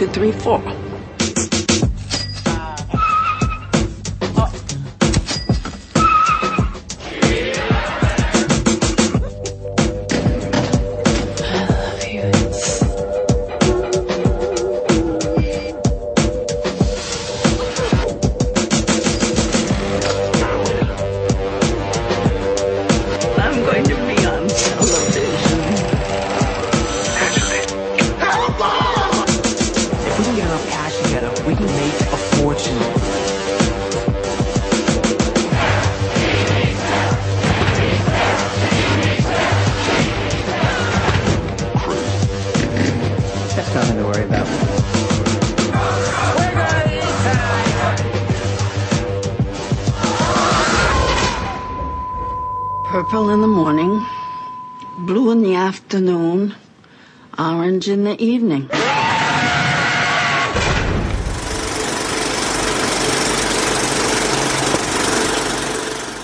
Two, three, four. The evening.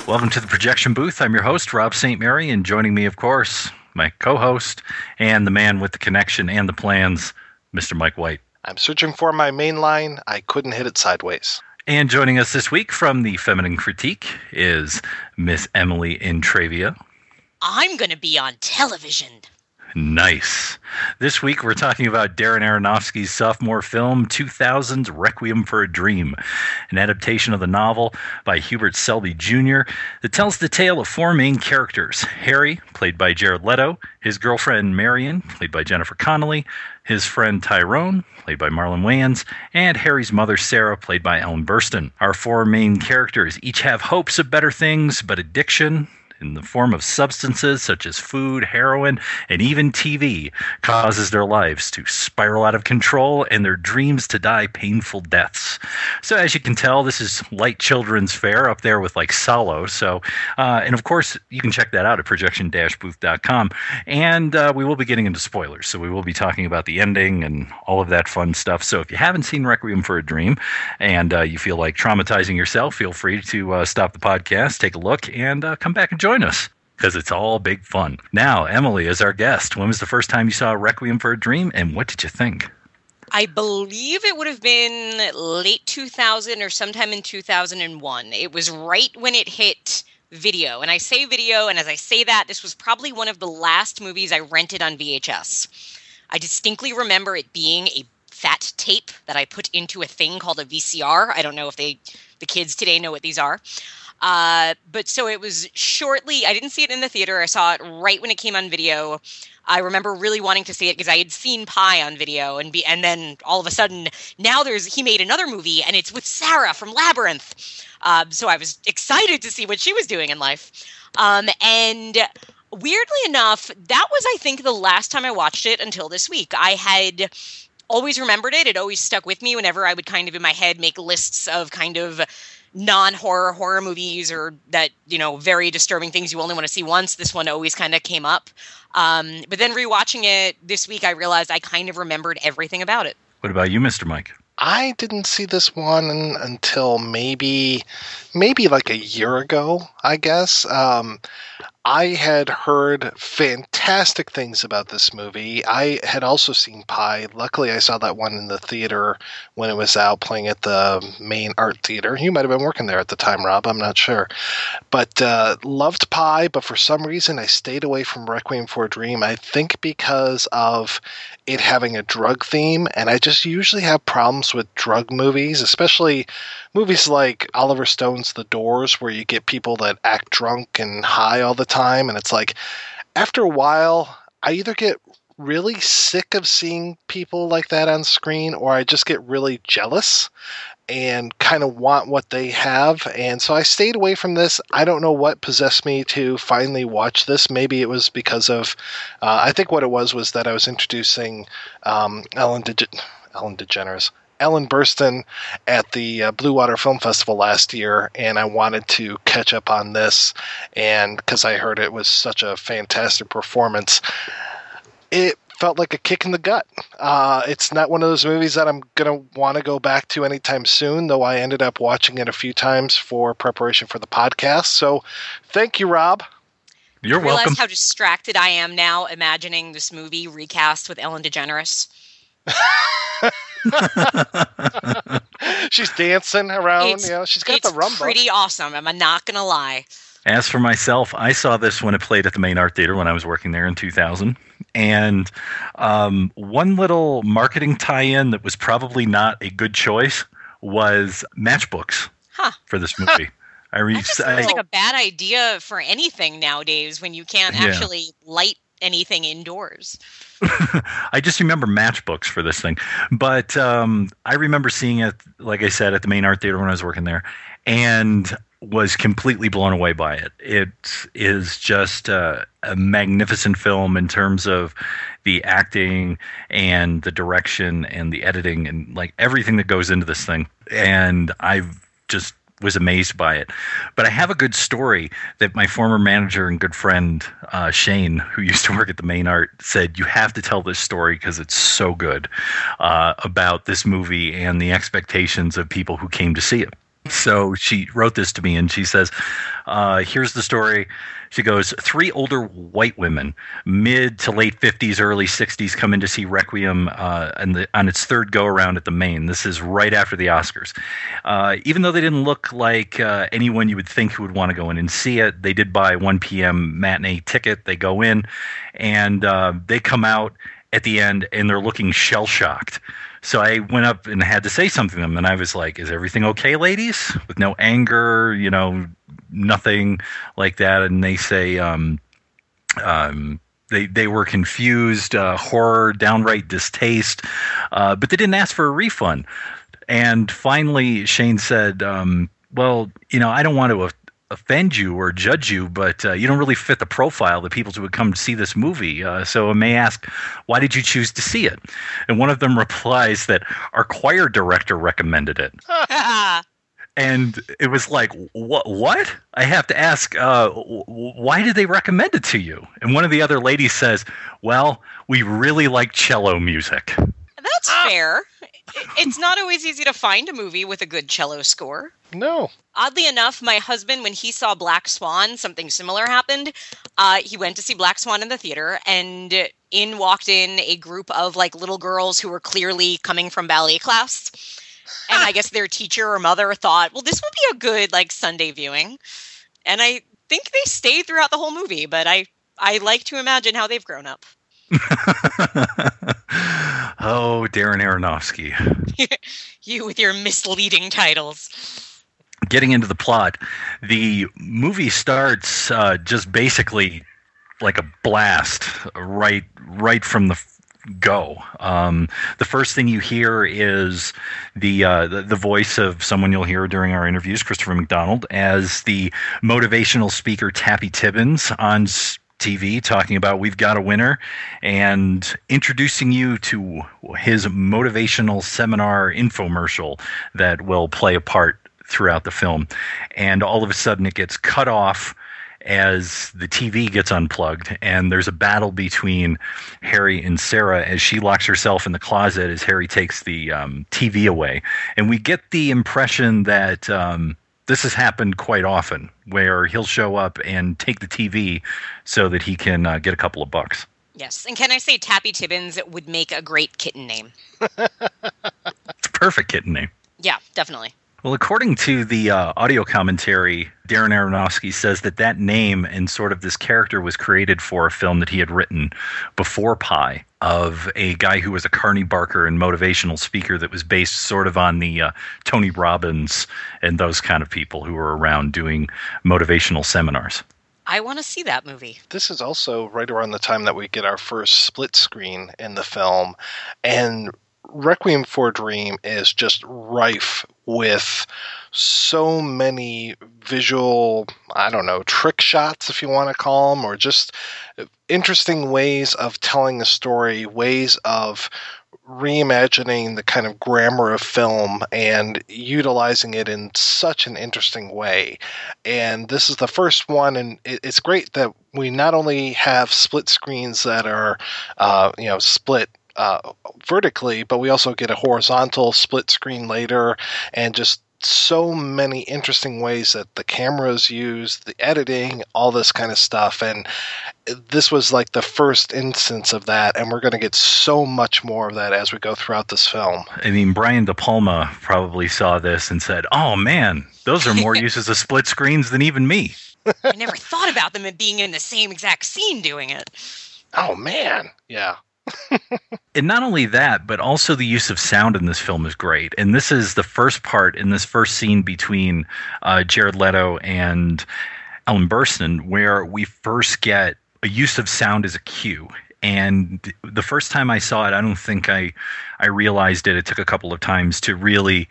Welcome to the projection booth. I'm your host, Rob St. Mary, and joining me, of course, my co host and the man with the connection and the plans, Mr. Mike White. I'm searching for my main line. I couldn't hit it sideways. And joining us this week from the Feminine Critique is Miss Emily Intravia. I'm going to be on television. Nice. This week we're talking about Darren Aronofsky's sophomore film 2000's Requiem for a Dream, an adaptation of the novel by Hubert Selby Jr. that tells the tale of four main characters Harry, played by Jared Leto, his girlfriend Marion, played by Jennifer Connelly, his friend Tyrone, played by Marlon Wayans, and Harry's mother Sarah, played by Ellen Burstyn. Our four main characters each have hopes of better things, but addiction, in the form of substances such as food, heroin, and even TV causes their lives to spiral out of control and their dreams to die painful deaths. So, as you can tell, this is light children's fare up there with like Salo. So, uh, and of course, you can check that out at projection booth.com. And uh, we will be getting into spoilers. So, we will be talking about the ending and all of that fun stuff. So, if you haven't seen Requiem for a Dream and uh, you feel like traumatizing yourself, feel free to uh, stop the podcast, take a look, and uh, come back and join us because it's all big fun. Now, Emily is our guest. When was the first time you saw Requiem for a Dream, and what did you think? I believe it would have been late 2000 or sometime in 2001. It was right when it hit video. And I say video, and as I say that, this was probably one of the last movies I rented on VHS. I distinctly remember it being a fat tape that I put into a thing called a VCR. I don't know if they the kids today know what these are. Uh, but so it was shortly, I didn't see it in the theater. I saw it right when it came on video. I remember really wanting to see it because I had seen Pi on video, and be, and then all of a sudden now there's he made another movie, and it's with Sarah from Labyrinth. Um, so I was excited to see what she was doing in life. Um, and weirdly enough, that was I think the last time I watched it until this week. I had always remembered it. It always stuck with me whenever I would kind of in my head make lists of kind of non-horror horror movies or that you know very disturbing things you only want to see once this one always kind of came up um, but then rewatching it this week i realized i kind of remembered everything about it What about you, Mr. Mike? I didn't see this one until maybe maybe like a year ago, I guess. Um, I had heard fantastic things about this movie. I had also seen Pi. Luckily, I saw that one in the theater when it was out playing at the main art theater. You might have been working there at the time, Rob. I'm not sure. But uh, loved Pi, but for some reason, I stayed away from Requiem for a Dream. I think because of it having a drug theme, and I just usually have problems with drug movies, especially movies like Oliver Stone's The Doors, where you get people that act drunk and high all the time, and it's like after a while, I either get really sick of seeing people like that on screen, or I just get really jealous and kind of want what they have. And so I stayed away from this. I don't know what possessed me to finally watch this. Maybe it was because of, uh, I think what it was was that I was introducing um, Ellen, Ellen DeGeneres. Ellen Burstyn at the uh, Blue Water Film Festival last year, and I wanted to catch up on this, and because I heard it was such a fantastic performance, it felt like a kick in the gut. Uh, it's not one of those movies that I'm gonna want to go back to anytime soon, though I ended up watching it a few times for preparation for the podcast. So, thank you, Rob. You're I realize welcome. how distracted i am now imagining this movie recast with ellen degeneres she's dancing around. It's- you know, she's got it's the rumba. pretty awesome i'm not gonna lie As for myself, I saw this when it played at the main art theater when I was working there in 2000. And um, one little marketing tie in that was probably not a good choice was matchbooks huh for this movie. I, re- that just I like a bad idea for anything nowadays when you can't Yeah. actually light anything indoors I just remember matchbooks for this thing. But um, I remember seeing it, like I said, at the main art theater when I was working there, and was completely blown away by it. It is just a magnificent film in terms of the acting and the direction and the editing and like everything that goes into this thing. And I've just was amazed by it. But I have a good story that my former manager and good friend uh, Shane, who used to work at the main art, said you have to tell this story because it's so good uh, about this movie and the expectations of people who came to see it. So she wrote this to me and she says, uh, Here's the story. She goes, Three older white women, mid to late 50s, early 60s, come in to see Requiem uh, and the, on its third go around at the main. This is right after the Oscars. Uh, even though they didn't look like uh, anyone you would think who would want to go in and see it, they did buy a 1 p.m. matinee ticket. They go in and uh, they come out at the end and they're looking shell shocked. So I went up and had to say something to them, and I was like, "Is everything okay, ladies?" With no anger, you know, nothing like that. And they say, um, um, they they were confused, uh, horror, downright distaste, uh, but they didn't ask for a refund. And finally, Shane said, um, "Well, you know, I don't want to offend you or judge you, but uh, you don't really fit the profile of the people who would come to see this movie. Uh, so I may ask, why did you choose to see it? And one of them replies that our choir director recommended it. and it was like, what? What? I have to ask, uh, why did they recommend it to you? And one of the other ladies says, well, we really like cello music. That's fair. It's not always easy to find a movie with a good cello score. No. Oddly enough, my husband, when he saw Black Swan, something similar happened. Uh, he went to see Black Swan in the theater, and in walked in a group of like little girls who were clearly coming from ballet class. And I guess their teacher or mother thought, well, this would be a good like Sunday viewing. And I think they stayed throughout the whole movie, but I I like to imagine how they've grown up. oh, Darren Aronofsky. You with your misleading titles. Getting into the plot, the movie starts uh, just basically like a blast right right from the go. Um, the first thing you hear is the, uh, the the voice of someone you'll hear during our interviews, Christopher McDonald, as the motivational speaker Tappy Tibbons on TV talking about we've got a winner and introducing you to his motivational seminar infomercial that will play a part throughout the film. And all of a sudden it gets cut off as the TV gets unplugged, and there's a battle between Harry and Sarah as she locks herself in the closet as Harry takes the um, TV away. And we get the impression that um, this has happened quite often, where he'll show up and take the TV so that he can uh, get a couple of bucks. Yes. And can I say Tappy Tibbons would make a great kitten name? It's a perfect kitten name. Yeah, definitely. Well, according to the uh, audio commentary, Darren Aronofsky says that that name and sort of this character was created for a film that he had written before Pi of a guy who was a Carney Barker and motivational speaker that was based sort of on the uh, Tony Robbins and those kind of people who were around doing motivational seminars. I want to see that movie. This is also right around the time that we get our first split screen in the film. And Requiem for a Dream is just rife with so many visual, I don't know, trick shots, if you want to call them, or just interesting ways of telling a story, ways of reimagining the kind of grammar of film and utilizing it in such an interesting way. And this is the first one, and it's great that we not only have split screens that are, uh, you know, split uh, vertically, but we also get a horizontal split screen later, and just so many interesting ways that the cameras is used, the editing, all this kind of stuff. And this was like the first instance of that, and we're going to get so much more of that as we go throughout this film. I mean, Brian De Palma probably saw this and said, "Oh man, those are more uses of split screens than even me." I never thought about them being in the same exact scene doing it. Oh man, yeah. And not only that, but also the use of sound in this film is great. And this is the first part in this first scene between uh, Jared Leto and Ellen Burstyn, where we first get a use of sound as a cue. And the first time I saw it, I don't think I I realized it. It took a couple of times to really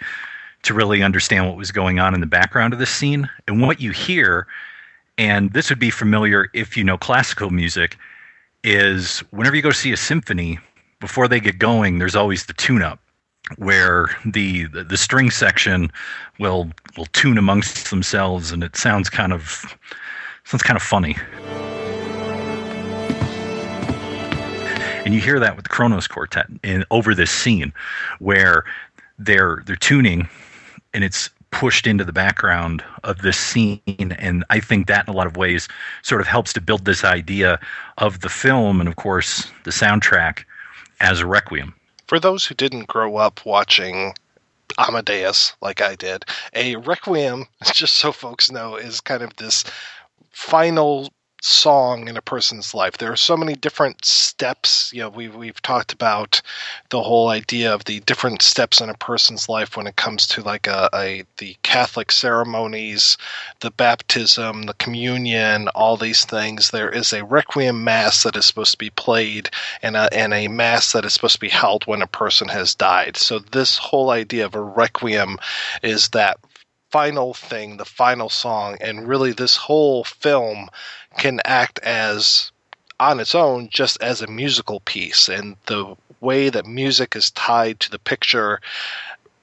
to really understand what was going on in the background of this scene. And what you hear, and this would be familiar if you know classical music, is whenever you go see a symphony, before they get going, there's always the tune up where the, the the string section will will tune amongst themselves and it sounds kind of sounds kind of funny. And you hear that with the Kronos Quartet in over this scene where they're they're tuning and it's pushed into the background of this scene and i think that in a lot of ways sort of helps to build this idea of the film and of course the soundtrack as a requiem. For those who didn't grow up watching Amadeus like I did, a requiem, just so folks know, is kind of this final song in a person's life. There are so many different steps. You know, we've we've talked about the whole idea of the different steps in a person's life when it comes to like a, a the Catholic ceremonies, the baptism, the communion, all these things. There is a requiem mass that is supposed to be played, and a and a mass that is supposed to be held when a person has died. So this whole idea of a requiem is that final thing, the final song, and really this whole film can act as on its own just as a musical piece. And the way that music is tied to the picture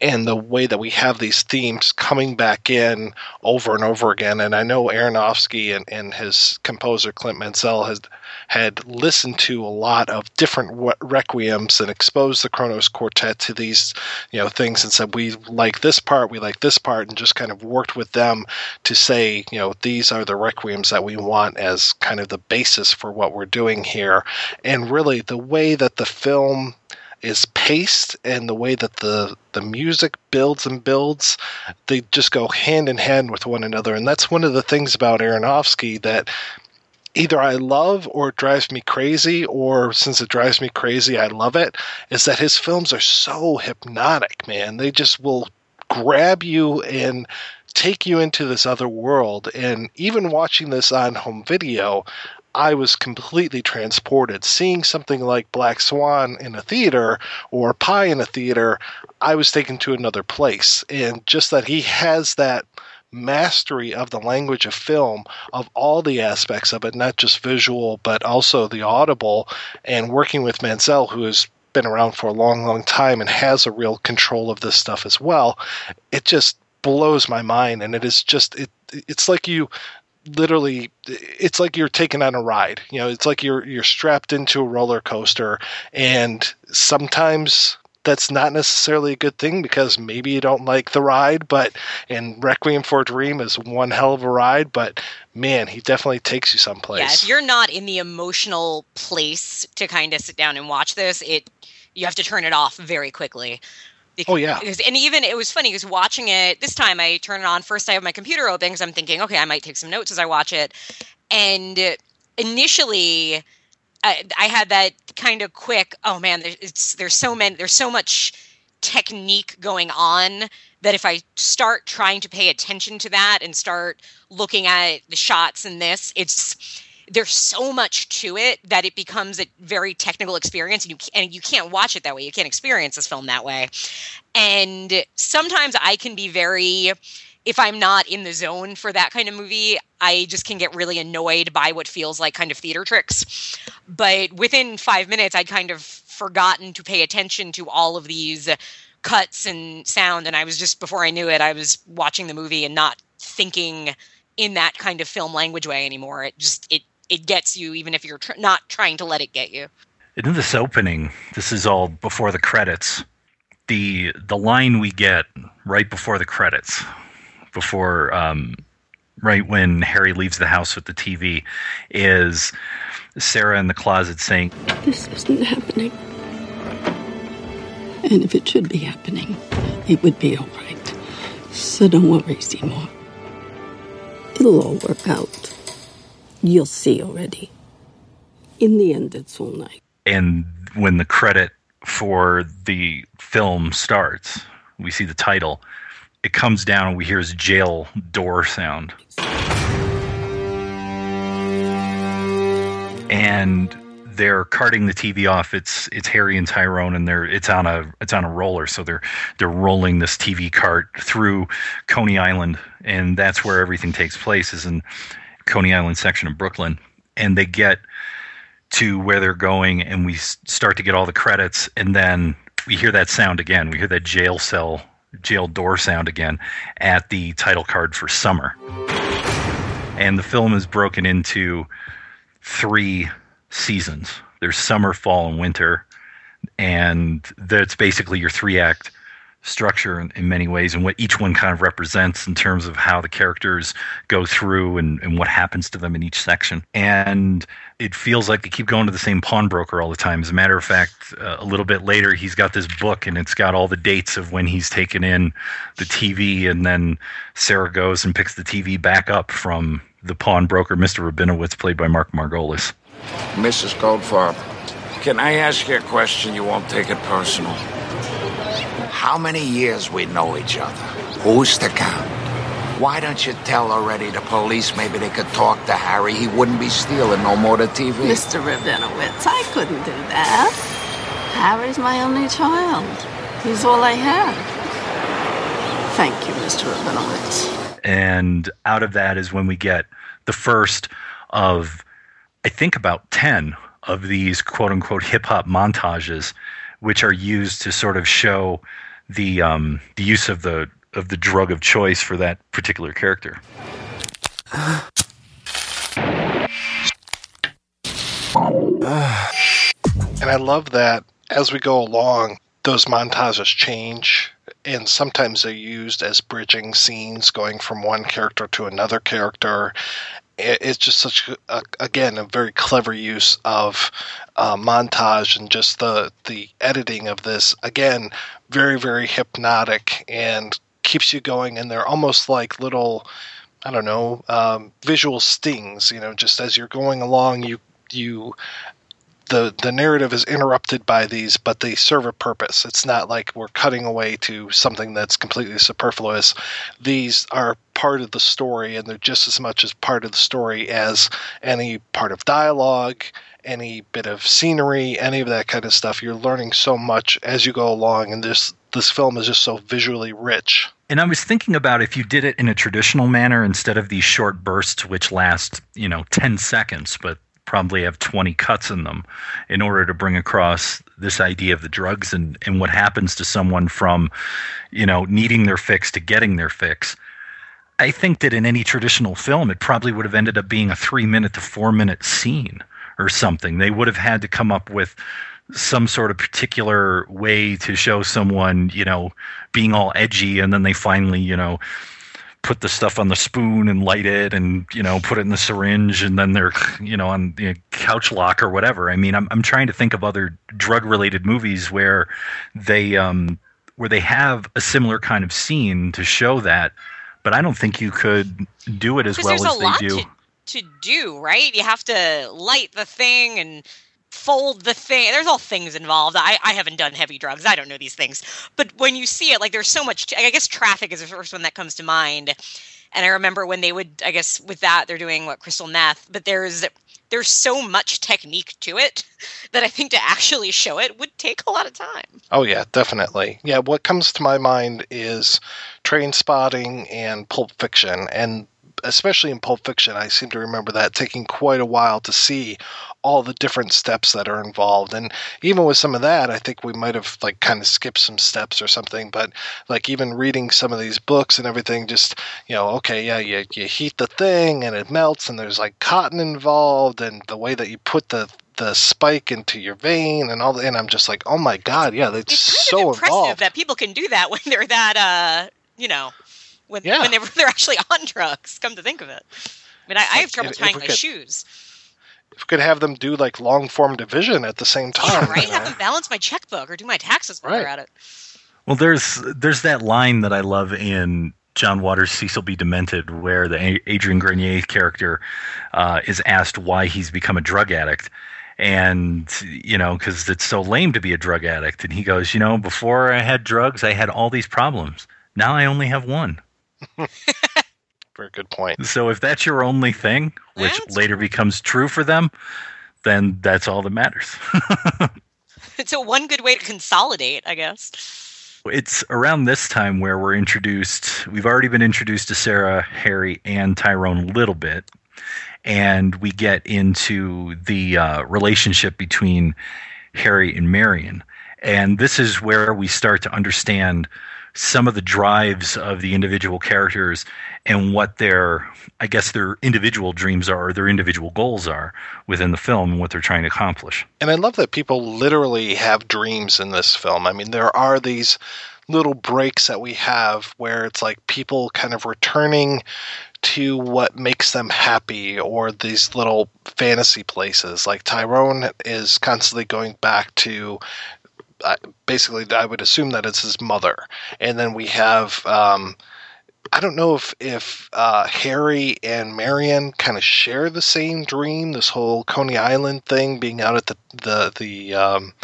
and the way that we have these themes coming back in over and over again. And I know Aronofsky and, and his composer Clint Mansell has had listened to a lot of different requiems and exposed the Kronos Quartet to these, you know, things and said we like this part, we like this part, and just kind of worked with them to say, you know, these are the requiems that we want as kind of the basis for what we're doing here. And really, the way that the film is paced and the way that the the music builds and builds they just go hand in hand with one another. And that's one of the things about Aronofsky that either I love or it drives me crazy or since it drives me crazy I love it is that his films are so hypnotic man. They just will grab you and take you into this other world. And even watching this on home video I was completely transported. Seeing something like Black Swan in a theater or Pi in a theater, I was taken to another place. And just that he has that mastery of the language of film, of all the aspects of it, not just visual, but also the audible, and working with Mansell, who has been around for a long, long time and has a real control of this stuff as well, it just blows my mind and it is just it it's like you literally it's like you're taken on a ride you know it's like you're you're strapped into a roller coaster and sometimes that's not necessarily a good thing because maybe you don't like the ride but and requiem for a dream is one hell of a ride but man he definitely takes you someplace. Yeah if you're not in the emotional place to kind of sit down and watch this it you have to turn it off very quickly Because, oh yeah. and even it was funny because watching it this time, I turn it on first. I have my computer open because I'm thinking, okay, I might take some notes as I watch it. And initially, I, I had that kind of quick. Oh man, there's there's so many. There's so much technique going on that if I start trying to pay attention to that and start looking at the shots in this, it's there's so much to it that it becomes a very technical experience and you and you can't watch it that way. You can't experience this film that way. And sometimes i can be very if i'm not in the zone for that kind of movie i just can get really annoyed by what feels like kind of theater tricks. But within 5 minutes i'd kind of forgotten to pay attention to all of these cuts and sound and i was just before i knew it i was watching the movie and not thinking in that kind of film language way anymore. It just it it gets you even if you're tr- not trying to let it get you. In this opening, this is all before the credits. The the line we get right before the credits, before um, right when Harry leaves the house with the TV, is Sarah in the closet saying, "This isn't happening." And if it should be happening, it would be all right. So don't worry, Seymour. It'll all work out. You'll see already. In the end, it's all night. And when the credit for the film starts, we see the title. It comes down and we hear his jail door sound. And they're carting the TV off. It's it's Harry and Tyrone, and they're it's on a it's on a roller. So they're they're rolling this TV cart through Coney Island, and that's where everything takes place. Is in Coney Island section of Brooklyn, and they get to where they're going, and we start to get all the credits, and then we hear that sound again. We hear that jail cell, jail door sound again at the title card for Summer. And the film is broken into three seasons. There's summer, fall, and winter, and that's basically your three act structure in, in, many ways and what each one kind of represents in terms of how the characters go through and, and what happens to them in each section. And it feels like they keep going to the same pawnbroker all the time. As a matter of fact, uh, a little bit later, he's got this book and it's got all the dates of when he's taken in the TV. And then Sarah goes and picks the TV back up from the pawnbroker, Mr. Rabinowitz, played by Mark Margolis. Mrs. Goldfarb, can I ask you a question? You won't take it personal how many years we know each other. Who's to count? Why don't you tell already the police maybe they could talk to Harry? He wouldn't be stealing no more the TV. Mr. Rabinowitz, I couldn't do that. Harry's my only child. He's all I have. Thank you, Mr. Rabinowitz. And out of that is when we get the first of, I think, about 10 of these quote unquote hip hop montages, which are used to sort of show the, um, the use of the, of the drug of choice for that particular character. And I love that as we go along, those montages change, and sometimes they're used as bridging scenes going from one character to another character. It- It's just such, a, again, a very clever use of uh, montage and just the the editing of this. Again, very very hypnotic and keeps you going. And they're almost like little, I don't know, um, visual stings. You know, just as you're going along, you you the the narrative is interrupted by these, but they serve a purpose. It's not like we're cutting away to something that's completely superfluous. These are part of the story, and they're just as much as part of the story as any part of dialogue, any bit of scenery, any of that kind of stuff. You're learning so much as you go along, and this this film is just so visually rich. And I was thinking about if you did it in a traditional manner instead of these short bursts, which last, you know, 10 seconds, but probably have 20 cuts in them in order to bring across this idea of the drugs and, and what happens to someone from, you know, needing their fix to getting their fix. I think that in any traditional film, it probably would have ended up being a three minute to four minute scene or something. They would have had to come up with some sort of particular way to show someone, you know, being all edgy, and then they finally, you know, put the stuff on the spoon and light it, and you know, put it in the syringe, and then they're, you know, on the couch lock or whatever. I mean, I'm I'm trying to think of other drug related movies where they um where they have a similar kind of scene to show that, but I don't think you could do it as well as they do. to, to do, right? You have to light the thing and fold the thing. There's all things involved. I, I haven't done heavy drugs. I don't know these things. But when you see it, like there's so much. I guess traffic is the first one that comes to mind. And I remember when they would, I guess, with that they're doing what crystal meth. But there's there's so much technique to it that I think to actually show it would take a lot of time. Oh yeah, definitely. Yeah, what comes to my mind is Trainspotting and Pulp Fiction, and especially in Pulp Fiction, I seem to remember that taking quite a while to see all the different steps that are involved. And even with some of that, I think we might have like kind of skipped some steps or something. But like even reading some of these books and everything, just you know, okay, yeah, you you heat the thing and it melts, and there's like cotton involved, and the way that you put the the spike into your vein and all the, and I'm just like, oh my god, yeah, that's It's kind so of impressive involved. that people can do that when they're that, uh, you know, when Yeah. when they're they're actually on drugs. Come to think of it, I mean, I, I have trouble if- if tying we my could- shoes. If we could have them do like long form division at the same time, Yeah, right. you Have them balance my checkbook or do my taxes while they're at it. Well, there's there's that line that I love in John Waters' Cecil B. Demented, where the Adrian Grenier character uh, is asked why he's become a drug addict, and you know because it's so lame to be a drug addict, and he goes, you know, before I had drugs, I had all these problems. Now I only have one. Very good point. So if that's your only thing, which That's- later becomes true for them, then that's all that matters. So one good way to consolidate, I guess. It's around this time where we're introduced. We've already been introduced to Sarah, Harry, and Tyrone a little bit, and we get into the uh, relationship between Harry and Marion. And this is where we start to understand some of the drives of the individual characters and what their, I guess, their individual dreams are, or their individual goals are within the film and what they're trying to accomplish. And I love that people literally have dreams in this film. I mean, there are these little breaks that we have where it's like people kind of returning to what makes them happy or these little fantasy places. Like Tyrone is constantly going back to basically, I would assume that it's his mother. And then we have. Um, I don't know if if uh, Harry and Marion kind of share the same dream. This whole Coney Island thing, being out at the the the um,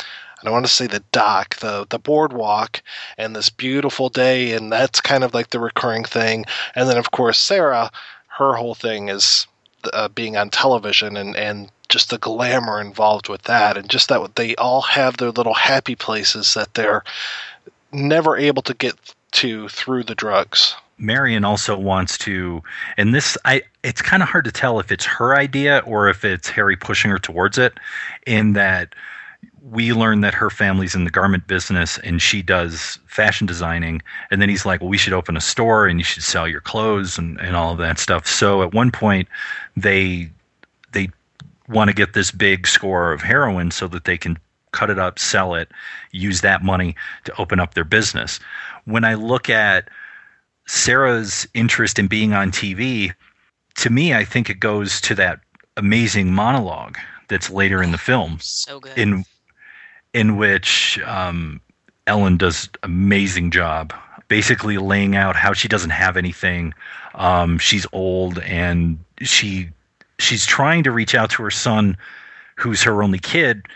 I don't want to say the dock, the the boardwalk, and this beautiful day, and that's kind of like the recurring thing. And then of course Sarah, her whole thing is uh, being on television and and just the glamour involved with that, and just that they all have their little happy places that they're never able to get to through the drugs. Marion also wants to, and this I it's kind of hard to tell if it's her idea or if it's Harry pushing her towards it. In that we learn that her family's in the garment business and she does fashion designing, and then he's like, "Well, we should open a store and you should sell your clothes and and all of that stuff." So at one point, they they want to get this big score of heroin so that they can cut it up, sell it, use that money to open up their business. When I look at Sarah's interest in being on TV, to me, I think it goes to that amazing monologue that's later in the film. So good. In in which um, Ellen does amazing job, basically laying out how she doesn't have anything. Um, she's old and she she's trying to reach out to her son, who's her only kid,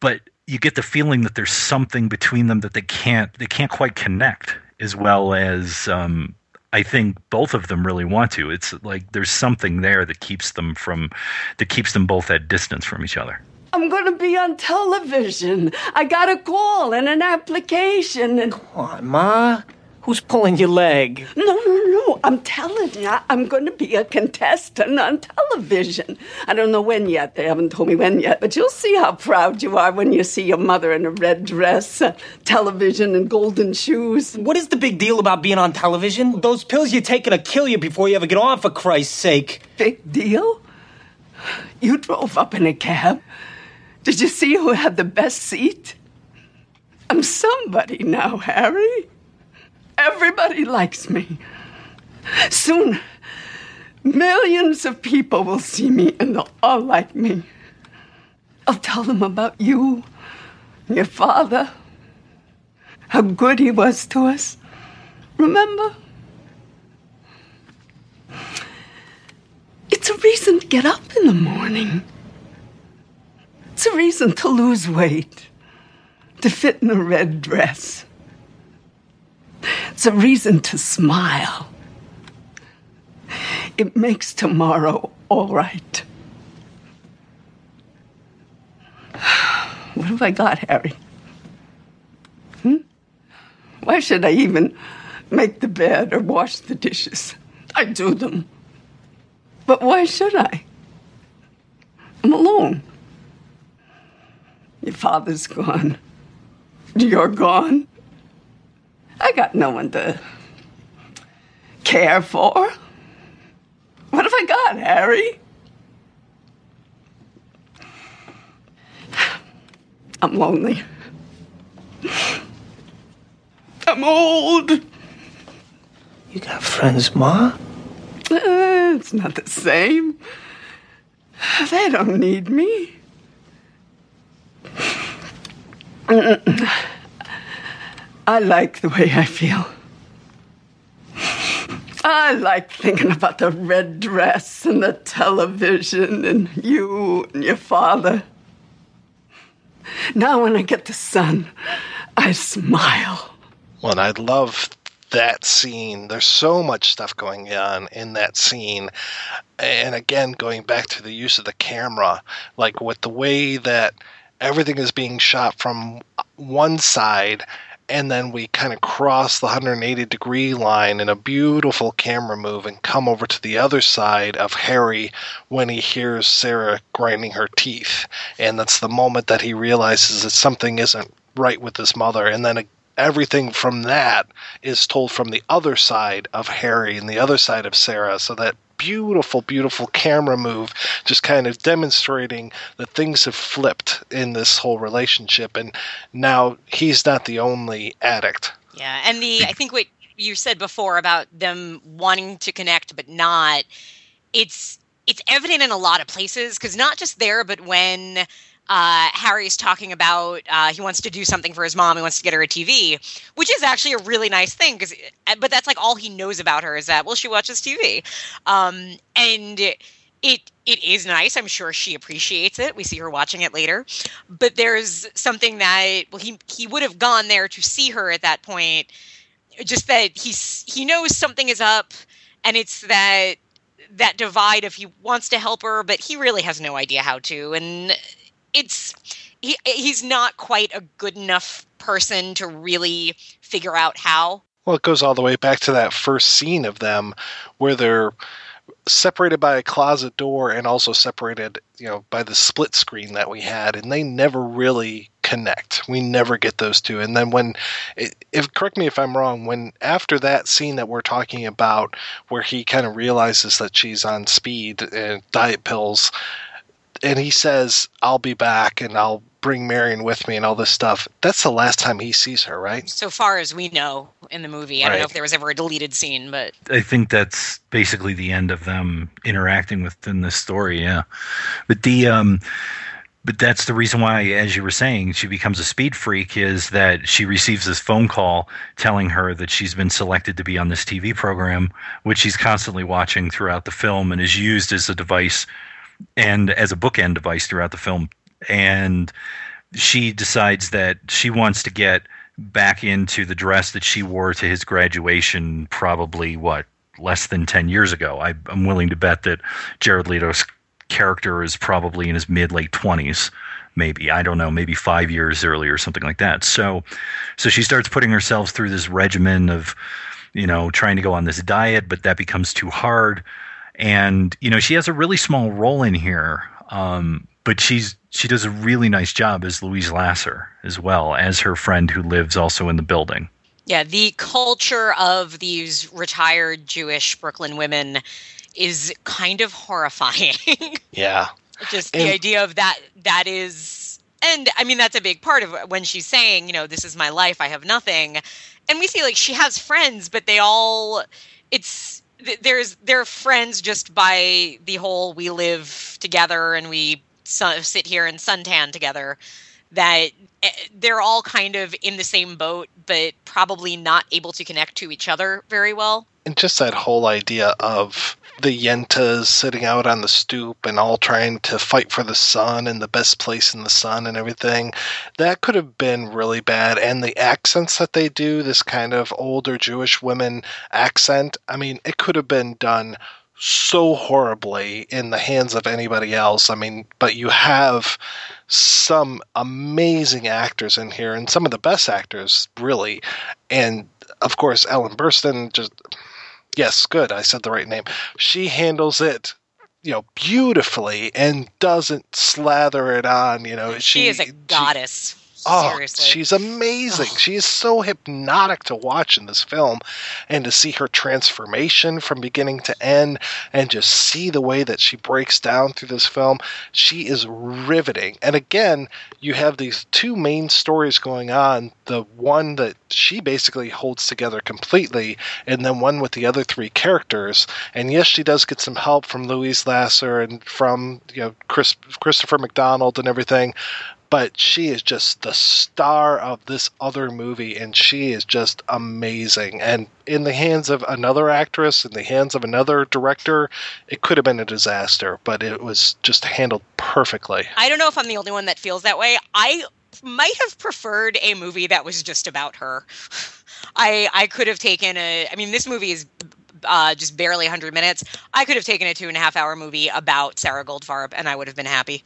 but you get the feeling that there's something between them that they can't they can't quite connect as well as um, I think both of them really want to. It's like there's something there that keeps them from that keeps them both at distance from each other. I'm going to be on television. I got a call and an application and Come on, Ma. Who's pulling your leg? No, no, no. I'm telling you, I'm going to be a contestant on television. I don't know when yet. They haven't told me when yet, but you'll see how proud you are when you see your mother in a red dress, uh, television, and golden shoes. What is the big deal about being on television? Those pills you're taking will kill you before you ever get on, for Christ's sake. Big deal? You drove up in a cab. Did you see who had the best seat? I'm somebody now, Harry. Everybody likes me. Soon, millions of people will see me and they'll all like me. I'll tell them about you, your father, how good he was to us. Remember? It's a reason to get up in the morning. It's a reason to lose weight, to fit in a red dress. It's a reason to smile. It makes tomorrow all right. What have I got, Harry? Hmm? Why should I even make the bed or wash the dishes? I do them. But why should I? I'm alone. Your father's gone. You're gone. I got no one to care for. What have I got, Harry? I'm lonely. I'm old. You got friends, Ma? Uh, it's not the same. They don't need me. I like the way I feel. I like thinking about the red dress and the television and you and your father. Now, when I get the sun, I smile. Well, I love that scene. There's so much stuff going on in that scene. And again, going back to the use of the camera, like with the way that everything is being shot from one side and then we kind of cross the 180 degree line in a beautiful camera move and come over to the other side of Harry when he hears Sarah grinding her teeth. And that's the moment that he realizes that something isn't right with his mother. And then everything from that is told from the other side of Harry and the other side of Sarah. So that beautiful, beautiful camera move, just kind of demonstrating that things have flipped in this whole relationship. And now he's not the only addict. Yeah, and the I think what you said before about them wanting to connect but not, it's it's evident in a lot of places because not just there, but when uh, Harry's talking about uh, he wants to do something for his mom. He wants to get her a TV, which is actually a really nice thing. Because, but that's like all he knows about her is that well, she watches TV, um, and it it is nice. I'm sure she appreciates it. We see her watching it later, but there's something that well, he he would have gone there to see her at that point. Just that he's he knows something is up, and it's that that divide of he wants to help her, but he really has no idea how to, and it's he he's not quite a good enough person to really figure out how Well, it goes all the way back to that first scene of them where they're separated by a closet door and also separated, you know, by the split screen that we had, and they never really connect. We never get those two. And then when, if correct me if I'm wrong, when after that scene that we're talking about, where he kind of realizes that she's on speed and diet pills, and he says, "I'll be back and I'll bring Marion with me and all this stuff." That's the last time he sees her, right? So far as we know in the movie, I don't know if there was ever a deleted scene, but I think that's basically the end of them interacting within this story. Yeah, but the um, but that's the reason why, as you were saying, she becomes a speed freak is that she receives this phone call telling her that she's been selected to be on this TV program, which she's constantly watching throughout the film and is used as a device and as a bookend device throughout the film. And she decides that she wants to get back into the dress that she wore to his graduation, probably what less than ten years ago. I, I'm willing to bet that Jared Leto's character is probably in his mid late twenties, maybe I don't know, maybe five years earlier, or something like that. So, so she starts putting herself through this regimen of, you know, trying to go on this diet, but that becomes too hard. And you know, she has a really small role in here, um, but she's she does a really nice job as Louise Lasser as well as her friend who lives also in the building. yeah, the culture of these retired Jewish Brooklyn women is kind of horrifying. Yeah. just the And- idea of that that is and i mean that's a big part of when she's saying you know this is my life i have nothing and we see like she has friends but they all it's th- there's they're friends just by the whole we live together and we sit here and suntan together that eh, they're all kind of in the same boat but probably not able to connect to each other very well. And just that whole idea of the yentas sitting out on the stoop and all trying to fight for the sun and the best place in the sun and everything that could have been really bad. And the accents that they do this kind of older jewish women accent i mean it could have been done so horribly in the hands of anybody else. I mean but you have some amazing actors in here and some of the best actors really. And of course ellen burstyn just Yes, good. I said the right name. She handles it, you know, beautifully and doesn't slather it on. You know, she, is a goddess Oh, seriously she's amazing. She is so hypnotic to watch in this film and to see her transformation from beginning to end and just see the way that she breaks down through this film. She is riveting. And again, you have these two main stories going on the one that she basically holds together completely, and then one with the other three characters. And yes, she does get some help from Louise Lasser and from you know Chris, Christopher McDonald and everything but she is just the star of this other movie and she is just amazing and in the hands of another actress in the hands of another director it could have been a disaster but it was just handled perfectly I don't know if I'm the only one that feels that way. I might have preferred a movie that was just about her. I I could have taken a. I mean, this movie is uh, just barely 100 minutes. I could have taken a two and a half hour movie about Sarah Goldfarb, and I would have been happy.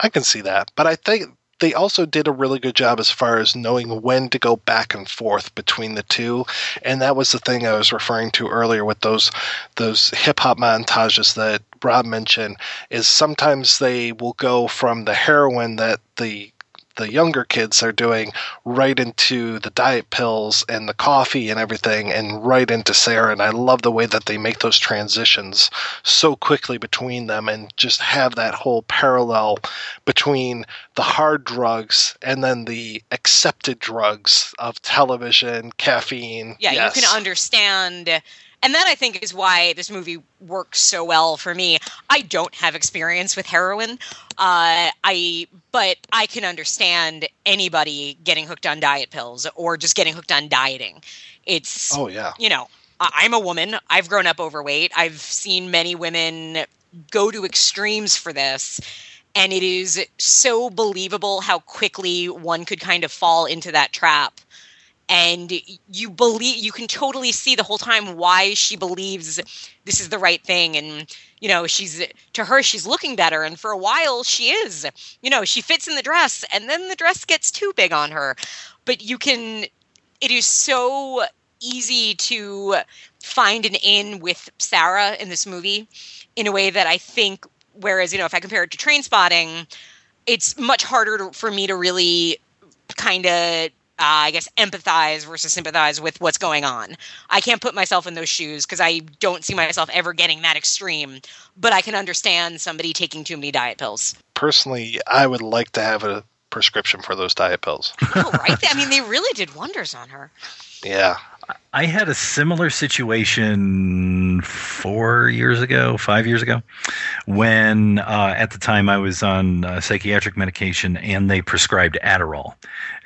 I can see that but i think they also did a really good job as far as knowing when to go back and forth between the two and that was the thing i was referring to earlier with those those hip hop montages that rob mentioned is sometimes they will go from the heroin that the the younger kids are doing right into the diet pills and the coffee and everything and right into Sarah and I love the way that they make those transitions so quickly between them and just have that whole parallel between the hard drugs and then the accepted drugs of television, caffeine. Yeah, Yes. you can understand. And that I think is why this movie works so well for me. I don't have experience with heroin, uh, I but I can understand anybody getting hooked on diet pills or just getting hooked on dieting. It's Oh yeah. you know, I'm a woman. I've grown up overweight. I've seen many women go to extremes for this. And it is so believable how quickly one could kind of fall into that trap. And you believe, you can totally see the whole time why she believes this is the right thing. And, you know, she's, to her, she's looking better. And for a while, she is. You know, she fits in the dress, and then the dress gets too big on her. But you can, it is so easy to find an in with Sarah in this movie in a way that I think, whereas, you know, if I compare it to Trainspotting, it's much harder to, for me to really kind of uh, I guess empathize versus sympathize with what's going on. I can't put myself in those shoes because I don't see myself ever getting that extreme, but I can understand somebody taking too many diet pills. Personally, I would like to have a prescription for those diet pills. oh, right? I mean, they really did wonders on her. Yeah. I had a similar situation four years ago, five years ago, when uh, at the time I was on uh, psychiatric medication and they prescribed Adderall.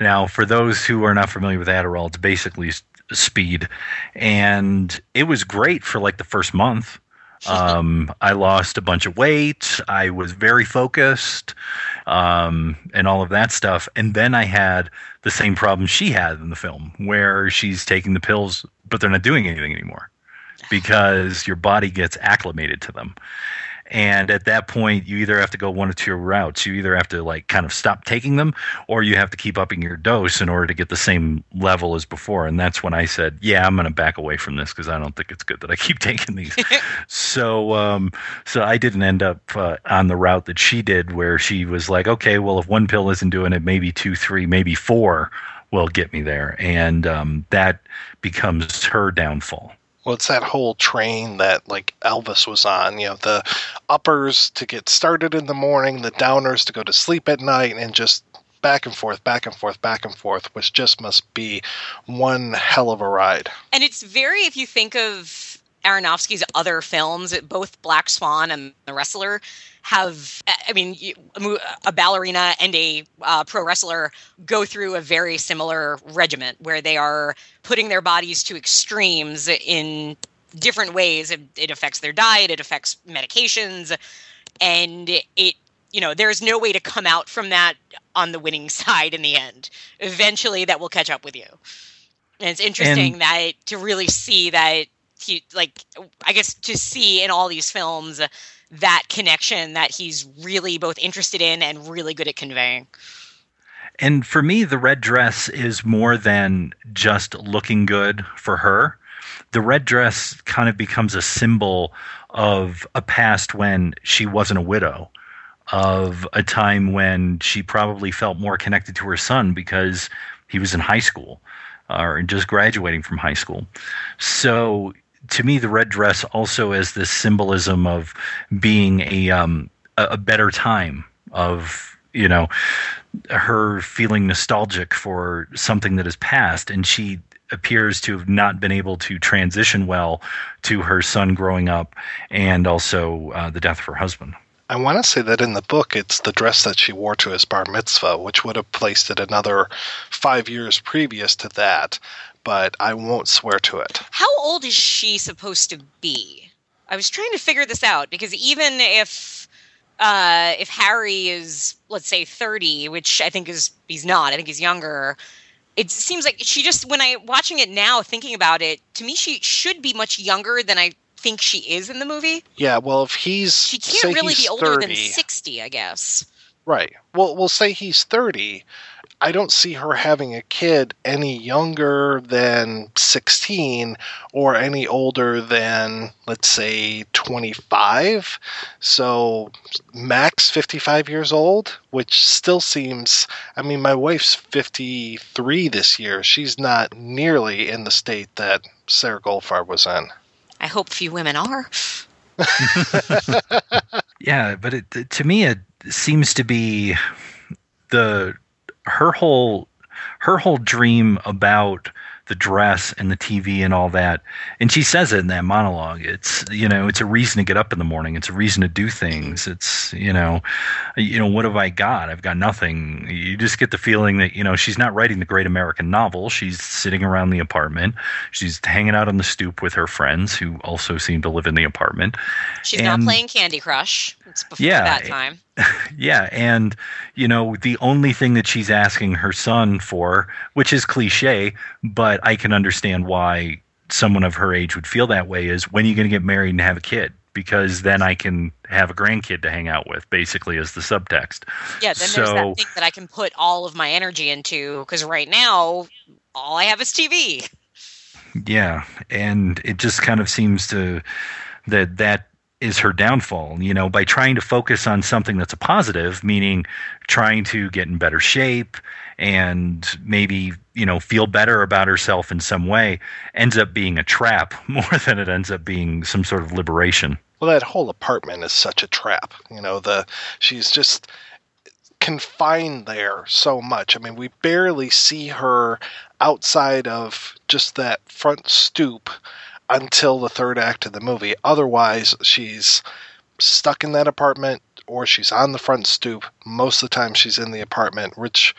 Now, for those who are not familiar with Adderall, it's basically speed, and it was great for like the first month. Um, I lost a bunch of weight. I was very focused, um, and all of that stuff. And then I had the same problem she had in the film, where she's taking the pills, but they're not doing anything anymore because your body gets acclimated to them. And at that point, you either have to go one of two routes. You either have to like kind of stop taking them, or you have to keep upping your dose in order to get the same level as before. And that's when I said, "Yeah, I'm going to back away from this because I don't think it's good that I keep taking these." so, um, so I didn't end up uh, on the route that she did, where she was like, "Okay, well, if one pill isn't doing it, maybe two, three, maybe four will get me there," and um, that becomes her downfall. Well, it's that whole train that like Elvis was on. You know, the uppers to get started in the morning, the downers to go to sleep at night, and just back and forth, back and forth, back and forth, which just must be one hell of a ride. And it's very, if you think of Aronofsky's other films, both Black Swan and The Wrestler, have i mean a ballerina and a uh, pro wrestler go through a very similar regiment where they are putting their bodies to extremes in different ways. It, it affects their diet it affects medications and it you know there's no way to come out from that on the winning side in the end. Eventually that will catch up with you. And it's interesting and, that to really see that he like i guess to see in all these films that connection that he's really both interested in and really good at conveying. And for me, the red dress is more than just looking good for her. The red dress kind of becomes a symbol of a past when she wasn't a widow, of a time when she probably felt more connected to her son because he was in high school uh, or just graduating from high school. So to me, the red dress also has this symbolism of being a um, a better time of you know her feeling nostalgic for something that has passed, and she appears to have not been able to transition well to her son growing up and also uh, the death of her husband. I want to say that in the book, it's the dress that she wore to his bar mitzvah, which would have placed it another five years previous to that but I won't swear to it. How old is she supposed to be? I was trying to figure this out because even if uh, if Harry is let's say 30, which I think is he's not, I think he's younger. It seems like she just when I watching it now thinking about it, to me she should be much younger than I think she is in the movie. Yeah, well if he's She can't really be older 30, than 60, I guess. Right. Well, we'll say he's 30. I don't see her having a kid any younger than 16 or any older than, let's say, 25. So, max 55 years old, which still seems, I mean, my wife's 53 this year. She's not nearly in the state that Sarah Goldfarb was in. I hope few women are. yeah, but it, to me, it seems to be the her whole her whole dream about the dress and the TV and all that. And she says it in that monologue. It's you know, it's a reason to get up in the morning. It's a reason to do things. It's you know, you know, what have I got? I've got nothing. You just get the feeling that you know she's not writing the great American novel. She's sitting around the apartment. She's hanging out on the stoop with her friends who also seem to live in the apartment. She's and, not playing Candy Crush. It's before yeah, that time. yeah, and you know the only thing that she's asking her son for, which is cliche, but I can understand why someone of her age would feel that way, is when are you going to get married and have a kid? Because then I can have a grandkid to hang out with, basically, as the subtext. Yeah, then so, there's that thing that I can put all of my energy into. Because right now, all I have is TV. Yeah, and it just kind of seems to that that is her downfall. You know, by trying to focus on something that's a positive, meaning trying to get in better shape and maybe you know feel better about herself in some way, ends up being a trap more than it ends up being some sort of liberation. Well, that whole apartment is such a trap. You know, the she's just confined there so much. I mean, we barely see her outside of just that front stoop until the third act of the movie. Otherwise, she's stuck in that apartment or she's on the front stoop. Most of the time, she's in the apartment, which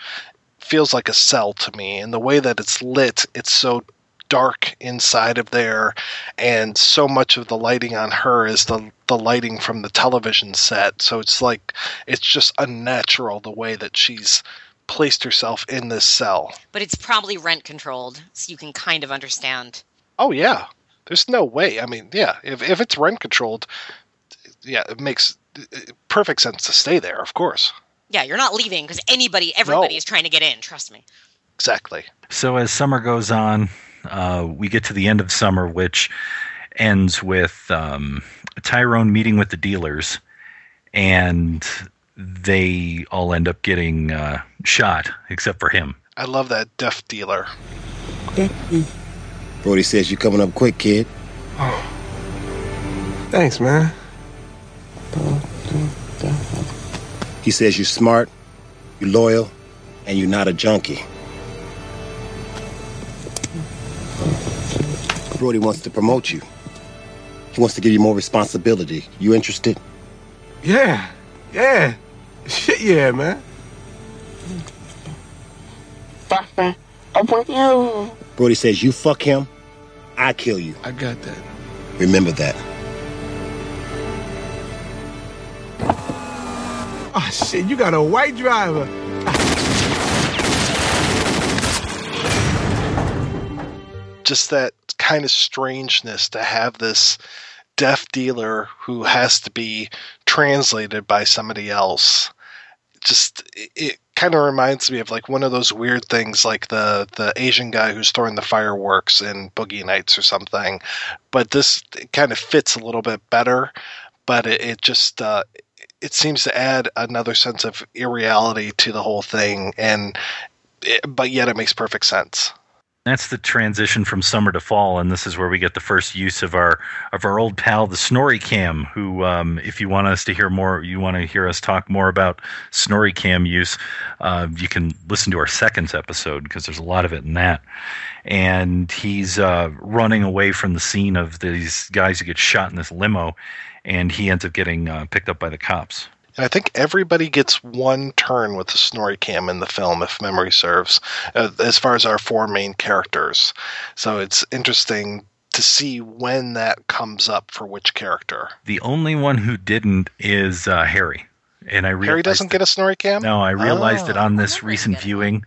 feels like a cell to me. And the way that it's lit, it's so dark inside of there and so much of the lighting on her is the the lighting from the television set so it's like it's just unnatural the way that she's placed herself in this cell But it's probably rent controlled, so you can kind of understand. oh yeah there's no way i mean yeah if, if it's rent controlled yeah it makes uh, perfect sense to stay there of course Yeah, you're not leaving because anybody, everybody No. is trying to get in. Trust me. exactly So as summer goes on, uh, we get to the end of summer, which ends with um, Tyrone meeting with the dealers, and they all end up getting uh, shot, except for him. i love that deaf dealer Brody says you're coming up quick, kid. Oh. Thanks, man. He says you're smart, you're loyal, and you're not a junkie. Brody wants to promote you. He wants to give you more responsibility. You interested? Yeah, yeah. Shit, yeah, man. Brody says you fuck him, I kill you. I got that. Remember that. Oh, shit, you got a white driver. just that kind of strangeness to have this deaf dealer who has to be translated by somebody else just it, it kind of reminds me of like one of those weird things like the the asian guy who's throwing the fireworks in boogie nights or something. But this kind of fits a little bit better but it, it just uh it seems to add another sense of irreality to the whole thing and it, but yet it makes perfect sense That's the transition from summer to fall, and this is where we get the first use of our of our old pal, the Snorri Cam. Who, um, if you want us to hear more, you want to hear us talk more about Snorri Cam use, uh, you can listen to our seconds episode because there's a lot of it in that. And he's uh, running away from the scene of these guys who get shot in this limo, and he ends up getting uh, picked up by the cops. And I think everybody gets one turn with the Snorri Cam in the film, if memory serves, uh, as far as our four main characters. So it's interesting to see when that comes up for which character. The only one who didn't is uh, Harry, and I Harry doesn't get a Snorri Cam? No, I realized it Oh. on this recent viewing,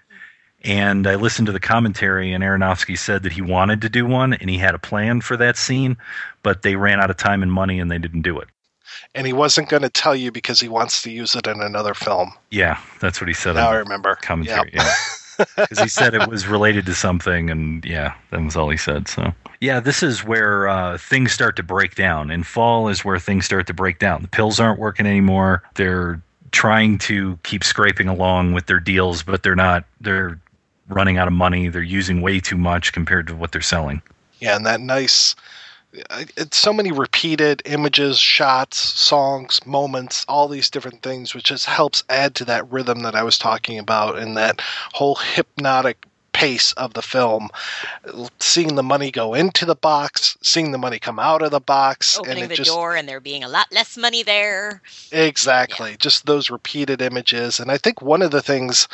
and I listened to the commentary, and Aronofsky said that he wanted to do one, and he had a plan for that scene, but they ran out of time and money, and they didn't do it. And he wasn't going to tell you because he wants to use it in another film. Yeah, that's what he said. Now I remember. Commentary, yeah. Because he said it was related to something, and yeah, that was all he said. So yeah, this is where uh, things start to break down. and fall is where things start to break down. The pills aren't working anymore. They're trying to keep scraping along with their deals, but they're not. They're running out of money. They're using way too much compared to what they're selling. Yeah, and that nice. It's so many repeated images, shots, songs, moments, all these different things, which just helps add to that rhythm that I was talking about and that whole hypnotic pace of the film. Seeing the money go into the box, seeing the money come out of the box, Opening and the just door and there being a lot less money there. Exactly. Just those repeated images. And I think one of the things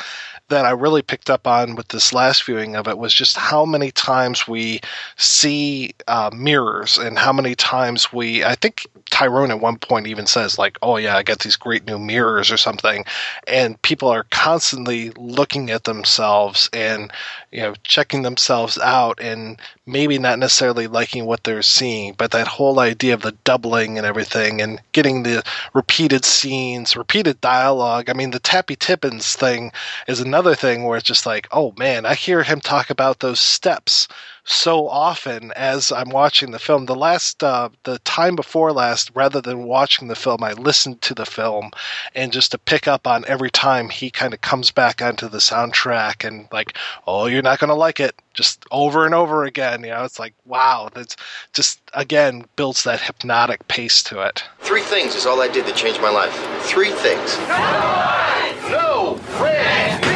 that I really picked up on with this last viewing of it was just how many times we see uh, mirrors and how many times we, I think Tyrone at one point even says, like, oh, yeah, I got these great new mirrors or something. And people are constantly looking at themselves and, you know, checking themselves out and maybe not necessarily liking what they're seeing, but that whole idea of the doubling and everything and getting the repeated scenes, repeated dialogue. I mean, the Tappy Tibbons thing is another thing where it's just like, oh man, I hear him talk about those steps so often as I'm watching the film. The last, uh, the time before last, rather than watching the film, I listened to the film, and just to pick up on every time he kind of comes back onto the soundtrack and like, oh, you're not gonna like it, just over and over again. You know, it's like wow, that's just again builds that hypnotic pace to it. Three things is all I did to change my life. Three things. No red meat.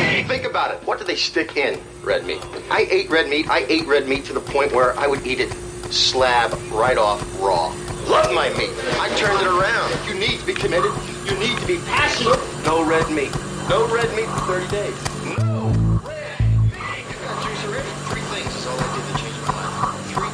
Think about it. What do they stick in red meat? I ate red meat. I ate red meat to the point where I would eat it slab right off raw. Love my meat. I turned it around. You need to be committed. You need to be passionate. No red meat. No red meat for 30 days. No red meat. Got. Three things is all I did to change my life. Three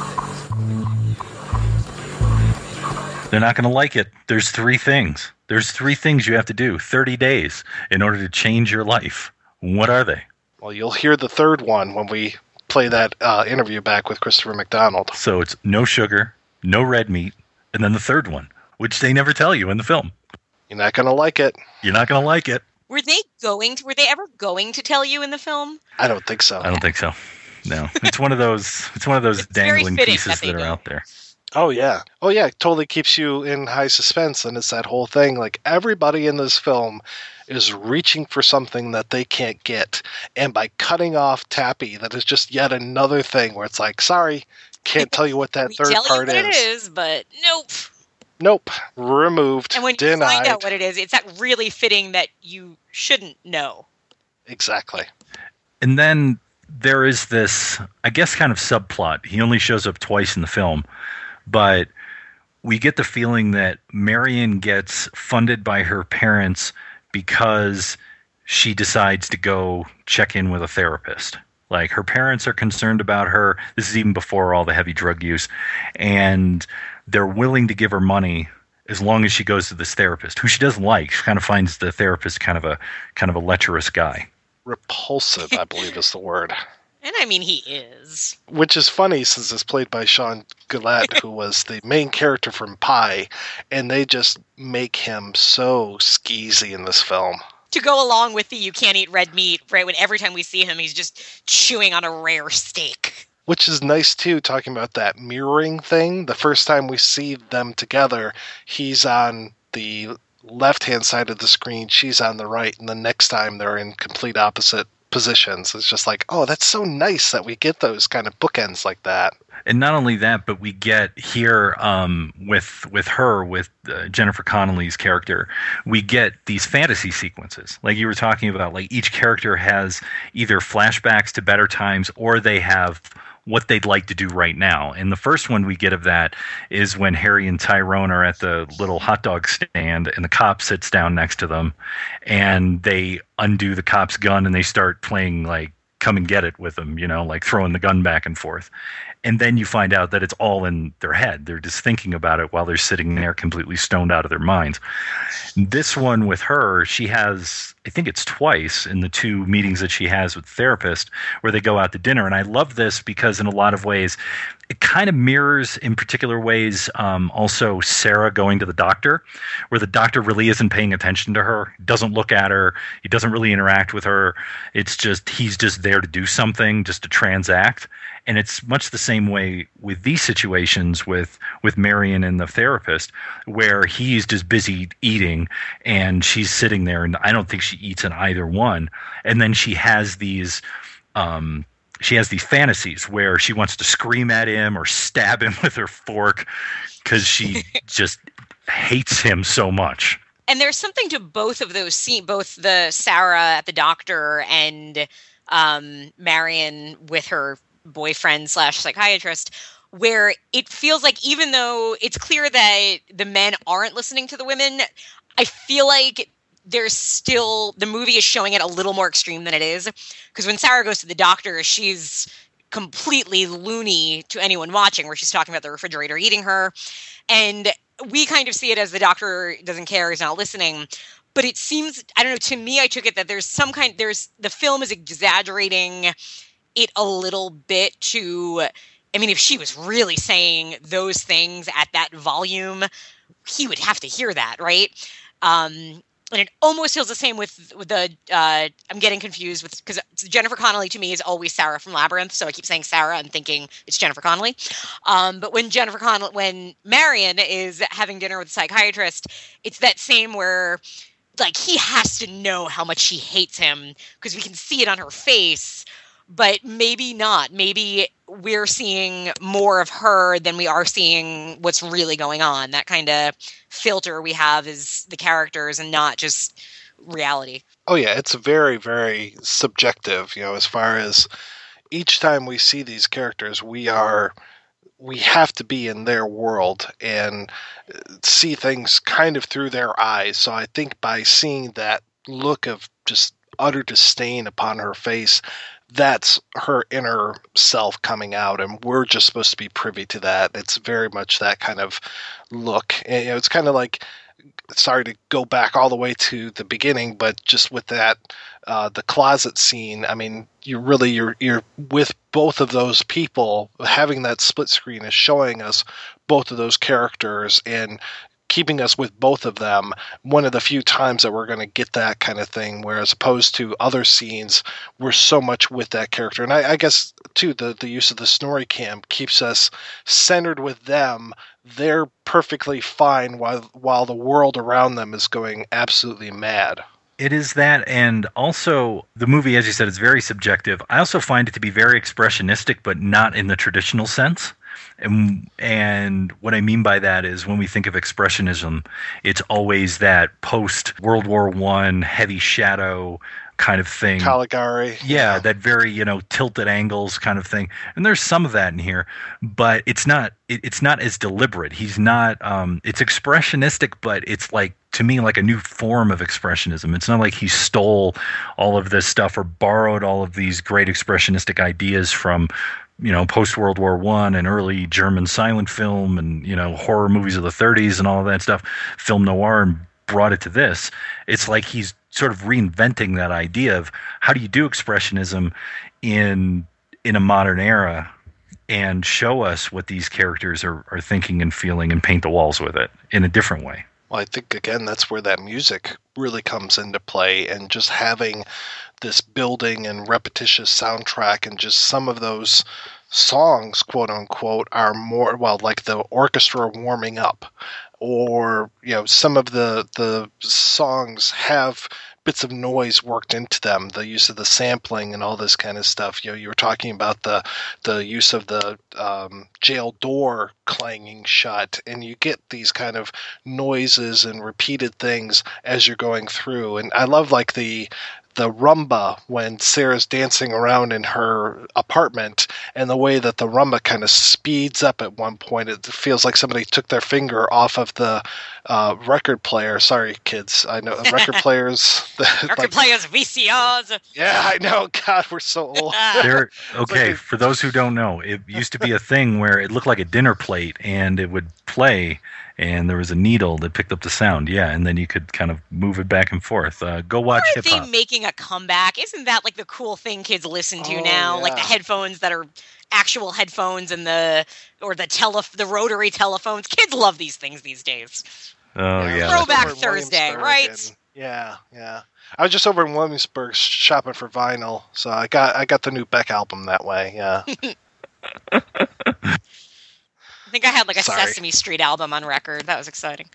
things. They're not going to like it. There's three things. There's three things you have to do 30 days in order to change your life. What are they? Well, you'll hear the third one when we play that uh, interview back with Christopher McDonald. So it's no sugar, no red meat, and then the third one, which they never tell you in the film. You're not gonna like it. You're not going to like it. Were they going to? Were they ever going to tell you in the film? I don't think so. I don't think so. No, it's one of those. It's one of those very dangling pieces that that are do. out there. Oh yeah. Oh yeah. It totally keeps you in high suspense, and it's that whole thing. Like everybody in this film is reaching for something that they can't get, and by cutting off Tappy, that is just yet another thing where it's like, sorry, can't tell you what that we third tell you part what is. it is, but nope. Nope, removed, And when you denied. find out what it is, it's that really fitting that you shouldn't know. exactly. And then there is this, I guess, kind of subplot. He only shows up twice in the film, but we get the feeling that Marion gets funded by her parents because she decides to go check in with a therapist. Like her parents are concerned about her. This is even before all the heavy drug use. And they're willing to give her money as long as she goes to this therapist, who she doesn't like. She kind of finds the therapist kind of a kind of a lecherous guy. Repulsive, I believe is the word. And I mean, he is. Which is funny since it's played by Sean Gullette, who was the main character from Pi, and they just make him so skeezy in this film. To go along with the you can't eat red meat, right? When every time we see him, he's just chewing on a rare steak. Which is nice too, talking about that mirroring thing. The first time we see them together, he's on the left hand side of the screen, she's on the right, and the next time they're in complete opposite positions. It's just like, oh, that's so nice that we get those kind of bookends like that. and not only that, but we get here um, with with her, with uh, Jennifer Connelly's character, we get these fantasy sequences, like you were talking about. Like each character has either flashbacks to better times, or they have what they'd like to do right now. And the first one we get of that is when Harry and Tyrone are at the little hot dog stand, and the cop sits down next to them, and they undo the cop's gun, and they start playing like come and get it with them, you know, like throwing the gun back and forth. And then you find out that it's all in their head. They're just thinking about it while they're sitting there completely stoned out of their minds. This one with her, she has, I think it's twice in the two meetings that she has with the therapist where they go out to dinner. And I love this because, in a lot of ways, it kind of mirrors, in particular ways, um, also Sarah going to the doctor, where the doctor really isn't paying attention to her, doesn't look at her, he doesn't really interact with her. It's just, he's just there to do something, just to transact and it's much the same way with these situations with with Marion and the therapist where he's just busy eating and she's sitting there and I don't think she eats in either one. And then she has these um she has these fantasies where she wants to scream at him or stab him with her fork cuz she just hates him so much. And there's something to both of those scenes, both the Sarah at the doctor and um, Marion with her boyfriend slash psychiatrist, where it feels like even though it's clear that the men aren't listening to the women, I feel like there's still the movie is showing it a little more extreme than it is. Because when Sarah goes to the doctor, she's completely loony to anyone watching, where she's talking about the refrigerator eating her. And we kind of see it as the doctor doesn't care, he's not listening. But it seems, I don't know, to me, I took it that there's some kind, there's the film is exaggerating it a little bit to, I mean, if she was really saying those things at that volume, he would have to hear that, right? Um, and it almost feels the same with, with the uh, i'm getting confused with because jennifer connelly to me is always sarah from labyrinth so i keep saying sarah and thinking it's jennifer connelly um, but when jennifer connelly when marion is having dinner with the psychiatrist it's that same where like he has to know how much she hates him because we can see it on her face but maybe not. Maybe we're seeing more of her than we are seeing what's really going on. That kind of filter we have is the characters and not just reality. Oh yeah, it's very very subjective, you know, as far as each time we see these characters, we are we have to be in their world and see things kind of through their eyes. So I think by seeing that look of just utter disdain upon her face, that's her inner self coming out, and we're just supposed to be privy to that. It's very much that kind of look. And, you know, it's kind of like sorry to go back all the way to the beginning, but just with that, uh, the closet scene. I mean, you really you're you're with both of those people. Having that split screen is showing us both of those characters and keeping us with both of them. One of the few times that we're going to get that kind of thing, whereas opposed to other scenes, we're so much with that character. And I, I guess too, the the use of the snorri cam keeps us centered with them they're perfectly fine while while the world around them is going absolutely mad. It is that, and also the movie, as you said, is very subjective. I also find it to be very expressionistic, but not in the traditional sense. And and what I mean by that is when we think of expressionism, it's always that post World War One heavy shadow kind of thing. Caligari. Yeah, that very you know tilted angles kind of thing. And there's some of that in here, but it's not it, it's not as deliberate. He's not. Um, it's expressionistic, but it's like to me like a new form of expressionism. It's not like he stole all of this stuff or borrowed all of these great expressionistic ideas from you know post World War One and early German silent film and you know horror movies of the 30s and all that stuff, film noir, and brought it to this. It's like he's sort of reinventing that idea of how do you do expressionism in in a modern era and show us what these characters are, are thinking and feeling and paint the walls with it in a different way. Well, I think again that's where that music really comes into play, and just having this building and repetitious soundtrack, and just some of those songs, quote unquote, are more well like the orchestra warming up, or you know some of the the songs have bits of noise worked into them the use of the sampling and all this kind of stuff. You know you were talking about the the use of the um, jail door clanging shut and you get these kind of noises and repeated things as you're going through. And i love like the the rumba when Sarah's dancing around in her apartment and the way that the rumba kind of speeds up at one point. It feels like somebody took their finger off of the uh, record player. Sorry, kids. I know record players. record like, players, VCRs. Yeah, I know. God, we're so old. They're, okay, like a, for those who don't know, it used to be a thing where it looked like a dinner plate and it would play and there was a needle that picked up the sound. Yeah, and then you could kind of move it back and forth. Uh, go watch hip hop. they making a comeback? Isn't that like the cool thing kids listen to oh, now? Yeah. Like the headphones that are actual headphones and the or the tele the rotary telephones. Kids love these things these days. Oh yeah, yeah. throwback Thursday, right? And, yeah, yeah. I was just over in Williamsburg shopping for vinyl, so I got I got the new Beck album that way. Yeah. I think I had like a Sorry. Sesame Street album on record. That was exciting.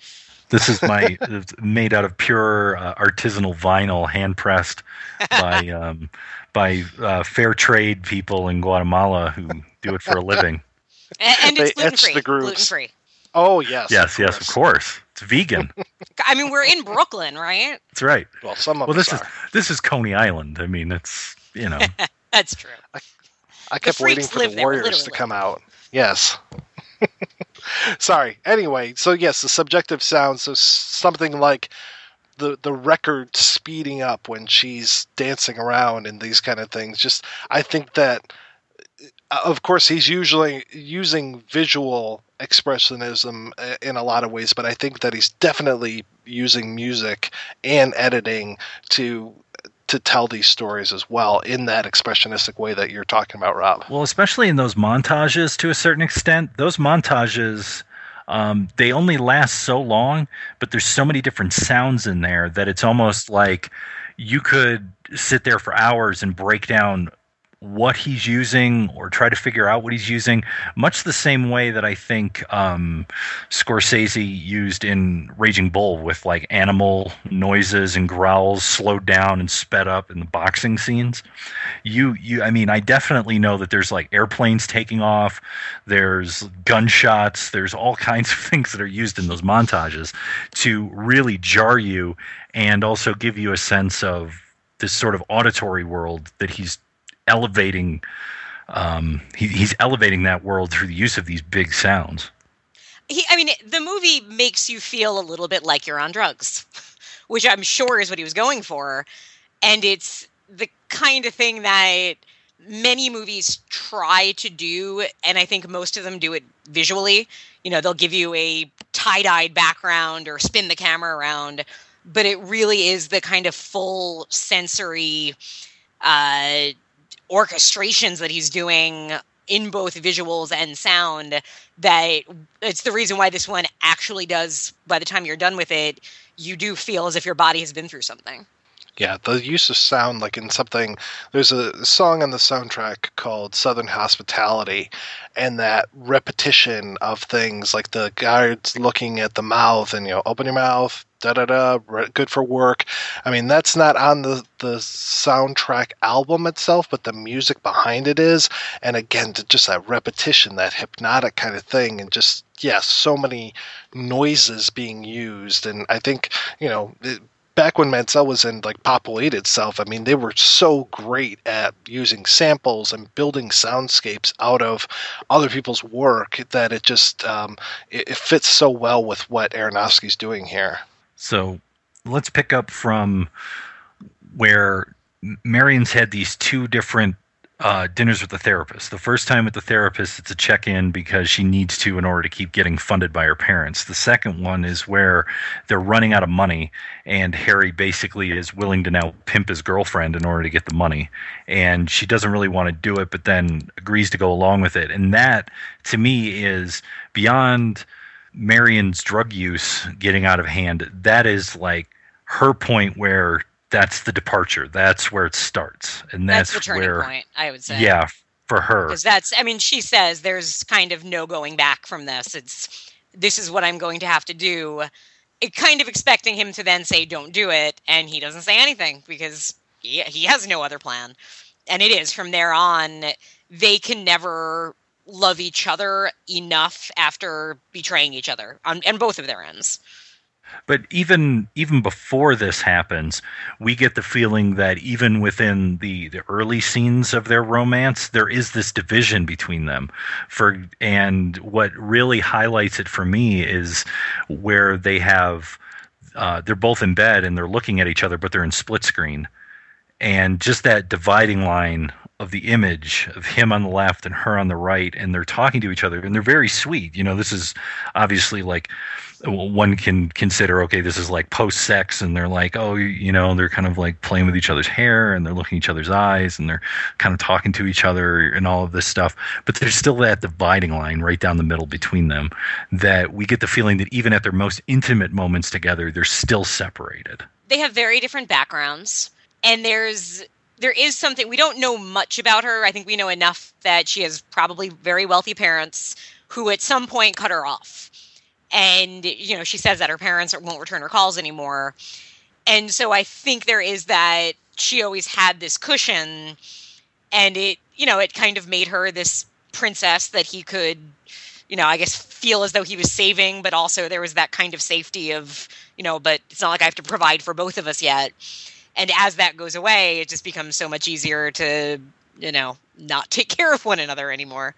This is my made out of pure uh, artisanal vinyl, hand pressed by um, by uh, fair trade people in Guatemala who do it for a living. And, and it's gluten free. Gluten free. Oh yes. Yes, yes, of course. It's vegan. I mean, we're in Brooklyn, right? That's right. Well, some of well, this are. is this is Coney Island. I mean, it's you know. That's true. I, I kept waiting for the Warriors there, to come out. Yes. Sorry. Anyway, so yes, the subjective sounds. So something like the the record speeding up when she's dancing around and these kind of things. Just I think that, uh, of course, he's usually using visual expressionism uh, in a lot of ways, but I think that he's definitely using music and editing to to tell these stories as well in that expressionistic way that you're talking about, Rob. Well, especially in those montages to a certain extent, those montages Um, they only last so long, but there's so many different sounds in there that it's almost like you could sit there for hours and break down what he's using or try to figure out what he's using, much the same way that I think um, Scorsese used in Raging Bull with like animal noises and growls slowed down and sped up in the boxing scenes. You, you, I mean, I definitely know that there's like airplanes taking off, there's gunshots, there's all kinds of things that are used in those montages to really jar you and also give you a sense of this sort of auditory world that he's elevating um, he, he's elevating that world through the use of these big sounds he, I mean, the movie makes you feel a little bit like you're on drugs, which I'm sure is what he was going for. And it's the kind of thing that many movies try to do. And I think most of them do it visually. You know, they'll give you a tie dyed background or spin the camera around, but it really is the kind of full sensory uh, orchestrations that he's doing in both visuals and sound that it's the reason why this one actually does by the time you're done with it you do feel as if your body has been through something yeah the use of sound like in something there's a song on the soundtrack called southern hospitality and that repetition of things like the guards looking at the mouth and you know open your mouth da da da, good for work. I mean, that's not on the the soundtrack album itself, but the music behind it is. And again, just that repetition, that hypnotic kind of thing, and just yes, yeah, so many noises being used. And I think you know. It, back when Mansell was in like Pop Will Eat Itself, I mean, they were so great at using samples and building soundscapes out of other people's work that it just um, it, it, fits so well with what Aronofsky's doing here. So let's pick up from where Marion's had these two different uh, dinners with the therapist. The first time with the therapist, it's a check in because she needs to in order to keep getting funded by her parents. The second one is where they're running out of money, and Harry basically is willing to now pimp his girlfriend in order to get the money. And she doesn't really want to do it, but then agrees to go along with it. And that, to me, is beyond Marion's drug use getting out of hand, that is like her point where that's the departure. That's where it starts, and that's, where. that's the turning where, point. I would say, yeah, for her, because that's. I mean, she says there's kind of no going back from this. It's this is what I'm going to have to do. It kind of expecting him to then say, "Don't do it," and he doesn't say anything because he he has no other plan. And it is from there on. They can never love each other enough after betraying each other on and both of their ends. But even even before this happens, we get the feeling that even within the, the early scenes of their romance, there is this division between them. For and what really highlights it for me is where they have uh, they're both in bed and they're looking at each other, but they're in split screen, and just that dividing line of the image of him on the left and her on the right and they're talking to each other and they're very sweet you know this is obviously like one can consider okay this is like post sex and they're like oh you know they're kind of like playing with each other's hair and they're looking each other's eyes and they're kind of talking to each other and all of this stuff but there's still that dividing line right down the middle between them that we get the feeling that even at their most intimate moments together they're still separated they have very different backgrounds and there's there is something we don't know much about her. I think we know enough that she has probably very wealthy parents who at some point cut her off. And you know, she says that her parents won't return her calls anymore. And so I think there is that she always had this cushion and it, you know, it kind of made her this princess that he could, you know, I guess feel as though he was saving, but also there was that kind of safety of, you know, but it's not like I have to provide for both of us yet and as that goes away it just becomes so much easier to you know not take care of one another anymore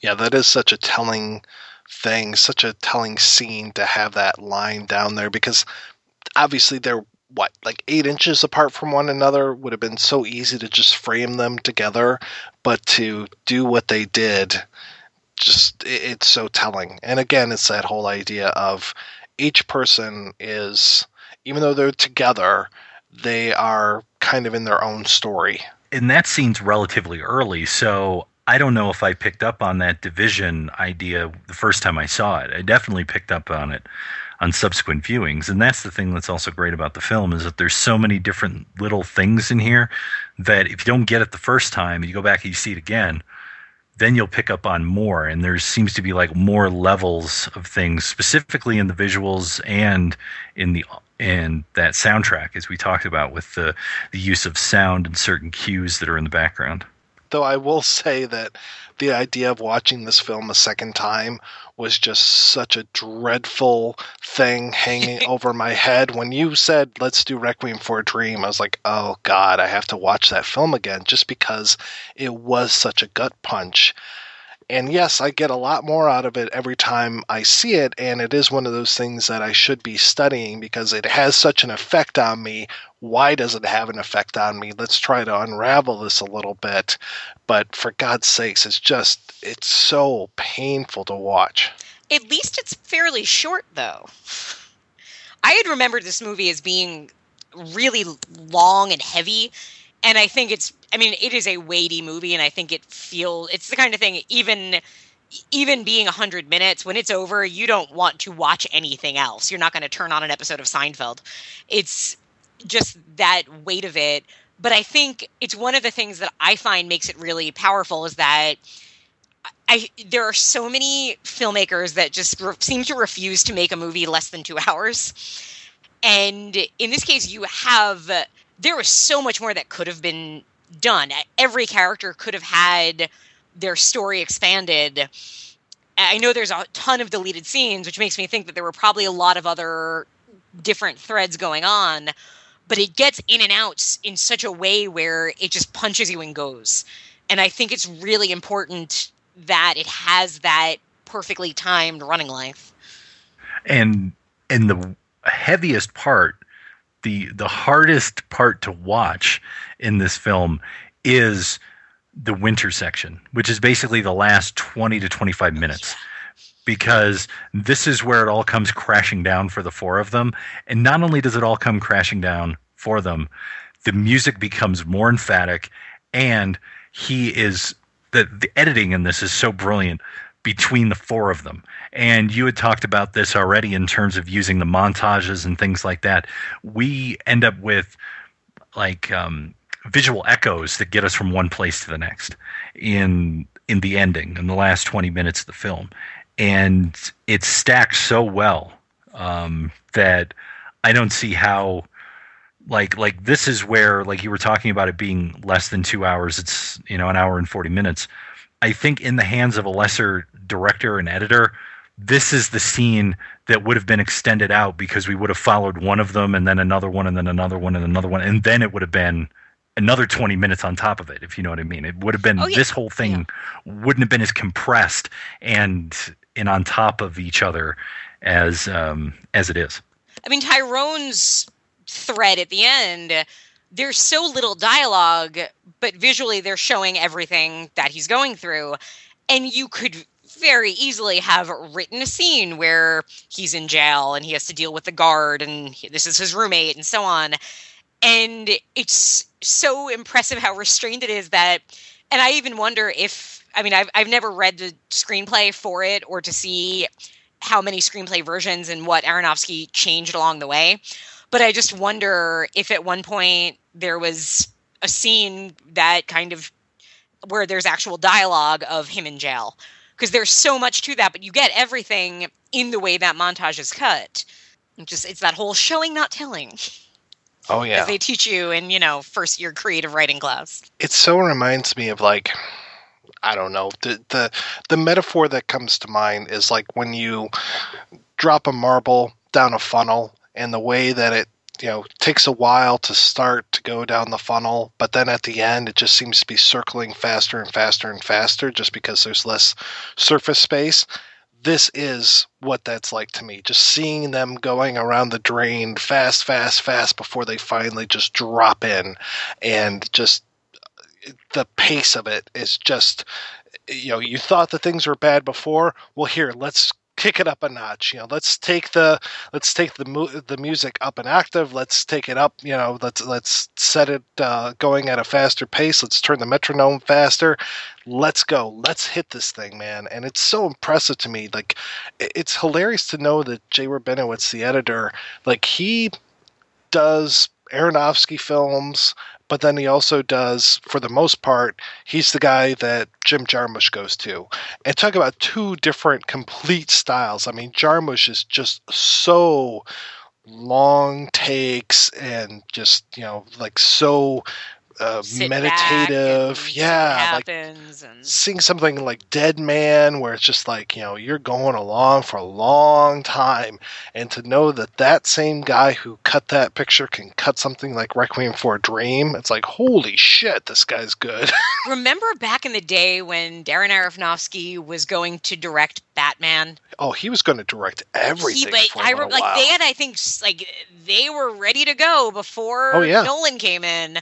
yeah that is such a telling thing such a telling scene to have that line down there because obviously they're what like eight inches apart from one another would have been so easy to just frame them together but to do what they did just it's so telling and again it's that whole idea of each person is even though they're together they are kind of in their own story. And that scene's relatively early, so I don't know if I picked up on that division idea the first time I saw it. I definitely picked up on it on subsequent viewings, and that's the thing that's also great about the film is that there's so many different little things in here that if you don't get it the first time and you go back and you see it again, then you'll pick up on more. And there seems to be like more levels of things specifically in the visuals and in the in that soundtrack as we talked about with the the use of sound and certain cues that are in the background Though I will say that the idea of watching this film a second time was just such a dreadful thing hanging over my head. When you said, let's do Requiem for a Dream, I was like, oh God, I have to watch that film again just because it was such a gut punch. And yes, I get a lot more out of it every time I see it. And it is one of those things that I should be studying because it has such an effect on me. Why does it have an effect on me? Let's try to unravel this a little bit. But for God's sakes, it's just, it's so painful to watch. At least it's fairly short, though. I had remembered this movie as being really long and heavy. And I think it's I mean, it is a weighty movie, and I think it feels it's the kind of thing even even being 100 minutes when it's over you don't want to watch anything else you're not going to turn on an episode of seinfeld it's just that weight of it but i think it's one of the things that i find makes it really powerful is that I there are so many filmmakers that just re- seem to refuse to make a movie less than 2 hours and in this case you have there was so much more that could have been done. Every character could have had their story expanded. I know there's a ton of deleted scenes, which makes me think that there were probably a lot of other different threads going on, but it gets in and out in such a way where it just punches you and goes. And I think it's really important that it has that perfectly timed running length. And and the heaviest part the the hardest part to watch in this film is the winter section, which is basically the last 20 to 25 minutes. Because this is where it all comes crashing down for the four of them. And not only does it all come crashing down for them, the music becomes more emphatic and he is the the editing in this is so brilliant between the four of them. And you had talked about this already in terms of using the montages and things like that. We end up with like um, visual echoes that get us from one place to the next in in the ending in the last 20 minutes of the film and it's stacked so well um, that i don't see how like like this is where like you were talking about it being less than two hours. It's you know an hour and 40 minutes. I think in the hands of a lesser director and editor this is the scene that would have been extended out because we would have followed one of them and then another one and then another one and another one. And then it would have been another 20 minutes on top of it if you know what i mean. It would have been Oh, yeah. this whole thing wouldn't have been as compressed and and on top of each other as um as it is. I mean, Tyrone's thread at the end, there's so little dialogue, but visually they're showing everything that he's going through. And you could very easily have written a scene where he's in jail and he has to deal with the guard and this is his roommate and so on. And it's so impressive how restrained it is that, and I even wonder if, I mean, I've, I've never read the screenplay for it or to see how many screenplay versions and what Aronofsky changed along the way. But I just wonder if at one point there was a scene that kind of where there's actual dialogue of him in jail. Because there's so much to that, but you get everything in the way that montage is cut. It just it's that whole showing not telling Oh, yeah. as they teach you in, you know, first year creative writing class. it so reminds me of like I don't know the the the metaphor that comes to mind is like when you drop a marble down a funnel and the way that it you know takes a while to start to go down the funnel but then at the end it just seems to be circling faster and faster and faster just because there's less surface space. This is what that's like to me just seeing them going around the drain fast fast fast before they finally just drop in and just the pace of it is just you know you thought the things were bad before. Well here let's kick it up a notch. You know, let's take the let's take the mu- the music up an octave. Let's take it up. You know, let's let's set it uh, going at a faster pace. Let's turn the metronome faster. Let's go. Let's hit this thing, man. And it's so impressive to me. Like, it- it's hilarious to know that Jay Rabinowitz, the editor, like he does Aronofsky films, but then he also does, for the most part, he's the guy that Jim Jarmusch goes to. And talk about two different complete styles. I mean, Jarmusch is just so long takes and just, you know, like so uh, meditative. Yeah. Like and seeing something like Dead Man, where it's just like, you know, you're going along for a long time. And to know that that same guy who cut that picture can cut something like Requiem for a Dream, it's like, holy shit, this guy's good. Remember back in the day when Darren Aronofsky was going to direct Batman? oh, he was going to direct everything. He, but I re- like they had, I think, like they were ready to go before Oh, yeah. Nolan came in,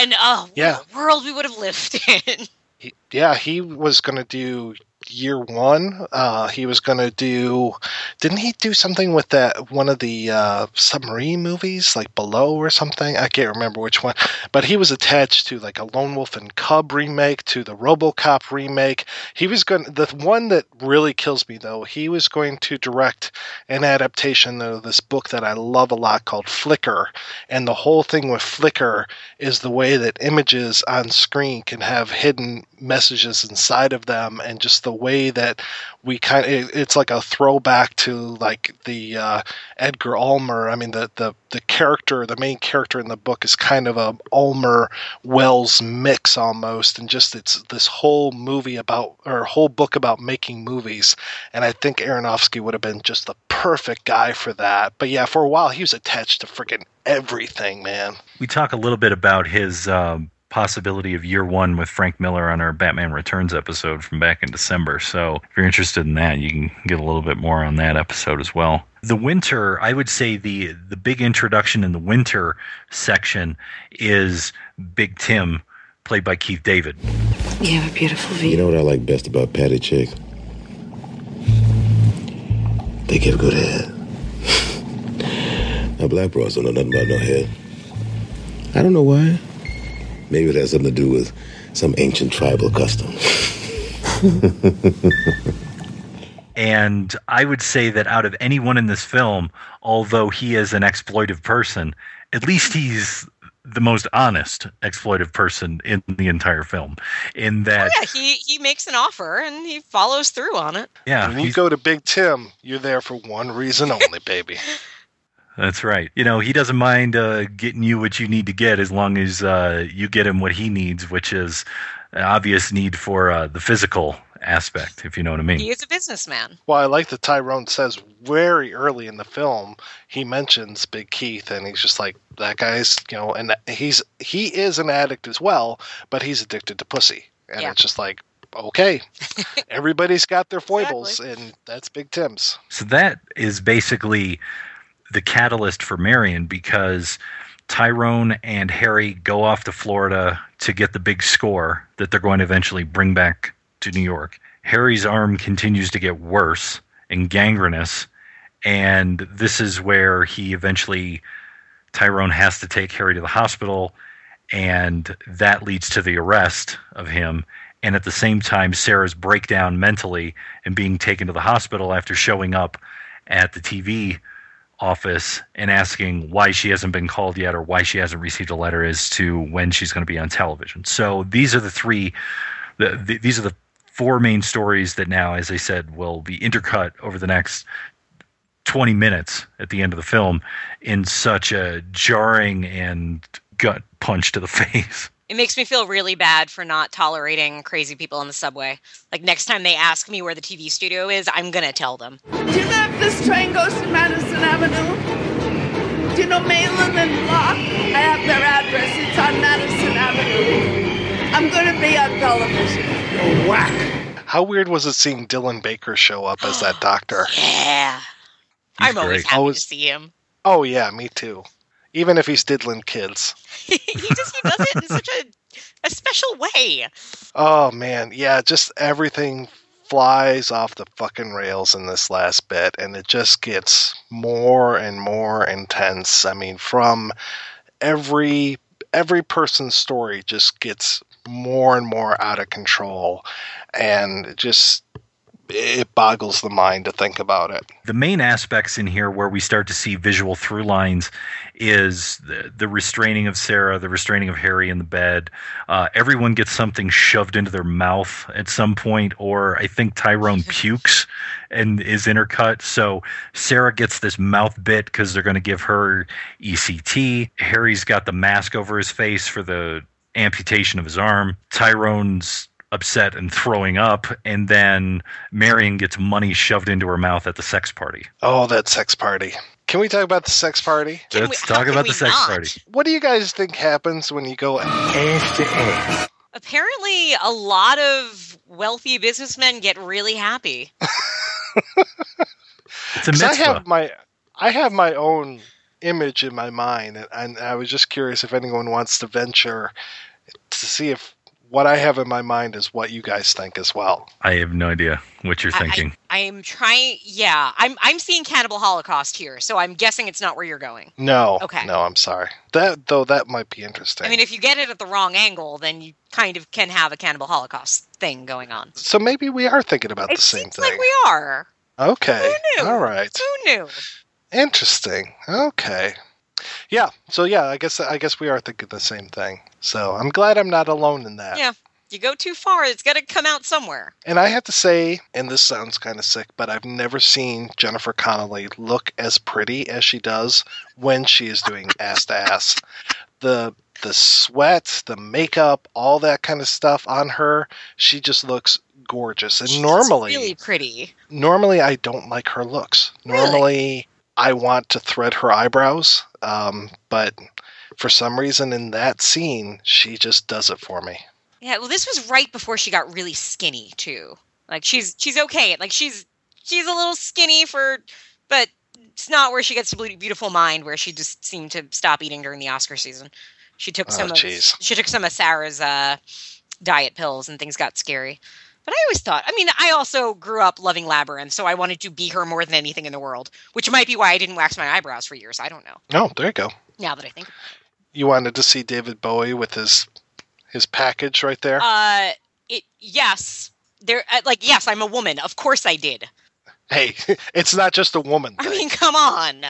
and oh, what Yeah. a world we would have lived in. He- yeah, he was going to do year one. Uh, he was going to do. Didn't he do something with that one of the uh, submarine movies, like Below or something? I can't remember which one. But he was attached to like a Lone Wolf and Cub remake, to the RoboCop remake. He was going. The one that really kills me though, he was going to direct an adaptation of this book that I love a lot called Flicker. And the whole thing with Flicker is the way that images on screen can have hidden messages inside of them and just the way that we kind of it, it's like a throwback to like the uh, Edgar Ulmer. I mean the, the the character the main character in the book is kind of a Ulmer Welles mix almost and just it's this whole movie about or whole book about making movies and I think Aronofsky would have been just the perfect guy for that. But yeah for a while he was attached to freaking everything man. We talk a little bit about his um, possibility of year one with Frank Miller on our Batman Returns episode from back in December. So if you're interested in that, you can get a little bit more on that episode as well. The winter, I would say the the big introduction in the winter section is Big Tim, played by Keith David. You have a beautiful view. You know what I like best about Patty chicks? They give good head. now, black bros don't know nothing about no head. I don't know why. Maybe it has something to do with some ancient tribal custom. And I would say that out of anyone in this film, although he is an exploitive person, at least he's the most honest exploitive person in the entire film. In that, oh, yeah, he he makes an offer and he follows through on it. yeah, when you go to Big Tim, you're there for one reason only, baby. that's right. You know, he doesn't mind uh, getting you what you need to get as long as uh, you get him what he needs, which is an obvious need for uh, the physical aspect, if you know what I mean. He is a businessman. Well, I like that Tyrone says very early in the film he mentions Big Keith, and he's just like that guy's, you know, and he's he is an addict as well, but he's addicted to pussy, and Yeah. it's just like okay, everybody's got their foibles, and that's Big Tim's. So that is basically the catalyst for Marion because Tyrone and Harry go off to Florida to get the big score that they're going to eventually bring back to New York. Harry's arm continues to get worse and gangrenous, and this is where he eventually Tyrone has to take Harry to the hospital, and that leads to the arrest of him. And at the same time, Sarah's breakdown mentally and being taken to the hospital after showing up at the TV office and asking why she hasn't been called yet or why she hasn't received a letter as to when she's going to be on television. So these are the three, the, the, these are the four main stories that now, as I said, will be intercut over the next 20 minutes at the end of the film in such a jarring and gut punch to the face. It makes me feel really bad for not tolerating crazy people on the subway. Like next time they ask me where the TV studio is, I'm gonna tell them. Do you know if this train goes to Madison Avenue? Do you know Malin and Block? I have their address. It's on Madison Avenue. I'm going to be on television. Whack. How weird was it seeing Dylan Baker show up as that doctor? Yeah. I'm always great. happy Always- to see him. Oh yeah, me too. Even if he's diddling kids. he just he does it in such a a special way. Oh man, yeah, just everything flies off the fucking rails in this last bit, and it just gets more and more intense. I mean, from every every person's story just gets more and more out of control, and just it boggles the mind to think about it. The main aspects in here where we start to see visual through lines is the, the restraining of Sarah, the restraining of Harry in the bed. Uh, everyone gets something shoved into their mouth at some point, or I think Tyrone pukes and is intercut. So Sarah gets this mouth bit because they're going to give her ECT. Harry's got the mask over his face for the amputation of his arm. Tyrone's upset and throwing up, and then Marion gets money shoved into her mouth at the sex party. Oh, that sex party. Can we talk about the sex party? Let's talk about the sex party. What do you guys think happens when you go ass to ass? Apparently, a lot of wealthy businessmen get really happy. It's a 'Cause I have my I have my own image in my mind, and, and I was just curious if anyone wants to venture to see if what I have in my mind is what you guys think as well. I have no idea what you're I- thinking. I, am trying. Yeah, I'm. I'm seeing Cannibal Holocaust here, so I'm guessing it's not where you're going. No, Okay. no, I'm sorry. That though that might be interesting. I mean, if you get it at the wrong angle, then you kind of can have a Cannibal Holocaust thing going on. so maybe we are thinking about It the same seems thing. like we are. okay, Who knew? all right, Who knew? interesting. Okay, yeah. So yeah, I guess I guess we are thinking the same thing. So I'm glad I'm not alone in that. Yeah, you go too far, it's got to come out somewhere. And I have to say, and this sounds kind of sick, but I've never seen Jennifer Connelly look as pretty as she does when she is doing ass to ass. The the sweat, the makeup, all that kind of stuff on her, she just looks gorgeous. And She's normally, really pretty. normally I don't like her looks. Normally, I want to thread her eyebrows, um, but for some reason in that scene, she just does it for me. Yeah, well, this was right before she got really skinny too. Like she's she's okay. Like she's she's a little skinny for, but it's not where she gets to Beau- beautiful mind, where she just seemed to stop eating during the Oscar season. She took Oh, some of jeez. she took some of Sarah's uh, diet pills, and things got scary. But I always thought, I mean, I also grew up loving Labyrinth, so I wanted to be her more than anything in the world, which might be why I didn't wax my eyebrows for years. I don't know. Oh, there you go. Now that I think, You wanted to see David Bowie with his his package right there. uh, it yes, there, uh, like yes, I'm a woman. Of course I did. hey, it's not just a woman. I mean, come on.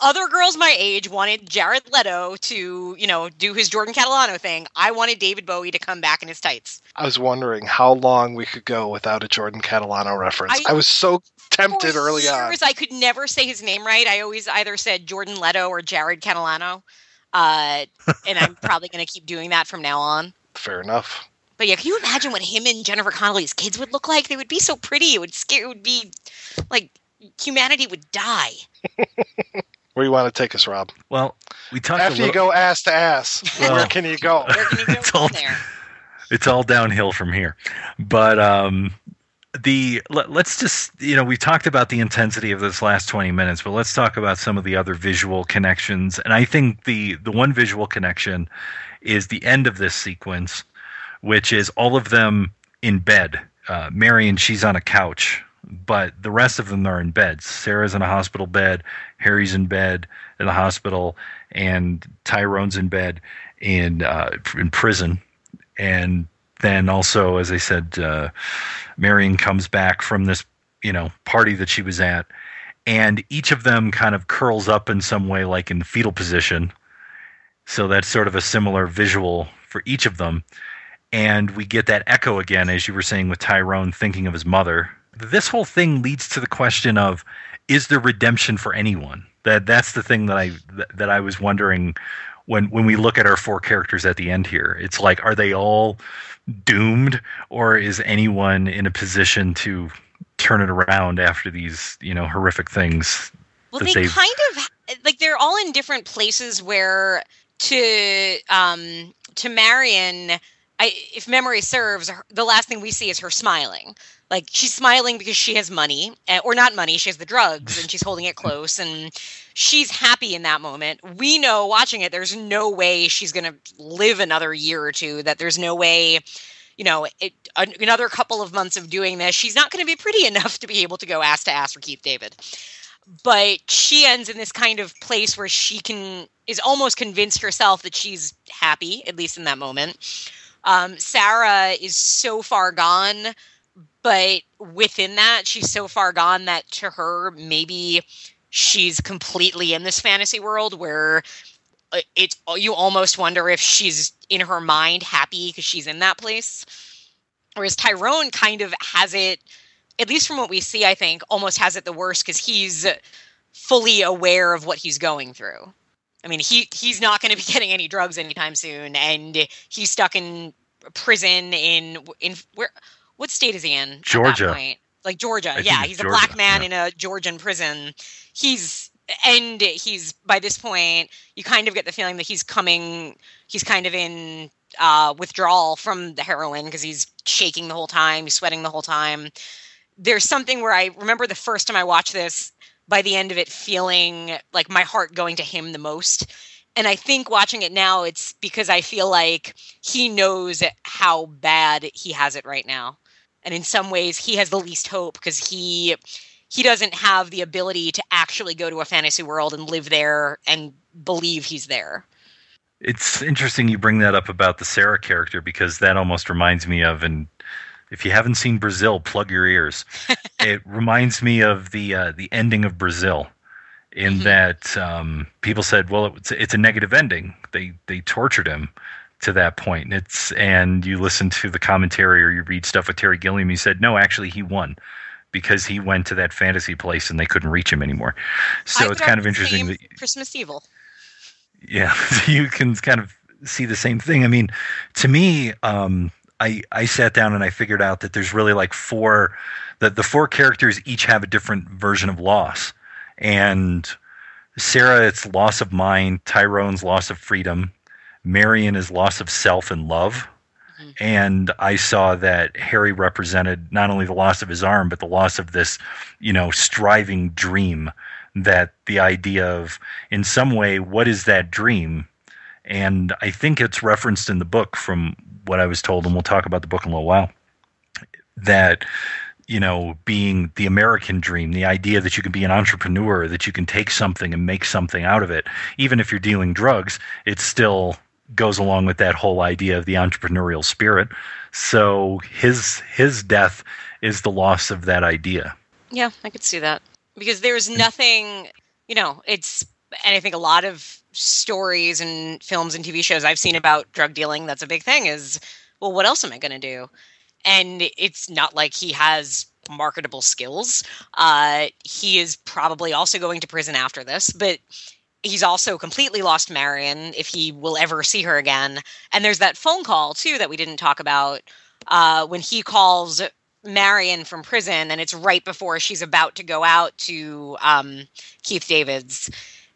Other girls my age wanted Jared Leto to, you know, do his Jordan Catalano thing. I wanted David Bowie to come back in his tights. I was wondering how long we could go without a Jordan Catalano reference. I- I, was so tempted early on. years, I could never say his name right. I always either said Jordan Leto or Jared Catalano. Uh, and I'm probably going to keep doing that from now on. Fair enough. But yeah, can you imagine what him and Jennifer Connelly's kids would look like? They would be so pretty. It would scare. It would be like humanity would die. Where you want to take us, Rob? Well, we talked a After you go ass to ass, Well- where can you go? it's all it's all downhill from here. But um, the let, let's just you know we talked about the intensity of this last 20 minutes, but let's talk about some of the other visual connections. And I think the the one visual connection is the end of this sequence, which is all of them in bed. Uh, Marion, she's on a couch, but the rest of them are in beds. Sarah's in a hospital bed, Harry's in bed in the hospital, and Tyrone's in bed in uh, in prison. And then also, as I said, uh, Marion comes back from this you know party that she was at, and each of them kind of curls up in some way, like in the fetal position. So that's sort of a similar visual for each of them. And we get that echo again, as you were saying, with Tyrone thinking of his mother. This whole thing leads to the question of is there redemption for anyone? That that's the thing that I that, I was wondering when when we look at our four characters at the end here. It's like are they all doomed or is anyone in a position to turn it around after these, you know, horrific things Well, they they've kind of like they're all in different places where to um to Marion, I, if memory serves, the last thing we see is her smiling. Like she's smiling because she has money, eh, or not money. She has the drugs, and she's holding it close, and she's happy in that moment. We know watching it, there's no way she's gonna live another year or two. That there's no way you know, it, another couple of months of doing this, she's not going to be pretty enough to be able to go ass to ass for Keith David. But she ends in this kind of place where she can is almost convinced herself that she's happy, at least in that moment. Um, Sarah is so far gone, but within that, she's so far gone that to her, maybe she's completely in this fantasy world where uh, it's you almost wonder if she's in her mind happy because she's in that place. Whereas Tyrone kind of has it, at least from what we see, I think, almost has it the worst because he's fully aware of what he's going through. I mean, he he's not going to be getting any drugs anytime soon, and he's stuck in prison in in where what state is he in? Georgia. Like Georgia. I yeah, he's a black man in a Georgian prison. He's and he's by this point you kind of get the feeling that he's coming he's kind of in uh withdrawal from the heroin because he's shaking the whole time he's sweating the whole time there's something where i remember the first time i watched this by the end of it feeling like my heart going to him the most. And i think watching it now it's because i feel like he knows how bad he has it right now. And in some ways he has the least hope because he he doesn't have the ability to actually go to a fantasy world and live there and believe he's there. It's interesting you bring that up about the Sarah character because that almost reminds me of, and if you haven't seen Brazil, plug your ears. it reminds me of the uh, the ending of Brazil, in that um, people said, "Well, it's it's a negative ending." They they tortured him to that point. And it's and you listen to the commentary or you read stuff with Terry Gilliam. He said, "No, actually, he won." Because he went to that fantasy place and they couldn't reach him anymore. So I it's kind of interesting that christmas evil yeah you can kind of see the same thing i mean to me um i i sat down and i figured out that there's really like four that the four characters each have a different version of loss. And sarah it's loss of mind tyrone's loss of freedom marion is loss of self and love. Mm-hmm. And i saw that harry represented not only the loss of his arm but the loss of this you know striving dream that the idea of in some way what is that dream? And i think it's referenced in the book from what i was told and we'll talk about the book in a little while that you know being the american dream the idea that you can be an entrepreneur that you can take something and make something out of it even if you're dealing drugs it still goes along with that whole idea of the entrepreneurial spirit so his his death is the loss of that idea Yeah, I could see that. Because there's nothing, you know, it's, and I think a lot of stories and films and TV shows I've seen about drug dealing, that's a big thing is, well, what else am I going to do? And it's not like he has marketable skills. Uh, he is probably also going to prison after this, but he's also completely lost Marion if he will ever see her again. And there's that phone call too that we didn't talk about uh, when he calls Marion from prison, and it's right before she's about to go out to um, Keith David's.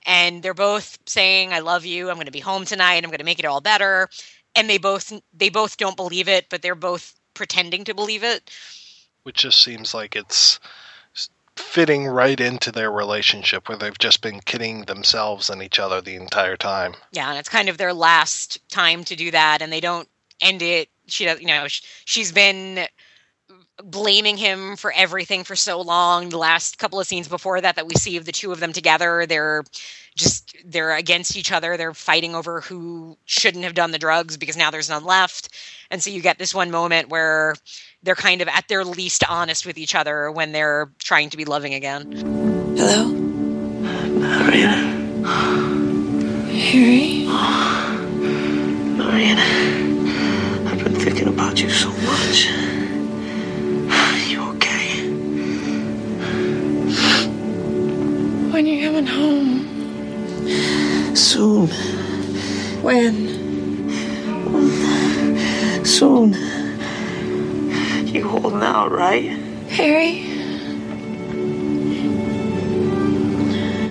And they're both saying, "I love you. I'm going to be home tonight. I'm going to make it all better." And they both they both don't believe it, but they're both pretending to believe it. which just seems like it's fitting right into their relationship where they've just been kidding themselves and each other the entire time. Yeah, and it's kind of their last time to do that, and they don't end it. She does, you know, sh- she's been blaming him for everything for so long. The last couple of scenes before that that we see of the two of them together, they're just they're against each other. They're fighting over who shouldn't have done the drugs because now there's none left. And so you get this one moment where they're kind of at their least honest with each other when they're trying to be loving again. Hello? Mariana. Harry? Mariana. I've been thinking about you so much. When you're coming home? Soon. When? Soon. You holding out, right? Harry?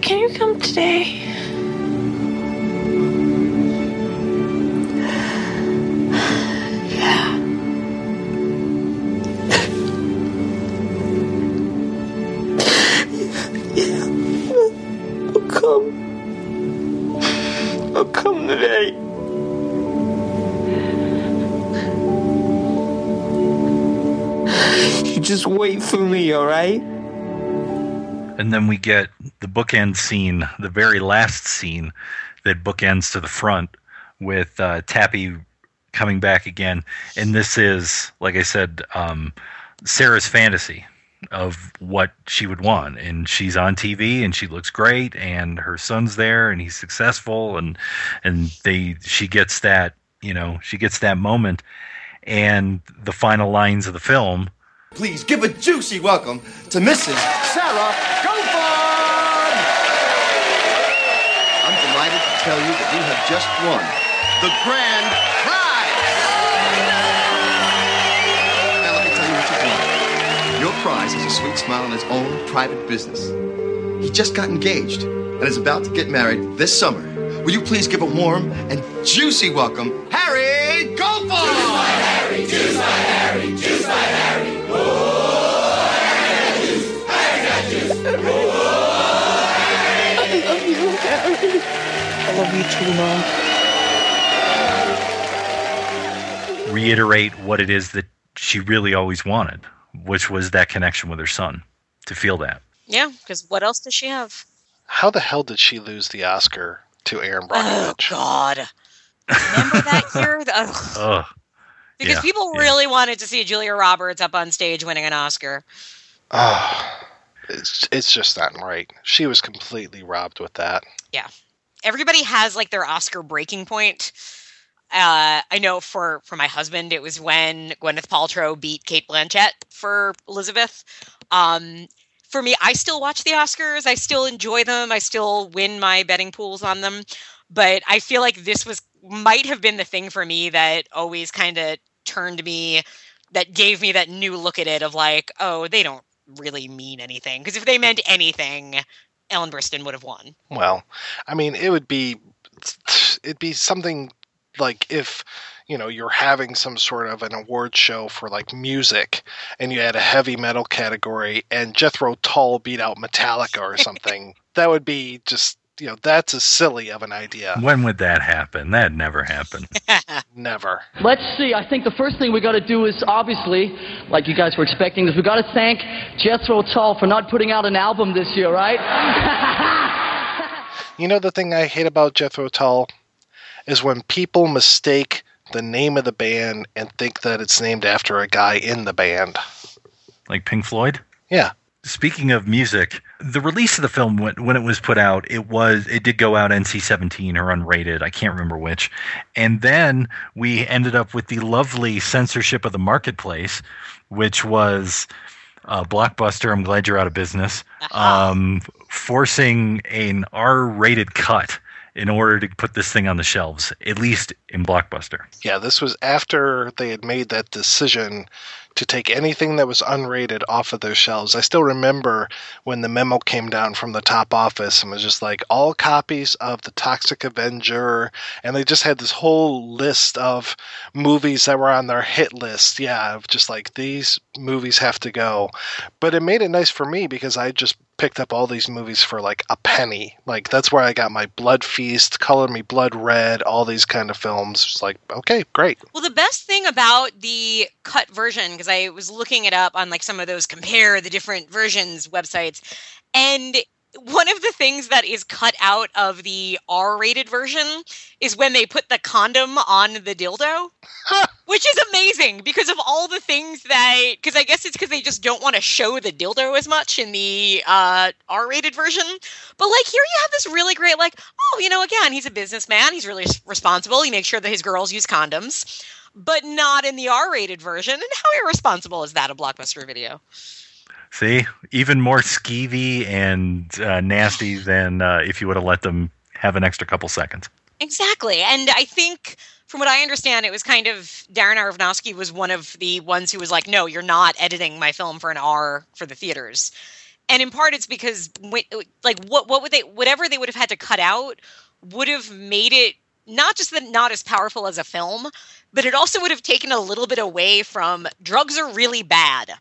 Can you come today? All right? And then we get the bookend scene, the very last scene that bookends to the front with uh, Tappy coming back again. And this is, like I said, um, Sarah's fantasy of what she would want. And she's on TV and she looks great and her son's there and he's successful and and they she gets that, you know, she gets that moment and the final lines of the film Please give a juicy welcome to Mrs. Sarah Goldfarb! I'm delighted to tell you that you have just won the grand prize! Now, let me tell you what you've won. Your prize is a sweet smile on his own private business. He just got engaged and is about to get married this summer. Will you please give a warm and juicy welcome, Harry Goldfarb! Harry, juice my Harry, juice my Harry. Too, Mom. reiterate what it is that she really always wanted, which was that connection with her son, to feel that. Yeah, because what else does she have? How the hell did she lose the Oscar to Erin Oh Brockovich? God! Remember that year? Ugh. Ugh. because Yeah, people really wanted to see Julia Roberts up on stage winning an Oscar. Oh, it's it's just not right. She was completely robbed with that. Yeah, everybody has like their Oscar breaking point. Uh, I know for for my husband, it was when Gwyneth Paltrow beat Cate Blanchett for Elizabeth. Um, for me, I still watch the Oscars. I still enjoy them. I still win my betting pools on them. But I feel like this was might have been the thing for me that always kind of turned me, that gave me that new look at it of like, oh, they don't really mean anything. Because if they meant anything, Ellen Burstyn would have won. Well, I mean, it would be it'd be something like if you know you're having some sort of an award show for like music and you had a heavy metal category and Jethro Tull beat out Metallica or something. that would be just you know that's as silly of an idea. When would that happen? That never happened. Never. Let's see. I think the first thing we got to do is obviously, like you guys were expecting, is we got to thank Jethro Tull for not putting out an album this year, right? You know the thing I hate about Jethro Tull is when people mistake the name of the band and think that it's named after a guy in the band. Like Pink Floyd? Yeah. Speaking of music, the release of the film when, when it was put out, it was it did go out NC-17 or unrated, I can't remember which. And then we ended up with the lovely censorship of the marketplace, which was uh, Blockbuster. I'm glad you're out of business. Um, forcing an R-rated cut in order to put this thing on the shelves, at least in Blockbuster. Yeah, this was after they had made that decision to take anything that was unrated off of their shelves. I still remember when the memo came down from the top office and was just like all copies of The Toxic Avenger, and they just had this whole list of movies that were on their hit list. Yeah, of just like these movies have to go. But it made it nice for me because I just picked up all these movies for like a penny. Like that's where I got my Blood Feast, Color Me Blood Red, all these kind of films. It's like, okay, great. Well, the best thing about the cut version, because I was looking it up on like some of those compare the different versions websites, and one of the things that is cut out of the R-rated version is when they put the condom on the dildo, which is amazing because of all the things that. Because I guess it's because they just don't want to show the dildo as much in the uh, R-rated version. But like here, you have this really great like, oh, you know, again, he's a businessman. He's really responsible. He makes sure that his girls use condoms, but not in the R-rated version. And how irresponsible is that? A blockbuster video. See, even more skeevy and uh, nasty than uh, if you would have let them have an extra couple seconds. Exactly. And I think from what I understand, it was kind of Darren Aronofsky was one of the ones who was like, no, you're not editing my film for an R for the theaters. And in part, it's because, like, what what would they, whatever they would have had to cut out, would have made it not just that not as powerful as a film, but it also would have taken a little bit away from drugs are really bad.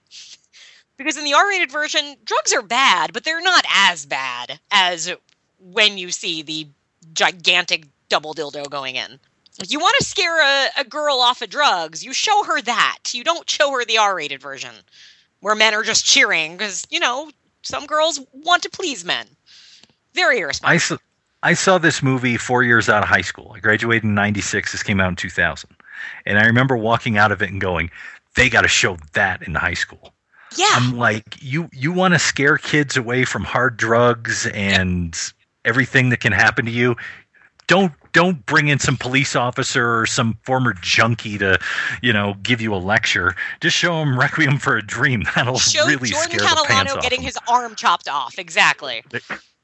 Because in the R-rated version, drugs are bad, but they're not as bad as when you see the gigantic double dildo going in. If you want to scare a, a girl off of drugs, you show her that. You don't show her the R rated version where men are just cheering because you know some girls want to please men. Very irresponsible. I saw, this movie four years out of high school. I graduated in '96. This came out in 2000, and I remember walking out of it and going, "They got to show that in high school." Yeah. I'm like, you you want to scare kids away from hard drugs and everything that can happen to you. Don't don't bring in some police officer or some former junkie to, you know, give you a lecture. Just show them Requiem for a Dream. That'll Show really Jordan scare the pants Catalano off getting his arm chopped off. Exactly.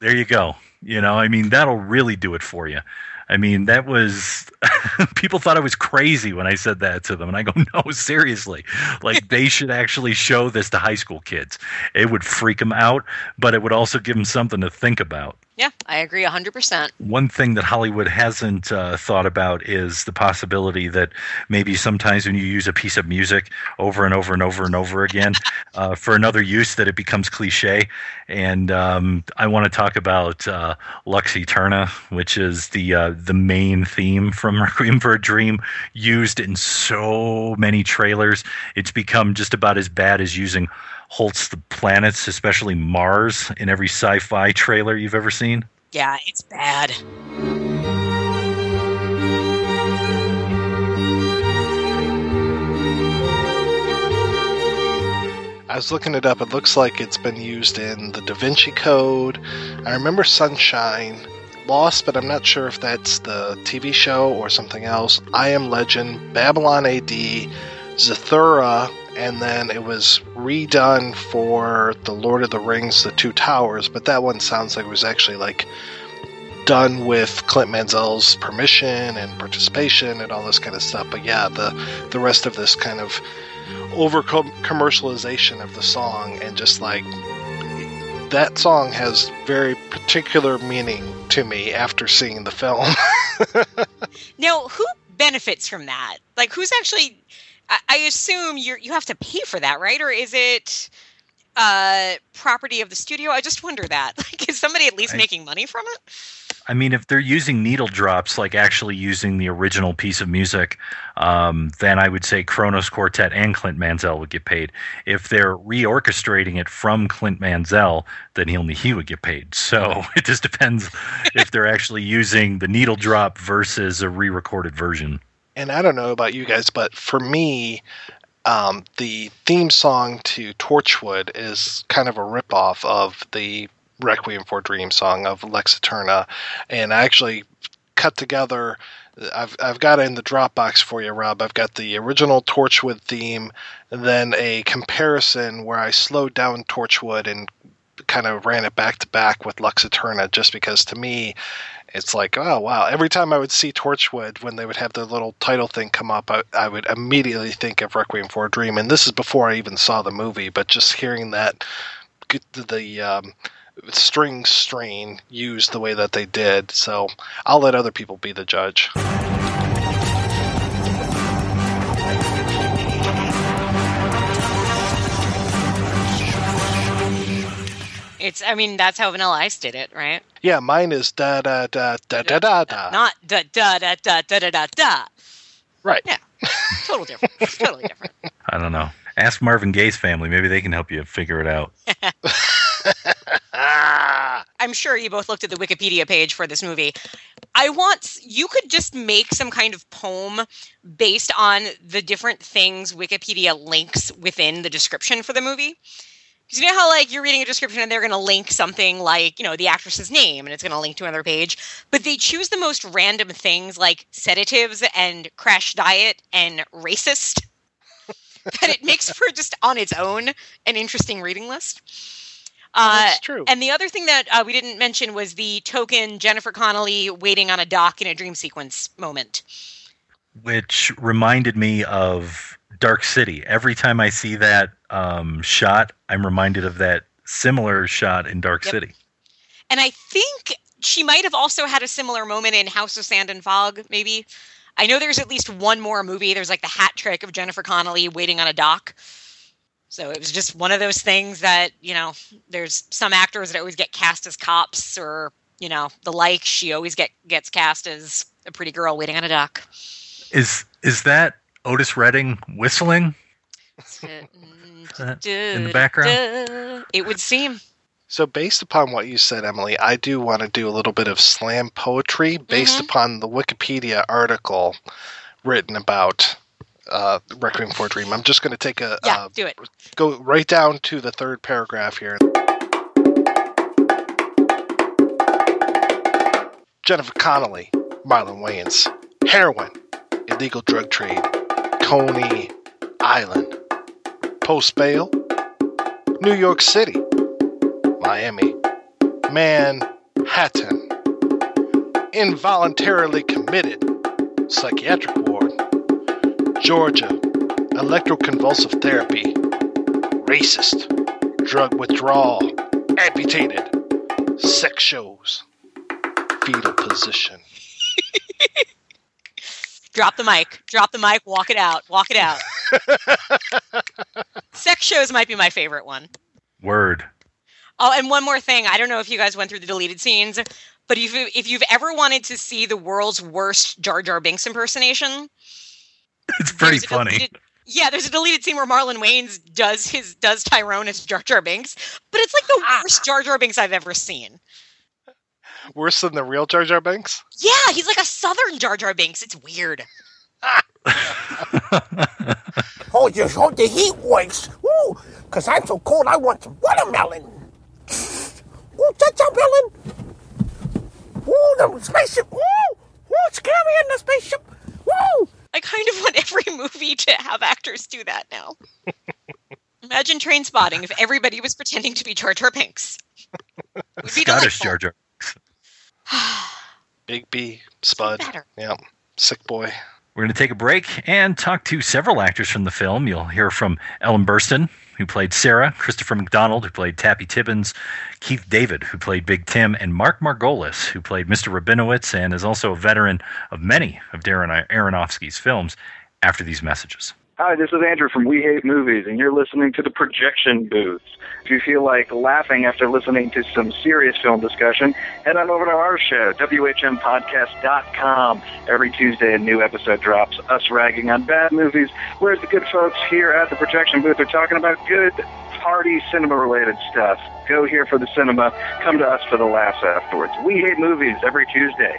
There you go. You know, I mean, that'll really do it for you. I mean, that was people thought I was crazy when I said that to them, and I go, no, seriously, like they should actually show this to high school kids. It would freak them out, but it would also give them something to think about. Yeah, I agree 100%. One thing that Hollywood hasn't uh, thought about is the possibility that maybe sometimes when you use a piece of music over and over and over and over again uh, for another use, that it becomes cliche. And um, I want to talk about uh, Lux Aeterna, which is the uh, the main theme from Requiem for a Dream, used in so many trailers. It's become just about as bad as using Holst's the planets, especially Mars, in every sci-fi trailer you've ever seen. Yeah, it's bad. I was looking it up. It looks like it's been used in the Da Vinci Code. I remember Sunshine, Lost, but I'm not sure if that's the TV show or something else. I Am Legend, Babylon AD, Zathura, and then it was redone for The Lord of the Rings, The Two Towers, but that one sounds like it was actually like done with Clint Mansell's permission and participation and all this kind of stuff. But yeah, the the rest of this kind of over commercialization of the song and just like that song has very particular meaning to me after seeing the film. Now, who benefits from that? Like, who's actually? I, I assume you you have to pay for that, right? Or is it uh property of the studio? I just wonder that. Like, is somebody at least I- making money from it? I mean, if they're using needle drops, like actually using the original piece of music, um, then I would say Kronos Quartet and Clint Mansell would get paid. If they're reorchestrating it from Clint Mansell, then he only he would get paid. So it just depends if they're actually using the needle drop versus a re-recorded version. And I don't know about you guys, but for me, um, the theme song to Torchwood is kind of a ripoff of the Requiem for Dream song of Lux Aeterna, and I actually cut together. I've I've got it in the Dropbox for you, Rob. I've got the original Torchwood theme, then a comparison where I slowed down Torchwood and kind of ran it back to back with Lux Aeterna, just because to me, it's like, oh wow! Every time I would see Torchwood when they would have their little title thing come up, I, I would immediately think of Requiem for a Dream, and this is before I even saw the movie. But just hearing that, the, um, string strain used the way that they did, so I'll let other people be the judge. It's. I mean, that's how Vanilla Ice did it, right? Yeah, mine is da da da da da da da. Not da da da da da da da da. Right. Yeah. Total different. totally different. I don't know. Ask Marvin Gaye's family; maybe they can help you figure it out. I'm sure you both looked at the Wikipedia page for this movie. I want you could just make some kind of poem based on the different things Wikipedia links within the description for the movie. Because you know how like you're reading a description and they're going to link something like you know the actress's name and it's going to link to another page, but they choose the most random things like sedatives and crash diet and racist that it makes for just on its own an interesting reading list. Uh, That's true. And the other thing that uh, we didn't mention was the token Jennifer Connelly waiting on a dock in a dream sequence moment. which reminded me of Dark City. Every time I see that um, shot, I'm reminded of that similar shot in Dark Yep. City. And I think she might have also had a similar moment in House of Sand and Fog, maybe. I know there's at least one more movie. There's like the hat trick of Jennifer Connelly waiting on a dock. So it was just one of those things that, you know, there's some actors that always get cast as cops or, you know, the like. She always get gets cast as a pretty girl waiting on a dock. Is is that Otis Redding whistling? Sitting that in the background? It would seem. So, based upon what you said, Emily, I do want to do a little bit of slam poetry based Mm-hmm. upon the Wikipedia article written about uh, Requiem for a Dream. I'm just going to take a Yeah, uh, do it. go right down to the third paragraph here. Jennifer Connelly, Marlon Wayans, heroin, illegal drug trade, Coney Island, post bail, New York City, Miami, Manhattan, involuntarily committed, psychiatric ward, Georgia, electroconvulsive therapy, racist, drug withdrawal, amputated, sex shows, fetal position. Drop the mic. Drop the mic. Walk it out. Walk it out. Sex shows might be my favorite one. Word. Oh, and one more thing. I don't know if you guys went through the deleted scenes, but if you, if you've ever wanted to see the world's worst Jar Jar Binks impersonation, It's pretty funny. deleted- yeah, there's a deleted scene where Marlon Wayans does his does Tyrone as Jar Jar Binks, but it's like the ah. worst Jar Jar Binks I've ever seen. Worse than the real Jar Jar Binks? Yeah, he's like a Southern Jar Jar Binks. It's weird. Hold your hold the heat wakes. Woo! Cause I'm so cold I want some watermelon. Woo, cha melon. Woo, the spaceship. Woo! Woo, it's scary in the spaceship. Woo! I kind of want every movie to have actors do that now. Imagine Trainspotting if everybody was pretending to be Jar Jar Binks. Would be Scottish delightful. Jar Jar. Begbie, Spud. better. Yeah. Sick boy. We're going to take a break and talk to several actors from the film. You'll hear from Ellen Burstyn, who played Sarah, Christopher McDonald, who played Tappy Tibbons, Keith David, who played Big Tim, and Mark Margolis, who played Mr. Rabinowitz and is also a veteran of many of Darren Aronofsky's films after these messages. Hi, this is Andrew from We Hate Movies, and you're listening to the Projection Booth. If you feel like laughing after listening to some serious film discussion, head on over to our show, WHMPodcast.com. Every Tuesday, a new episode drops, us ragging on bad movies, whereas the good folks here at the Projection Booth are talking about good, hearty, cinema-related stuff. Go here for the cinema, come to us for the laughs afterwards. We Hate Movies every Tuesday.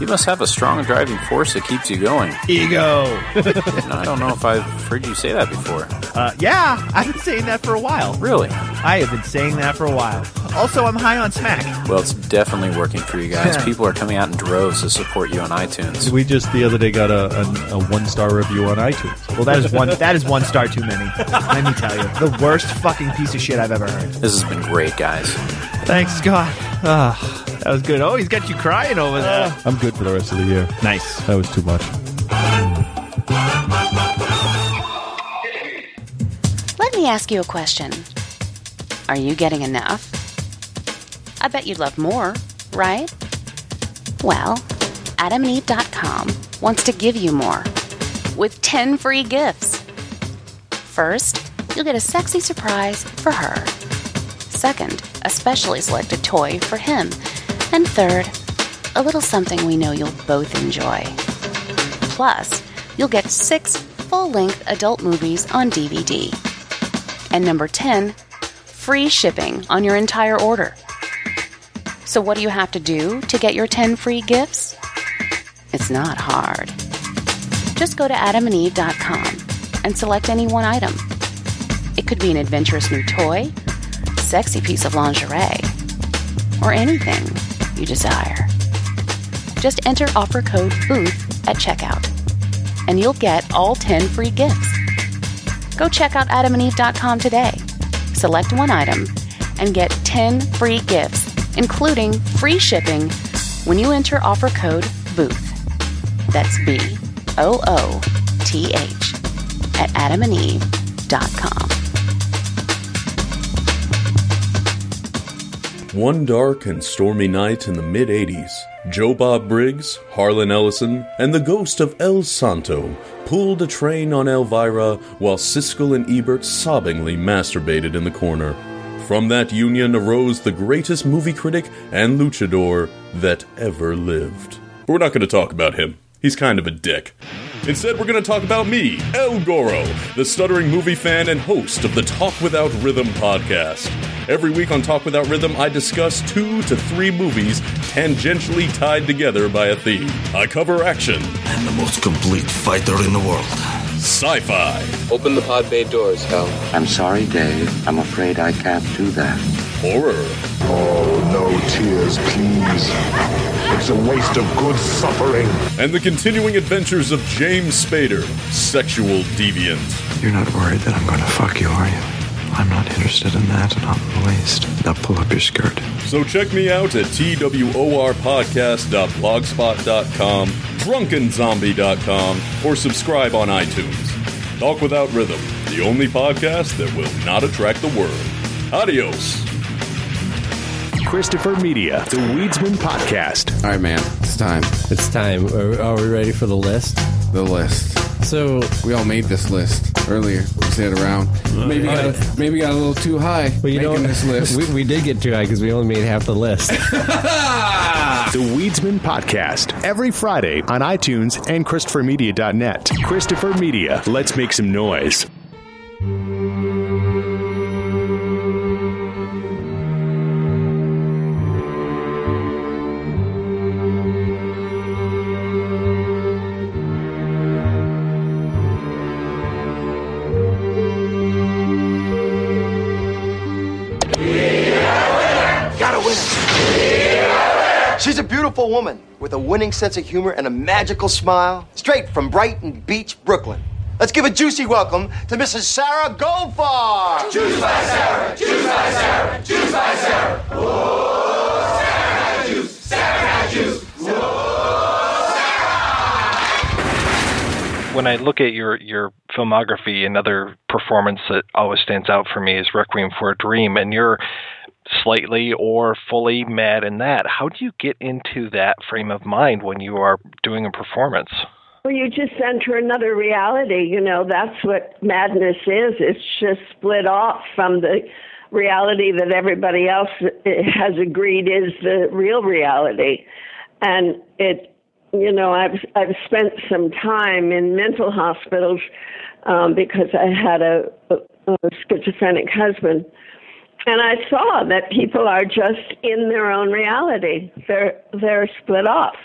You must have a strong driving force that keeps you going. Ego. And I don't know if I've heard you say that before. Uh, yeah, I've been saying that for a while. Really? I have been saying that for a while. Also, I'm high on smack. Well, it's definitely working for you guys. People are coming out in droves to support you on iTunes. We just the other day got a, a, a one star review on iTunes. Well, that is one. that is one star too many. Let me tell you, the worst fucking piece of shit I've ever heard. This has been great, guys. Thanks, Scott. Ah, that was good. Oh, he's got you crying over there. I'm good for the rest of the year. Nice. That was too much. Let me ask you a question. Are you getting enough? I bet you'd love more, right? Well, adamandeve.com wants to give you more with 10 free gifts. First, you'll get a sexy surprise for her. Second, a specially selected toy for him. And third, a little something we know you'll both enjoy. Plus, you'll get six full length adult movies on DVD. And number 10, free shipping on your entire order. So, what do you have to do to get your 10 free gifts? It's not hard. Just go to adamandeve.com and select any one item. It could be an adventurous new toy, sexy piece of lingerie, or anything you desire. Just enter offer code BOOTH at checkout, and you'll get all 10 free gifts. Go check out adamandeve.com today. Select one item and get 10 free gifts, including free shipping, when you enter offer code BOOTH. That's B O O T-H, at adamandeve.com. One dark and stormy night in the mid 80s, Joe Bob Briggs, Harlan Ellison, and the ghost of El Santo pulled a train on Elvira while Siskel and Ebert sobbingly masturbated in the corner. From that union arose the greatest movie critic and luchador that ever lived. We're not going to talk about him. He's kind of a dick. Instead, we're going to talk about me, El Goro, the stuttering movie fan and host of the Talk Without Rhythm podcast. Every week on Talk Without Rhythm, I discuss two to three movies tangentially tied together by a theme. I cover action. I'm the most complete fighter in the world. Sci fi. Open the pod bay doors, Hal. I'm sorry, Dave. I'm afraid I can't do that. Horror. Oh. No tears, please. It's a waste of good suffering. And the continuing adventures of James Spader, sexual deviant. You're not worried that I'm going to fuck you, are you? I'm not interested in that, not in the least. Now pull up your skirt. So check me out at tworpodcast.blogspot.com, drunkenzombie.com, or subscribe on iTunes. Talk Without Rhythm, the only podcast that will not attract the world. Adios. Christopher Media, the Weedsman Podcast. All right, man, it's time. It's time. Are, are we ready for the list? The list. So we all made this list earlier. We said around. Maybe got a, maybe got a little too high. Well, you know, this list. We, we did get too high because we only made half the list. the Weedsman Podcast every Friday on iTunes and ChristopherMedia.net. Christopher Media. Let's make some noise. Beautiful woman with a winning sense of humor and a magical smile, straight from Brighton Beach, Brooklyn. Let's give a juicy welcome to Mrs. Sarah Goldfarb. Juice by Sarah, juice by Sarah, juice by Sarah. Whoa, Sarah got juice, Sarah got juice. when I look at your your filmography, another performance that always stands out for me is Requiem for a Dream, and you're slightly or fully mad in that. How do you get into that frame of mind when you are doing a performance? Well, you just enter another reality. You know, that's what madness is. It's just split off from the reality that everybody else has agreed is the real reality. And it, you know, I've I've spent some time in mental hospitals um, because I had a, a, a schizophrenic husband, and I saw that people are just in their own reality. They're they're split off,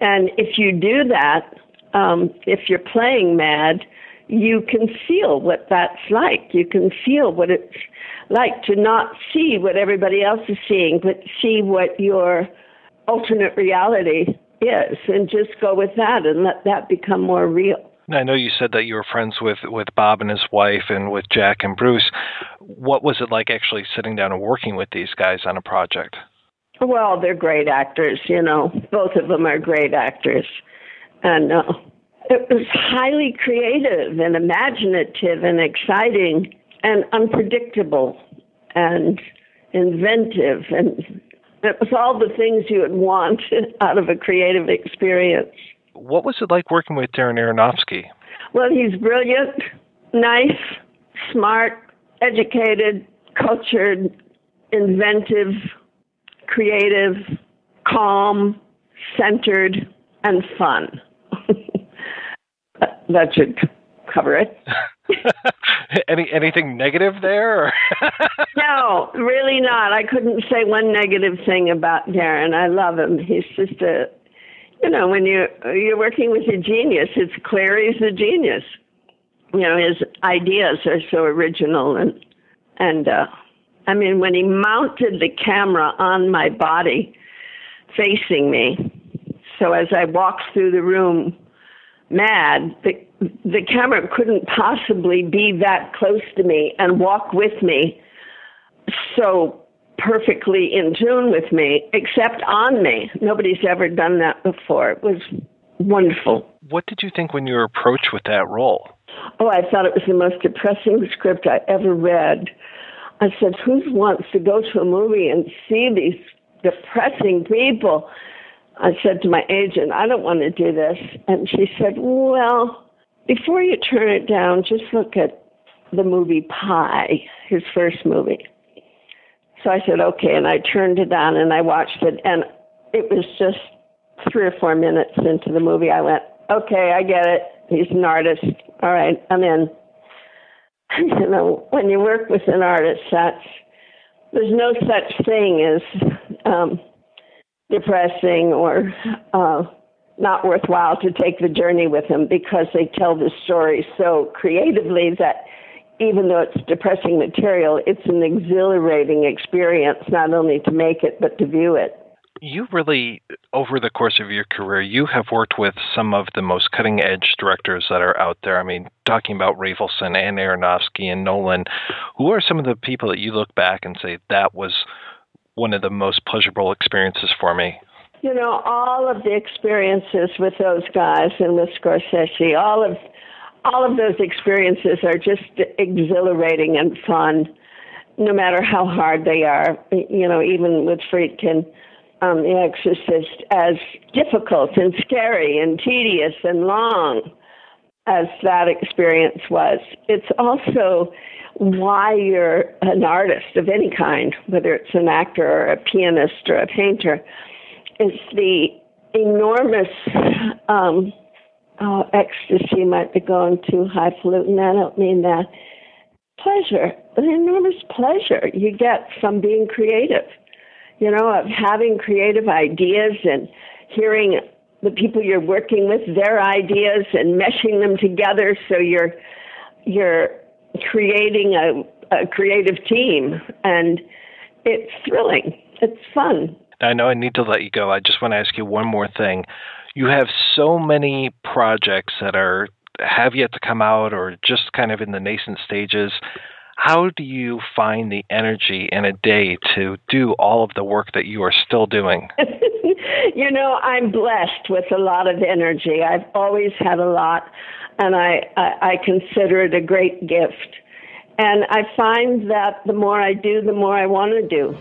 and if you do that, um, if you're playing mad, you can feel what that's like. You can feel what it's like to not see what everybody else is seeing, but see what your alternate reality is, and just go with that and let that become more real. I know you said that you were friends with, with Bob and his wife and with Jack and Bruce. What was it like actually sitting down and working with these guys on a project? Well, they're great actors, you know. Both of them are great actors. And uh, it was highly creative and imaginative and exciting and unpredictable and inventive. And it was all the things you would want out of a creative experience. What was it like working with Darren Aronofsky? Well, he's brilliant, nice, smart, educated, cultured, inventive, creative, calm, centered, and fun. that should cover it. Any anything negative there? no, really not. I couldn't say one negative thing about Darren. I love him. He's just a you know, when you're you're working with a genius, it's clear he's a genius. You know, his ideas are so original and and uh I mean when he mounted the camera on my body facing me, so as I walked through the room mad, the the camera couldn't possibly be that close to me and walk with me so perfectly in tune with me, except on me. Nobody's ever done that before. It was wonderful. What did you think when you were approached with that role? Oh, I thought it was the most depressing script I ever read. I said, Who wants to go to a movie and see these depressing people? I said to my agent, I don't want to do this. And she said, Well, before you turn it down, just look at the movie Pi, his first movie. So I said, Okay. And I turned it on and I watched it. And it was just three or four minutes into the movie. I went, Okay, I get it. He's an artist. All right, I'm in. You know, when you work with an artist, that's there's no such thing as um, depressing or uh, not worthwhile to take the journey with them because they tell the story so creatively that even though it's depressing material, it's an exhilarating experience not only to make it but to view it. You really, over the course of your career, you have worked with some of the most cutting edge directors that are out there. I mean, talking about Rafelson and Aronofsky and Nolan, who are some of the people that you look back and say that was one of the most pleasurable experiences for me? You know, all of the experiences with those guys and with Scorsese, all of all of those experiences are just exhilarating and fun, no matter how hard they are. You know, even with Friedkin, um, The Exorcist, as difficult and scary and tedious and long as that experience was, it's also why you're an artist of any kind, whether it's an actor or a pianist or a painter, is the enormous um, oh, ecstasy might be going too high, highfalutin. I don't mean that. Pleasure, an enormous pleasure you get from being creative. You know, of having creative ideas and hearing the people you're working with, their ideas, and meshing them together so you're you're creating a, a creative team, and it's thrilling. It's fun. I know I need to let you go. I just want to ask you one more thing. You have so many projects that are have yet to come out or just kind of in the nascent stages. How do you find the energy in a day to do all of the work that you are still doing? you know, I'm blessed with a lot of energy. I've always had a lot, and I, I, I consider it a great gift. And I find that the more I do, the more I want to do.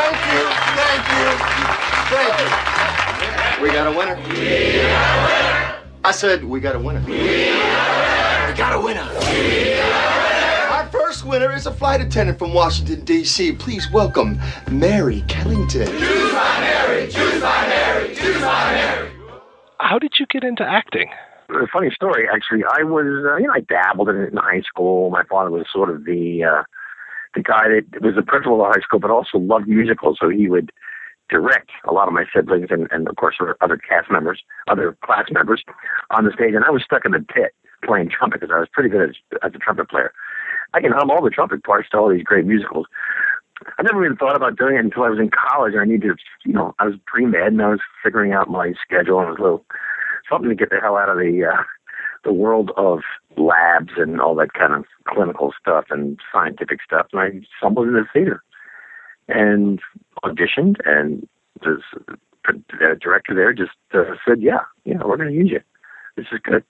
Thank you. Thank you. Thank you. We got a winner. We got a winner. I said we got a winner. We got a winner. Our first winner is a flight attendant from Washington, D.C. Please welcome Mary Kellington. Choose my Mary, choose my Mary, choose my Mary. How did you get into acting? a funny story actually i was uh, you know i dabbled in it in high school my father was sort of the uh the guy that was the principal of the high school but also loved musicals so he would direct a lot of my siblings and, and of course other cast members other class members on the stage and i was stuck in the pit playing trumpet because i was pretty good as, as a trumpet player i can hum all the trumpet parts to all these great musicals I never even thought about doing it until I was in college. I needed, you know, I was pre med and I was figuring out my schedule and it was a little something to get the hell out of the uh, the world of labs and all that kind of clinical stuff and scientific stuff. And I stumbled into theater and auditioned, and the, the director there just uh, said, "Yeah, yeah, we're going to use you. This is good."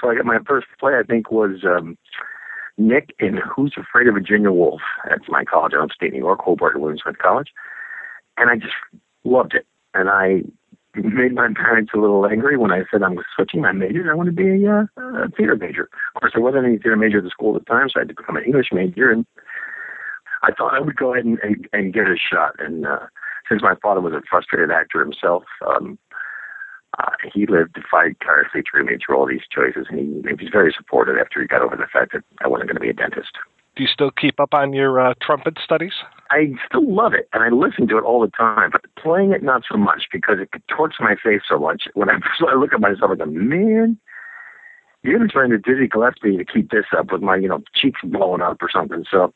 So I got my first play. I think was um, Nick in Who's Afraid of Virginia Woolf at my college upstate New York, Hobart and William Smith College, and I just loved it. And I made my parents a little angry when I said I was switching my major. I want to be a, uh, a theater major. Of course, there wasn't any theater major at the school at the time, so I had to become an English major. And I thought I would go ahead and, and, and a shot. And uh, since my father was a frustrated actor himself, um, uh, he lived vicariously through me through all these choices, and he, he was very supportive after he got over the fact that I wasn't going to be a dentist. Do you still keep up on your uh, trumpet studies? I still love it, and I listen to it all the time. But playing it, not so much because it contorts my face so much. When I, I look at myself, I go, "Man, you're trying to Dizzy Gillespie to keep this up with my, you know, cheeks blowing up or something." So,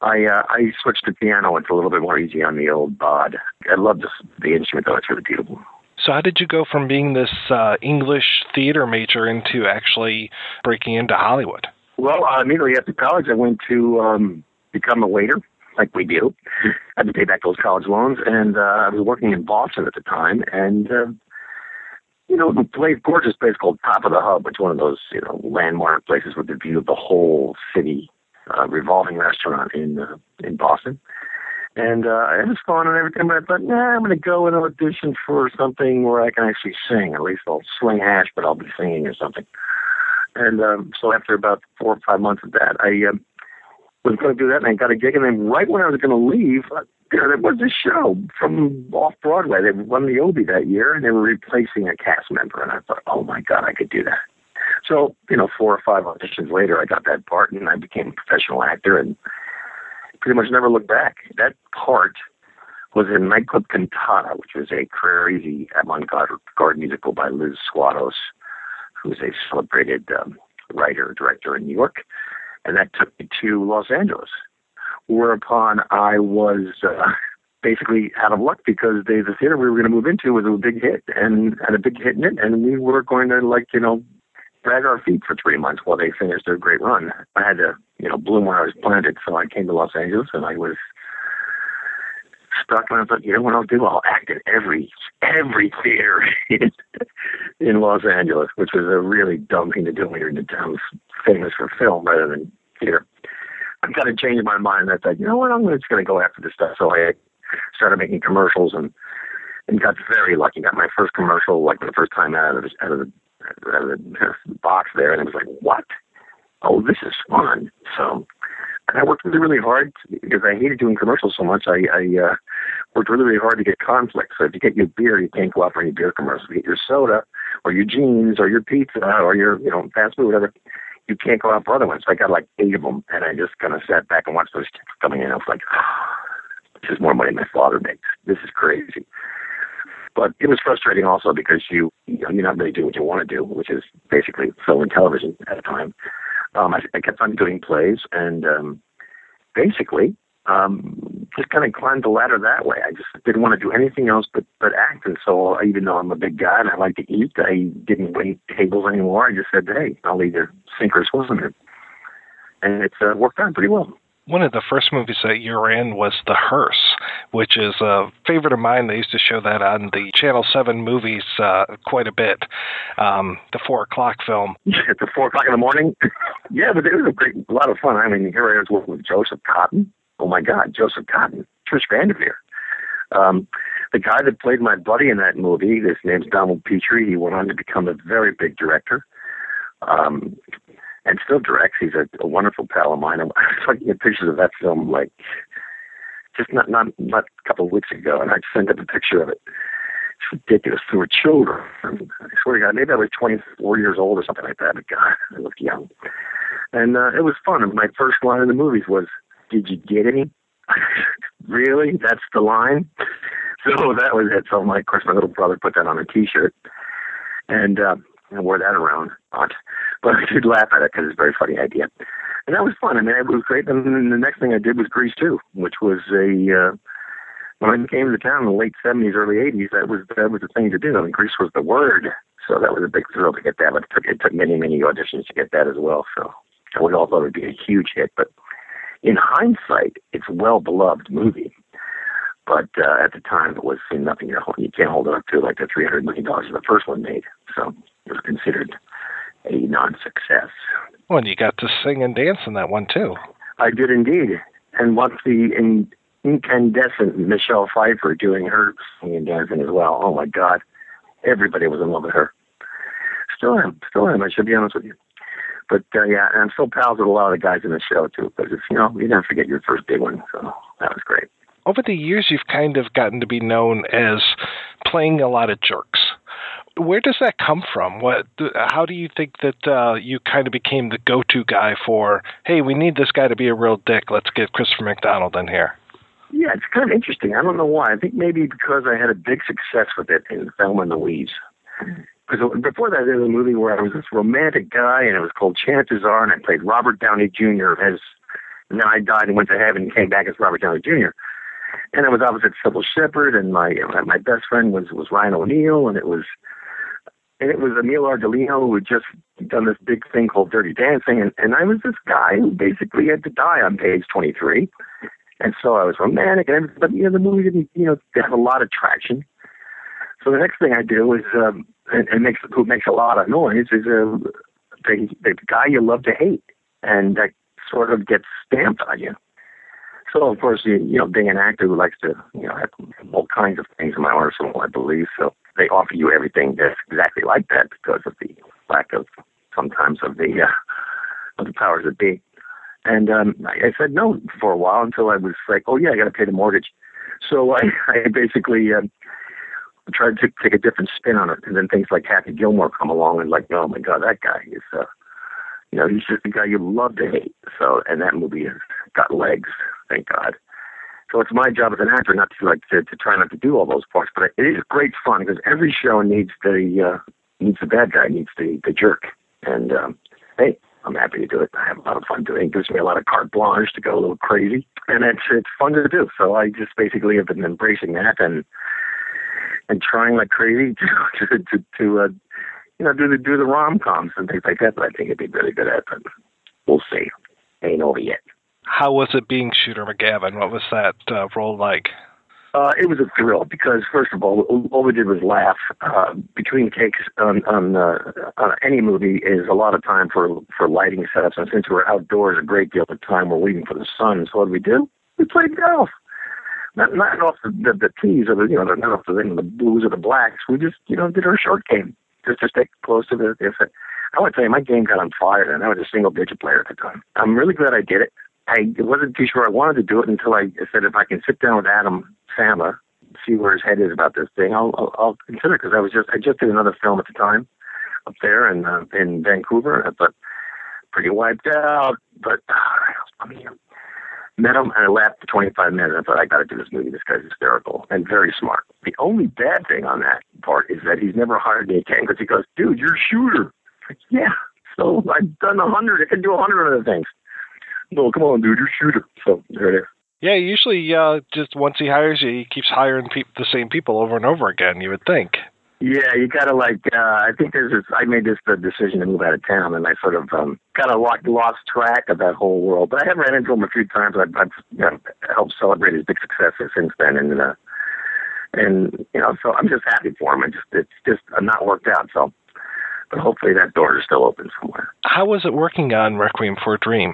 I uh, I switched to piano. It's a little bit more easy on the old bod. I love this, the instrument though; it's really beautiful. So, how did you go from being this uh, English theater major into actually breaking into Hollywood? Well, uh, immediately after college, I went to um, become a waiter, like we do. I had to pay back those college loans, and uh, I was working in Boston at the time, and uh, you know, the place, gorgeous place called Top of the Hub, which is one of those you know landmark places with the view of the whole city, uh, revolving restaurant in uh, in Boston. And uh, it was fun and everything, but I thought, nah, I'm going to go and audition for something where I can actually sing. At least I'll sling hash, but I'll be singing or something. And um, so after about four or five months of that, I um, was going to do that, and I got a gig. And then right when I was going to leave, uh, there, there was a show from off Broadway. They won the Obie that year, and they were replacing a cast member. And I thought, oh my god, I could do that. So you know, four or five auditions later, I got that part, and I became a professional actor, and pretty much never looked back. That part was in Nightclub Cantata, which was a crazy avant-garde musical by Liz Swados, who's a celebrated um, writer director in New York, and that took me to Los Angeles. Whereupon I was uh, basically out of luck because the, the theater we were going to move into was a big hit and had a big hit in it, and we were going to like you know drag our feet for three months while they finished their great run. I had to, you know, bloom where I was planted. So I came to Los Angeles and I was stuck and I thought, you know what I'll do? I'll act in every every theater in, in Los Angeles, which was a really dumb thing to do when you're in the town famous for film rather than theater. I've got to change my mind. I thought, you know what, I'm just going to go after this stuff. So I started making commercials and and got very lucky. Got my first commercial like the first time out of the, out of the the box there, and it was like, what? Oh, this is fun. So, and I worked really, really hard because I hated doing commercials so much. I, I uh, worked really, really hard to get conflicts. So if you get your beer, you can't go out for any beer commercials. If you get your soda, or your jeans, or your pizza, or your you know fast food, whatever, you can't go out for other ones. So I got like eight of them, and I just kind of sat back and watched those checks coming in. I was like, oh, this is more money my father makes. This is crazy. But it was frustrating also because you, you know, you're not really doing what you want to do, which is basically film and television at the time. Um, I, I kept on doing plays and um, basically um, just kind of climbed the ladder that way. I just didn't want to do anything else but but act. And so even though I'm a big guy and I like to eat, I didn't wait tables anymore. I just said, hey, I'll either sink or swim it. And it's uh, worked out pretty well one of the first movies that you were in was The Hearse, which is a favorite of mine. They used to show that on the Channel 7 movies uh, quite a bit. Um, the 4 o'clock film. At the 4 o'clock in the morning? yeah, but it was a great, a lot of fun. I mean, here I was working with Joseph Cotten. Oh my God, Joseph Cotten. Trish Van Devere. Um, the guy that played my buddy in that movie, his name's Donald Petrie. He went on to become a very big director. Um, and still directs. He's a, a wonderful pal of mine. I was looking at pictures of that film like just not not not a couple of weeks ago, and I sent up a picture of it. It's ridiculous. We were children. I swear to God, maybe I was 24 years old or something like that. But God, I looked young. And uh, it was fun. My first line in the movies was, "Did you get any?" really? That's the line. So that was it. So my, of course, my little brother put that on a T-shirt, and uh, I wore that around. But but I did laugh at it because it's a very funny idea. And that was fun. I mean, it was great. And then the next thing I did was Grease 2, which was a, uh, when I came to town in the late 70s, early 80s, that was, that was the thing to do. I mean, Grease was the word. So that was a big thrill to get that. But it took, it took many, many auditions to get that as well. So we all thought it would be a huge hit. But in hindsight, it's a well beloved movie. But uh, at the time, it was nothing you you can't hold it up to like the three hundred million dollars the first one made. So was considered a non-success. Well, and you got to sing and dance in that one too. I did indeed, and watch the in, incandescent Michelle Pfeiffer doing her singing and dancing as well. Oh my God, everybody was in love with her. Still am, still am. I should be honest with you. But uh, yeah, and I'm still pals with a lot of the guys in the show too, because you know you never forget your first big one. So that was great. Over the years, you've kind of gotten to be known as playing a lot of jerks where does that come from? What? How do you think that uh, you kind of became the go-to guy for? Hey, we need this guy to be a real dick. Let's get Christopher McDonald in here. Yeah, it's kind of interesting. I don't know why. I think maybe because I had a big success with it in Thelma and Louise. Because before that, there was a movie where I was this romantic guy, and it was called Chances Are, and I played Robert Downey Jr. as, and then I died and went to heaven and came back as Robert Downey Jr. and I was opposite Cybill Shepherd, and my my best friend was was Ryan O'Neal, and it was and it was Emil Ardolino who had just done this big thing called Dirty Dancing, and, and I was this guy who basically had to die on page 23. And so I was romantic, and everything, but you know the movie didn't you know have a lot of traction. So the next thing I do is, um, and, and makes who makes a lot of noise is uh, the the guy you love to hate, and that sort of gets stamped on you. So of course, you, you know, being an actor who likes to, you know, have all kinds of things in my arsenal, I believe. So they offer you everything that's exactly like that because of the lack of sometimes of the uh, of the powers that be. And um, I, I said no for a while until I was like, oh yeah, I got to pay the mortgage. So I, I basically um, tried to take a different spin on it, and then things like Happy Gilmore come along and like, oh my god, that guy is, uh, you know, he's just the guy you love to hate. So, and that movie has got legs, thank God. So it's my job as an actor not to like to, to try not to do all those parts, but it is great fun because every show needs the uh, needs the bad guy, needs the the jerk, and um, hey, I'm happy to do it. I have a lot of fun doing it. gives me a lot of carte blanche to go a little crazy, and it's it's fun to do. So I just basically have been embracing that and and trying like crazy to to to, to uh, you know do the do the rom coms and things like that. But I think it'd be really good at. But we'll see. Ain't over yet. How was it being Shooter McGavin? What was that uh, role like? Uh, it was a thrill because, first of all, all we did was laugh. Uh, between takes on on, uh, on any movie is a lot of time for for lighting setups, and since we're outdoors a great deal of the time, we're waiting for the sun. So what do we do? We played golf. Not not off the the, the tees or the you know not off the, the blues or the blacks. We just you know did our short game just to stay close to the. If it, I want to tell you, my game got on fire, and I was a single digit player at the time. I'm really glad I did it. I wasn't too sure I wanted to do it until I said if I can sit down with Adam Sandler, see where his head is about this thing, I'll I'll, I'll consider because I was just I just did another film at the time up there in uh, in Vancouver, but pretty wiped out. But uh, I mean, met him and I laughed for 25 minutes. I thought I got to do this movie. This guy's hysterical and very smart. The only bad thing on that part is that he's never hired me again because he goes, "Dude, you're a shooter." Like, yeah. So I've done a hundred. I can do a hundred other things no, come on, dude, you're shooter. So there it is. Yeah, usually uh, just once he hires you, he keeps hiring pe- the same people over and over again. You would think. Yeah, you gotta like. Uh, I think there's. This, I made this the decision to move out of town, and I sort of um, kind of lost, lost track of that whole world. But I have ran into him a few times. I've, I've you know, helped celebrate his big successes since then, and uh, and you know, so I'm just happy for him. It just it's just not worked out. So, but hopefully that door is still open somewhere. How was it working on Requiem for a Dream?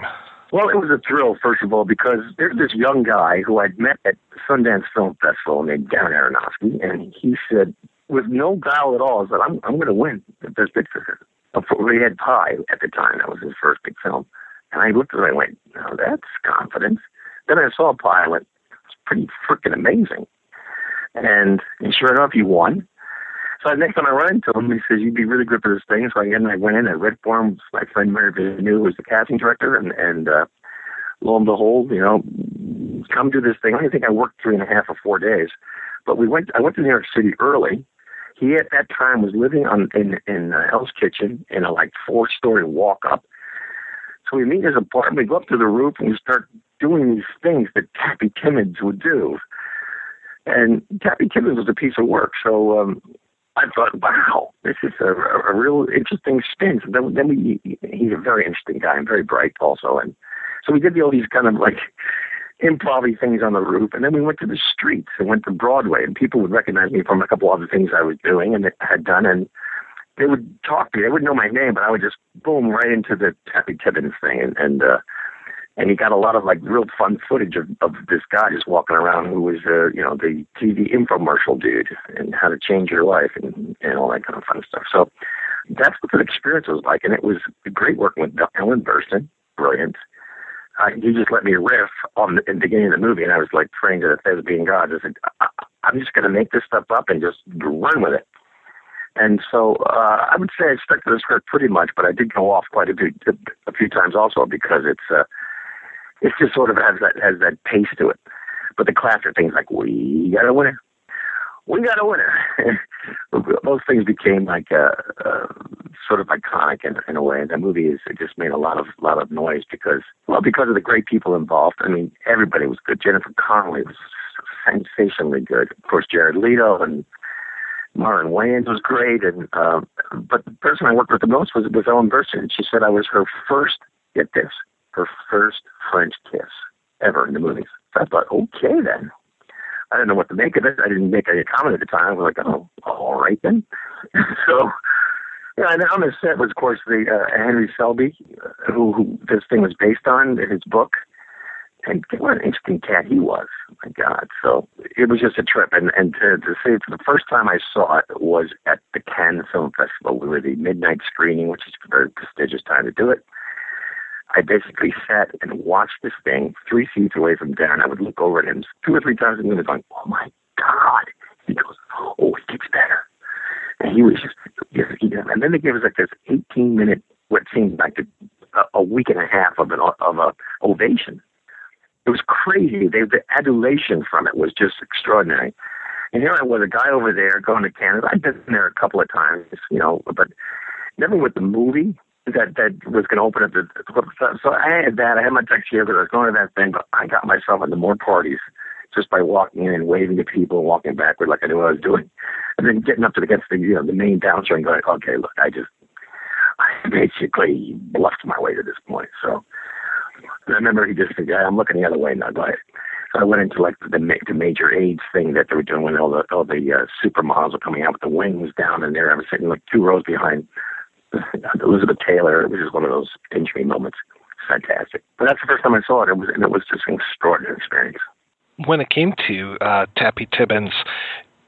Well, it was a thrill, first of all, because there's this young guy who I'd met at Sundance Film Festival named Darren Aronofsky, and he said, with no guile at all, said, I'm, I'm going to win the Best Picture. We had Pi at the time. That was his first big film. And I looked at him and I went, now that's confidence. Then I saw Pi and went, it's pretty freaking amazing. And, and sure enough, he won. So next time I run into him, he says, "You'd be really good for this thing." So I, again, I went in, I read for him. My friend Mary Vernieu was the casting director, and and uh, lo and behold, you know, come do this thing. I think I worked three and a half or four days, but we went. I went to New York City early. He at that time was living on in in uh, Hell's Kitchen in a like four story walk up. So we meet in his apartment. We go up to the roof and we start doing these things that Tappy Tibbons would do. And Tappy Tibbons was a piece of work. So um, I thought, wow, this is a, a real interesting spin. So then, then we, he's a very interesting guy and very bright also. And so we did all these kind of like improv things on the roof. And then we went to the streets and went to Broadway and people would recognize me from a couple other things I was doing and had done. And they would talk to me. They wouldn't know my name, but I would just boom right into the Tappy Tibbons thing. And, and, uh, and he got a lot of like real fun footage of, of this guy just walking around who was uh, you know the TV infomercial dude and how to change your life and and all that kind of fun stuff. So that's what the experience was like, and it was great working with Ellen Burstyn, brilliant. Uh, he just let me riff on the, in the beginning of the movie, and I was like praying to the thespian gods. I said, I, I'm just going to make this stuff up and just run with it. And so uh, I would say I stuck to the script pretty much, but I did go off quite a bit a few times also because it's uh, it just sort of has that has that pace to it. But the classic things like we got a winner, we got a winner. Those things became like a, a sort of iconic in, in a way. That movie is it just made a lot of lot of noise because well because of the great people involved. I mean everybody was good. Jennifer Connelly was sensationally good. Of course, Jared Leto and Marlon Wayans was great, and uh, but the person I worked with the most was was Ellen Burstyn. She said I was her first. Get this, her first French kiss ever in the movies. So I thought, okay then. I didn't know what to make of it. I didn't make any comment at the time. I was like, oh, all right then. so, yeah, and on the set was, of course, the uh, Henry Selby, uh, who, who this thing was based on, his book. And what an interesting cat he was. My God. So it was just a trip. And, and to, to say for the first time I saw it was at the Cannes Film Festival. We were the midnight screening, which is a very prestigious time to do it. I basically sat and watched this thing three seats away from Darren. I would look over at him two or three times a minute going, oh my God. He goes, oh, it gets better. And he was just, yes, he did. and then they gave us like this 18 minute, what seemed like a, a week and a half of an of a ovation. It was crazy. They, the adulation from it was just extraordinary. And here I was, a guy over there going to Canada. I'd been there a couple of times, you know, but never with the movie that that was going to open up the, so I had that. I had my tuxedo because I was going to that thing, but I got myself into more parties just by walking in and waving to people and walking backward like I knew what I was doing, and then getting up to the against the you know the main downswing and going, okay, look, I just I basically bluffed my way to this point. So I remember he just said, yeah, I'm looking the other way now, guys. So I went into like the, the major AIDS thing that they were doing when all the all the uh, supermodels were coming out with the wings down, and there I was sitting like two rows behind Elizabeth Taylor. It was just one of those pinch me moments. Fantastic. But that's the first time I saw it. It was and it was just an extraordinary experience. When it came to uh, Tappy Tibbons,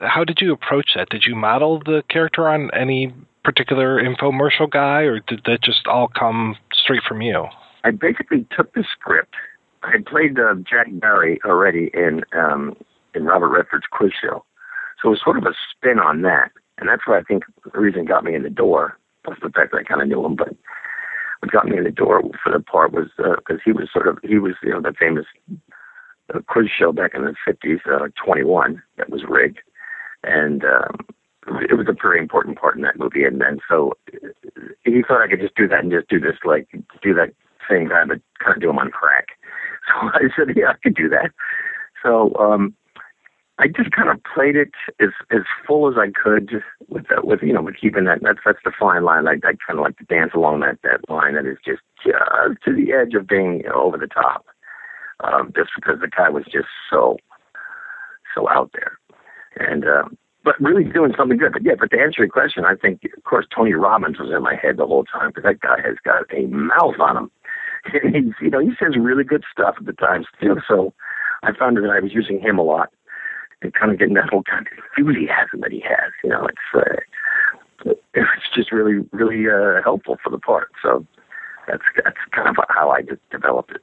how did you approach that? Did you model the character on any particular infomercial guy, or did that just all come straight from you? I basically took the script. I had played uh, Jack Barry already in um, in Robert Redford's Quiz Show, so it was sort of a spin on that, and that's why I think the reason got me in the door plus the fact that I kind of knew him. But what got me in the door for the part was because uh, he was sort of he was you know the famous uh, quiz show back in the fifties, uh, Twenty One, that was rigged, and um, it was a very important part in that movie. And then so he thought I could just do that and just do this like do that same guy, but kind of do him on crack. So I said, yeah, I could do that. So um, I just kind of played it as as full as I could with that, with you know with keeping that that's that's the fine line. I I kind of like to dance along that that line that is just just to the edge of being you know, over the top, um, just because the guy was just so so out there, and um, but really doing something good. But yeah, but to answer your question, I think of course Tony Robbins was in my head the whole time because that guy has got a mouth on him, and he's you know he says really good stuff at the times too. So I found that I was using him a lot and kind of getting that whole kind of enthusiasm that he has. You know, it's uh, it's just really really uh, helpful for the part. So that's that's kind of how I just developed it.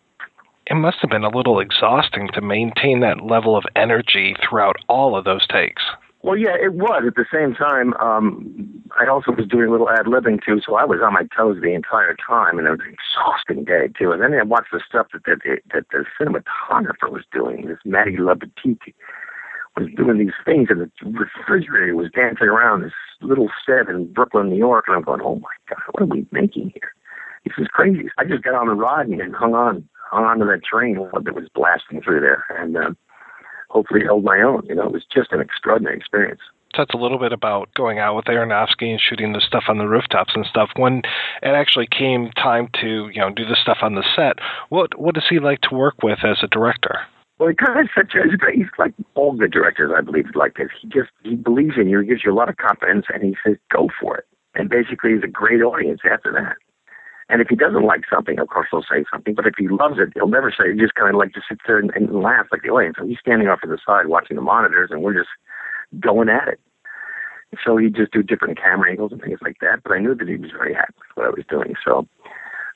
It must have been a little exhausting to maintain that level of energy throughout all of those takes. Well, yeah, it was. At the same time, um, I also was doing a little ad libbing too, so I was on my toes the entire time, and it was an exhausting day too. And then I watched the stuff that that, that the cinematographer was doing. This Matty Libatique, was doing these things, and the refrigerator was dancing around this little set in Brooklyn, New York, and I'm going, oh my god, what are we making here? This is crazy. I just got on the rod and hung on, hung on to that train that was blasting through there, and uh, hopefully held my own. You know, it was just an extraordinary experience that's a little bit about going out with Aronofsky and shooting the stuff on the rooftops and stuff. When it actually came time to you know do the stuff on the set, what what is he like to work with as a director? Well, he kind of such a he's like all the directors, I believe, like this. He just he believes in you, he gives you a lot of confidence, and he says go for it. And basically, he's a great audience after that. And if he doesn't like something, of course he'll say something. But if he loves it, he'll never say. He just kind of like just sits there and, and laughs like the audience. So he's standing off to the side watching the monitors, and we're just going at it. So he'd just do different camera angles and things like that. But I knew that he was very happy with what I was doing. So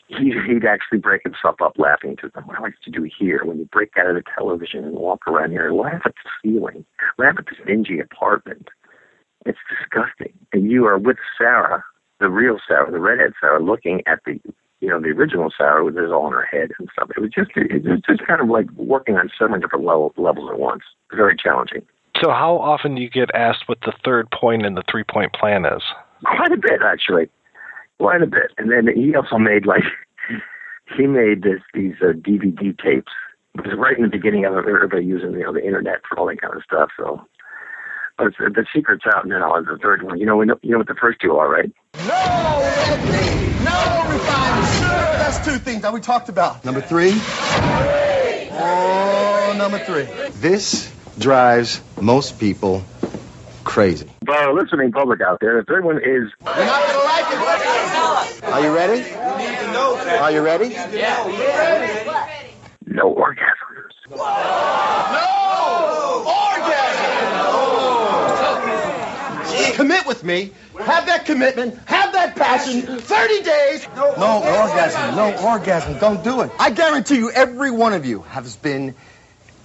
he, he'd actually break himself up laughing to them. What I like to do here, when you break out of the television and walk around here, and laugh at the ceiling, laugh at this dingy apartment. It's disgusting. And you are with Sarah, the real Sarah, the redhead Sarah, looking at the, you know, the original Sarah with this all in her head and stuff. It was just, it was just kind of like working on seven different level, levels at once. Very challenging. So, how often do you get asked what the third point in the three point plan is? Quite a bit, actually quite a bit. And then he also made like he made this these uh, DVD tapes it was right in the beginning of everybody using you know the internet for all that kind of stuff. So, but it's, the secret's out now. Is the third one. You know, we know you know what the first two are, right? No editing, no refinement. Sure, that's two things that we talked about. Number three. Oh, number three. This drives most people crazy. Well, listening public out there, the third one is You're not gonna like it. Are you ready? Are you ready? no orgasms. No orgasms. Commit with me. Have that commitment. Have that passion. 30 days. No, orgasm. No orgasm. Don't do it. I guarantee you, every one of you has been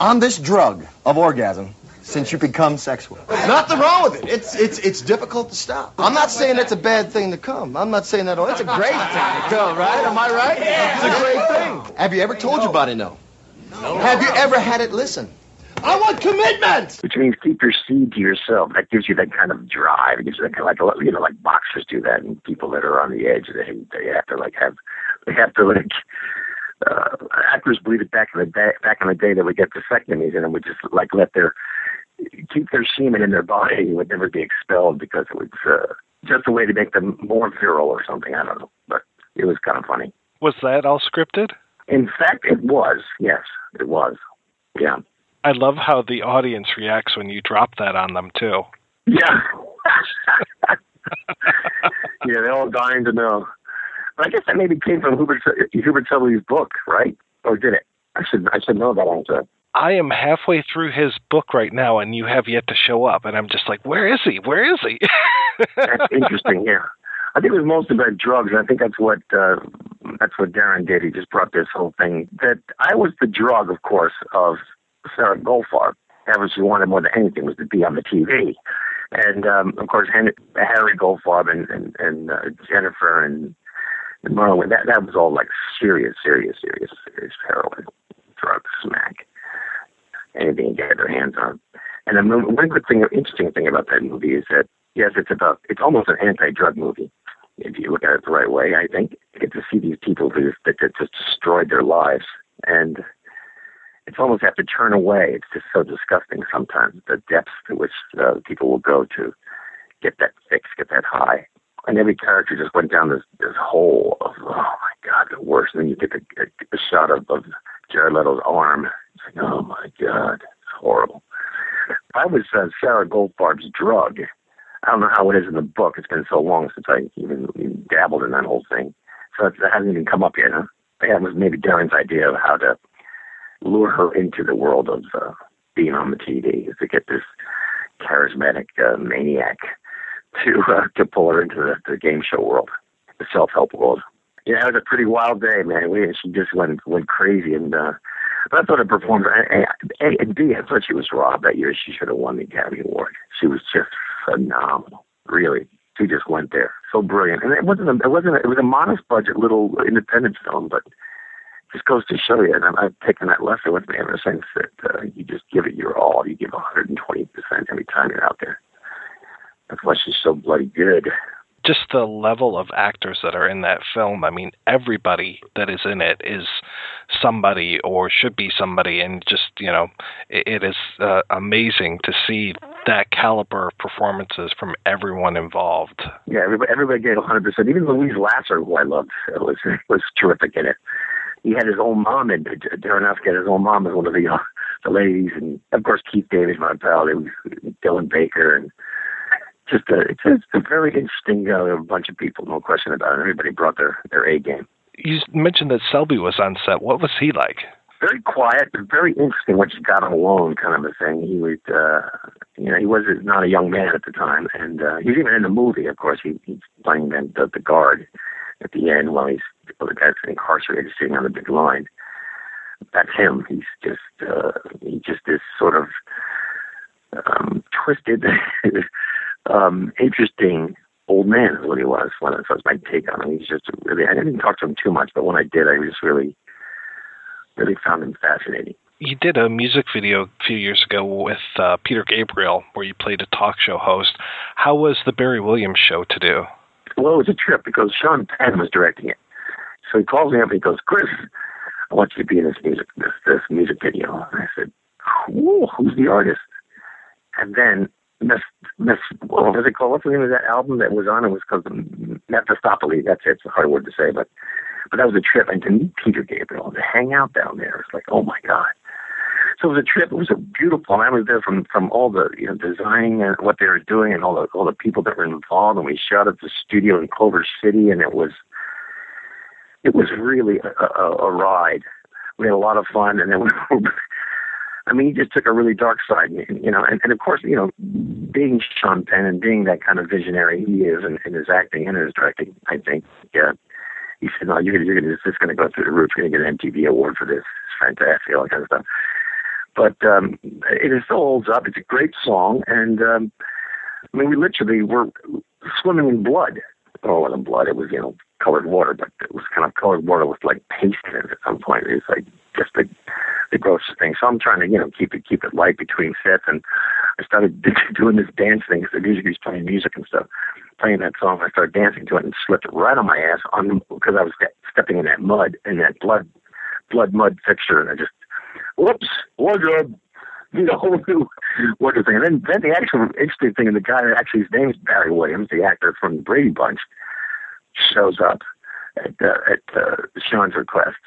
on this drug of orgasm since you become sexual. Nothing wrong with it. It's it's it's difficult to stop. I'm not saying it's a bad thing to come. I'm not saying that. Oh, it's a great thing to come, right? Am I right? Yeah. It's a great thing. Have you ever told your body no? No. Have you ever had it listen? I want commitment. Which means keep your seed to yourself. That gives you that kind of drive. It gives you that kind of like you know like boxers do that, and people that are on the edge they they have to like have they have to like. Uh, actors believe it back in the day. Back in the day, they would get vasectomies and it would just like let their keep their semen in their body. Would never be expelled because it was uh, just a way to make them more virile or something. I don't know, but it was kind of funny. Was that all scripted? In fact, it was. Yes, it was. Yeah. I love how the audience reacts when you drop that on them too. Yeah. yeah, they're all dying to know. But I guess that maybe came from Hubert Hubert Selby's book, right? Or did it? I should I should know that answer. I am halfway through his book right now, and you have yet to show up. And I'm just like, where is he? Where is he? that's interesting. Yeah, I think it was mostly about drugs. And I think that's what uh, that's what Darren did. He just brought this whole thing that I was the drug, of course, of Sarah Goldfarb. That was she wanted more than anything was to be on the TV. And um, of course, Henry, Harry Goldfarb and and, and uh, Jennifer and, and Marion. That that was all like serious, serious, serious, serious heroin, drugs, smack anything to get their hands on. And the movie, one good thing, interesting thing about that movie is that yes, it's about it's almost an anti-drug movie if you look at it the right way. I think you get to see these people who that, that just destroyed their lives, and it's almost have to turn away. It's just so disgusting sometimes the depths to which uh, people will go to get that fix, get that high. And every character just went down this this hole of oh my god, the worst. And then you get the, the shot of, of Jared Leto's arm. Oh my God, it's horrible. I was uh, Sarah Goldfarb's drug. I don't know how it is in the book. It's been so long since I even, even dabbled in that whole thing. So it hasn't even come up yet, huh? That was maybe Darren's idea of how to lure her into the world of uh, being on the TV, is to get this charismatic uh, maniac to uh, to pull her into the, the game show world, the self help world yeah, it was a pretty wild day, man. We she just went went crazy, and uh, but I thought it performed. A, a, and B, I thought she was robbed that year. She should have won the Academy Award. She was just phenomenal, really. She just went there, so brilliant. And it wasn't a, it wasn't a, it was a modest budget little independent film, but just goes to show you. And I've taken that lesson with me ever since that uh, you just give it your all. You give 120 percent every time you're out there. That's why she's so bloody good just the level of actors that are in that film. I mean, everybody that is in it is somebody or should be somebody, and just you know, it, it is uh, amazing to see that caliber of performances from everyone involved. Yeah, everybody, everybody gave 100. percent Even Louise Lasser, who I loved, was was terrific in it. He had his own mom, and Darren had his own mom as one of the uh, the ladies, and of course Keith David, my pal. Dylan Baker and just a it's, it's a very interesting uh, bunch of people, no question about it. Everybody brought their their A game. You mentioned that Selby was on set. What was he like? Very quiet, but very interesting. Once you got alone, kind of a thing. He was, uh, you know, he was not a young man at the time, and uh, he's even in the movie. Of course, he, he's playing the, the the guard at the end while he's well, the guy's incarcerated, sitting on the big line. That's him. He's just uh, he just is sort of um, twisted um, interesting old man is what he was. When that was my take on him. He's just really. I didn't talk to him too much, but when I did, I just really, really found him fascinating. You did a music video a few years ago with uh, Peter Gabriel, where you played a talk show host. How was the Barry Williams show to do? Well, it was a trip because Sean Penn was directing it. So he calls me up and he goes, "Chris, I want you to be in this music this this music video. And I said, Ooh, who's the artist? And then Miss Miss what was it called? What's the name of that album that was on? It was called Mephistopheles. That's it. It's a hard word to say, but but that was a trip. And to meet Peter Gabriel, to hang out down there, it's like, oh my god. So it was a trip. It was a beautiful. And I was there from from all the you know designing and what they were doing and all the all the people that were involved. And we shot at the studio in Culver City, and it was it was really a, a, a ride. We had a lot of fun, and then we I mean, he just took a really dark side, you know, and, and of course, you know, being Sean Penn and being that kind of visionary he is in, in his acting and his directing, I think, yeah, he said, no, you're gonna, this is gonna go through the roof. You're gonna get an MTV award for this. It's fantastic, all that kind of stuff. But um, it still holds up. It's a great song, and um, I mean, we literally were swimming in blood. Oh, it wasn't blood. It was, you know, colored water, but it was kind of colored water with like paste in it at some point. It was like just the the grossest thing. So I'm trying to, you know, keep it keep it light between sets. And I started doing this dance thing because the music was playing music and stuff, playing that song. I started dancing to it and slipped right on my ass on because I was stepping in that mud in that blood blood mud fixture, and I just whoops wardrobe. You know, whole new wardrobe thing. And then, then the actual interesting thing, and the guy that actually his name is Barry Williams, the actor from the Brady Bunch, shows up at uh, at uh, Sean's request,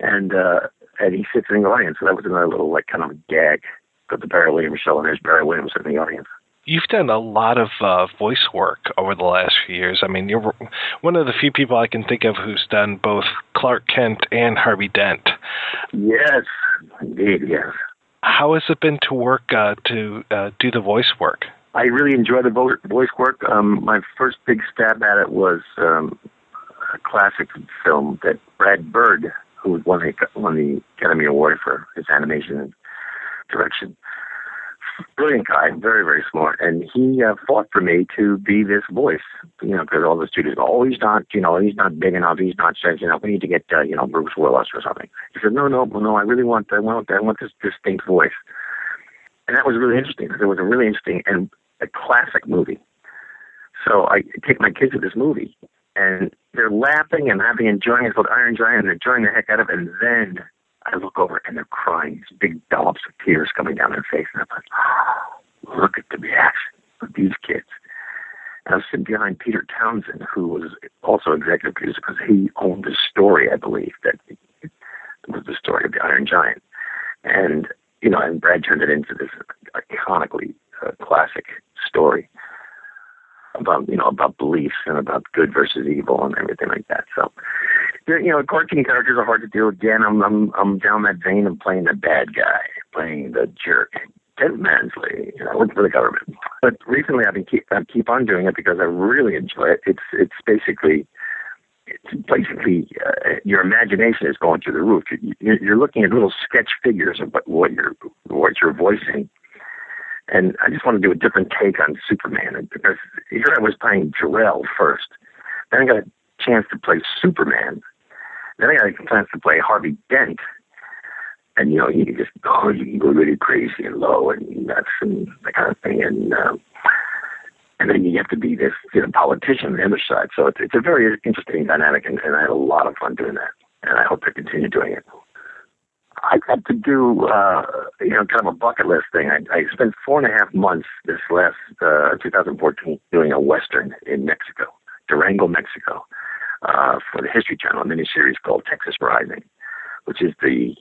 and uh, and he sits in the audience. So that was another little like kind of gag. Got the Barry Williams show, and there's Barry Williams in the audience. You've done a lot of uh, voice work over the last few years. I mean, you're one of the few people I can think of who's done both Clark Kent and Harvey Dent. Yes, indeed, yes. How has it been to work uh, to uh, do the voice work? I really enjoy the vo- voice work. Um, my first big stab at it was um, a classic film that Brad Bird who won the won the Academy Award for his animation and direction. Brilliant guy, very very smart, and he uh, fought for me to be this voice. You know, because all the studios, go, oh, he's not, you know, he's not big enough, he's not sexy enough. We need to get, uh, you know, Bruce Willis or something. He said, no, no, no, I really want, I want, I want this distinct voice. And that was really interesting because it was a really interesting and a classic movie. So I take my kids to this movie, and they're laughing and having enjoying. It's called Iron Giant, and they're enjoying the heck out of it. And then I look over and they're crying, these big dollops of tears coming down their face, and I'm like, oh, look at the reaction of these kids. And I was sitting behind Peter Townshend, who was also executive producer because he owned the story, I believe, that was the story of the Iron Giant. And, you know, and Brad turned it into this iconically uh, classic story about you know about beliefs and about good versus evil and everything like that. So, you know, cartoon characters are hard to do. Again, I'm I'm I'm down that vein of playing the bad guy, playing the jerk. Ted Mansley, you know, working for the government. But recently, I've been keep I keep on doing it because I really enjoy it. It's it's basically it's basically uh, your imagination is going through the roof. You're, you're looking at little sketch figures of what, what you're what you're voicing, and I just want to do a different take on Superman because here I was playing Jor-El first. Then I got a chance to play Superman. Then I got a chance to play Harvey Dent. And, you know, you can just go, you can go really crazy and low and nuts and that kind of thing. And, um, and then you have to be this you know, politician on the other side. So it's, it's a very interesting dynamic, and, and I had a lot of fun doing that. And I hope to continue doing it. I got to do, uh, you know, kind of a bucket list thing. I, I spent four and a half months this last uh, 2014 doing a western in Mexico, Durango, Mexico, uh, for the History Channel, a miniseries called Texas Rising, which is the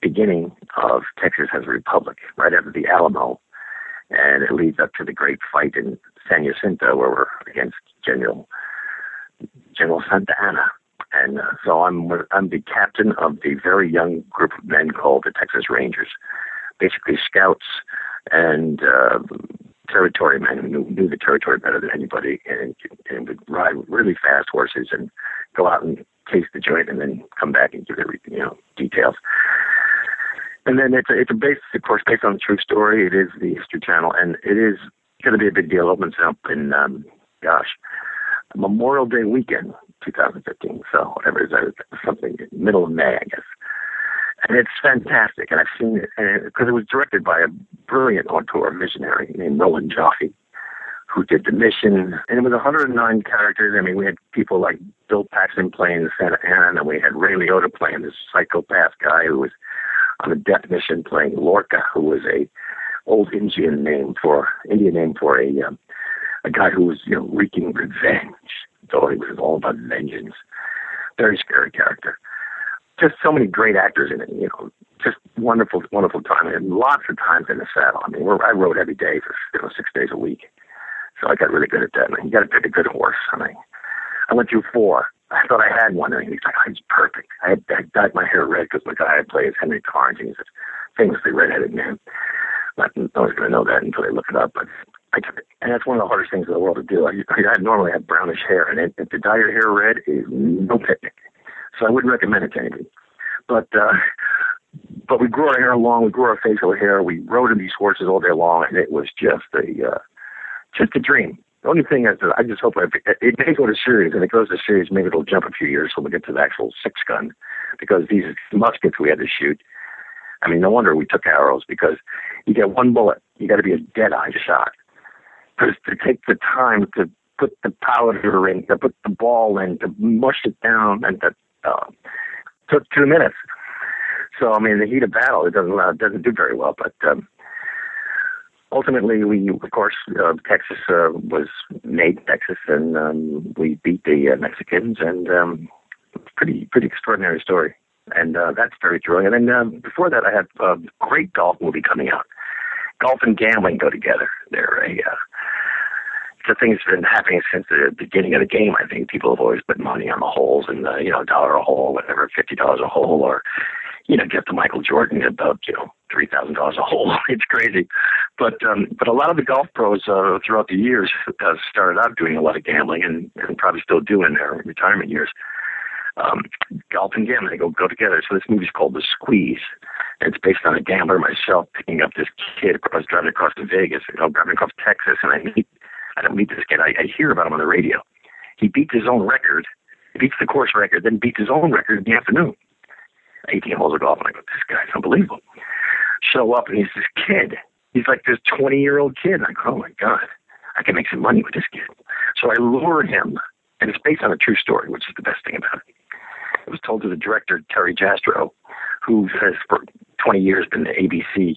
beginning of Texas as a republic, right after the Alamo, and it leads up to the great fight in San Jacinto, where we're against General General Santa Anna and uh, so I'm I'm the captain of the very young group of men called the Texas Rangers, basically scouts and uh, territory men who knew, knew the territory better than anybody, and, and would ride really fast horses and go out and taste the joint, and then come back and give the you know details. And then it's a, it's a base, of course, based on the true story. It is the History Channel, and it is going to be a big deal. It opens up in, um, gosh, Memorial Day weekend, 2015. So whatever it is, something middle of May, I guess. And it's fantastic, and I've seen it because it, it was directed by a brilliant auteur visionary named Roland Joffe, who did the mission, and it was 109 characters. I mean, we had people like Bill Paxton playing Santa Anna, and we had Ray Liotta playing this psychopath guy who was on a death mission playing Lorca, who was a old Indian name for Indian name for a um, a guy who was you know wreaking revenge. So it was all about vengeance. Very scary character. Just so many great actors in it. You know, just wonderful, wonderful time, and lots of times in the saddle. I mean, I rode every day for you know six days a week, so I got really good at that. And you got to pick a good horse. I mean, I went through four. I thought I had one, and he's like, oh, "He's perfect." I had I dyed my hair red because the guy I play is Henry Karnes, and he's a famously redheaded man. Not, no one's going to know that until they look it up, but I took. And that's one of the hardest things in the world to do. I, I normally have brownish hair, and it, to dye your hair red is no picnic. So I wouldn't recommend it to anybody. But uh, but we grew our hair long. We grew our facial hair. We rode in these horses all day long, and it was just a uh, just a dream. The only thing is that I just hope I, it may go to series, and it goes to series. Maybe it'll jump a few years when we get to the actual six gun, because these muskets we had to shoot. I mean, no wonder we took arrows because you get one bullet, you got to be a dead eye shot. Because to take the time to put the powder in, to put the ball in, to mush it down, and to uh, took two minutes. So I mean, the heat of battle it doesn't uh, doesn't do very well. But um, ultimately, we of course uh, Texas uh, was made Texas, and um, we beat the uh, Mexicans, and um, pretty pretty extraordinary story. And uh, that's very thrilling. And then um, before that, I had a great golf movie coming out. Golf and gambling go together. They're a uh, it's a thing that's been happening since the beginning of the game. I think people have always put money on the holes and uh, you know dollar a hole, whatever, fifty dollars a hole, or you know get the Michael Jordan about you know three thousand dollars a hole. it's crazy, but um, but a lot of the golf pros uh, throughout the years uh, started out doing a lot of gambling and, and probably still do in their retirement years. Um, golf and gambling go go together. So this movie's called The Squeeze. It's based on a gambler myself picking up this kid. Was driving across to Vegas, you know, driving across Texas, and I meet I don't meet this kid. I, I hear about him on the radio. He beats his own record. Beats the course record, then beats his own record in the afternoon. 18 holes of golf. And I go, this guy's unbelievable. Show up, and he's this kid. He's like this 20 year old kid. I go, oh my God, I can make some money with this kid. So I lure him, and it's based on a true story, which is the best thing about it. It was told to the director, Terry Jastrow, who has for 20 years been the ABC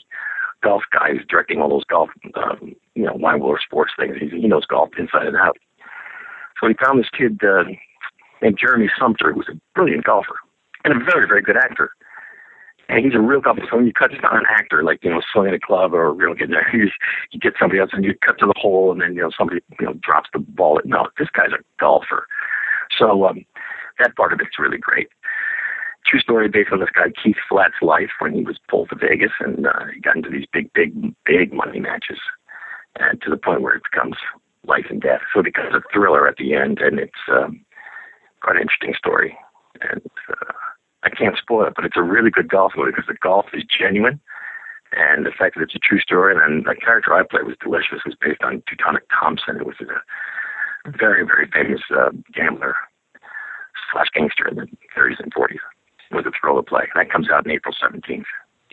golf guy who's directing all those golf, um, you know, Wide World of Sports things. He's, he knows golf inside and out. So he found this kid uh, named Jeremy Sumpter, who's a brilliant golfer and a very, very good actor. And he's a real golfer. So when you cut to an actor, like, you know, swinging a club or, you know, getting there, you, you get somebody else and you cut to the hole and then, you know, somebody, you know, drops the ball. No, this guy's a golfer. So um, that part of it's really great true story based on this guy Keith Flatt's life when he was pulled to Vegas and uh, he got into these big, big, big money matches, and to the point where it becomes life and death. So it becomes a thriller at the end, and it's um, quite an interesting story. And uh, I can't spoil it, but it's a really good golf movie because the golf is genuine. And the fact that it's a true story, and the character I played was delicious. It was based on Titanic Thompson. It was a very, very famous uh, gambler slash gangster in the 30s and 40s with a thrill to play. That comes out in April 17th.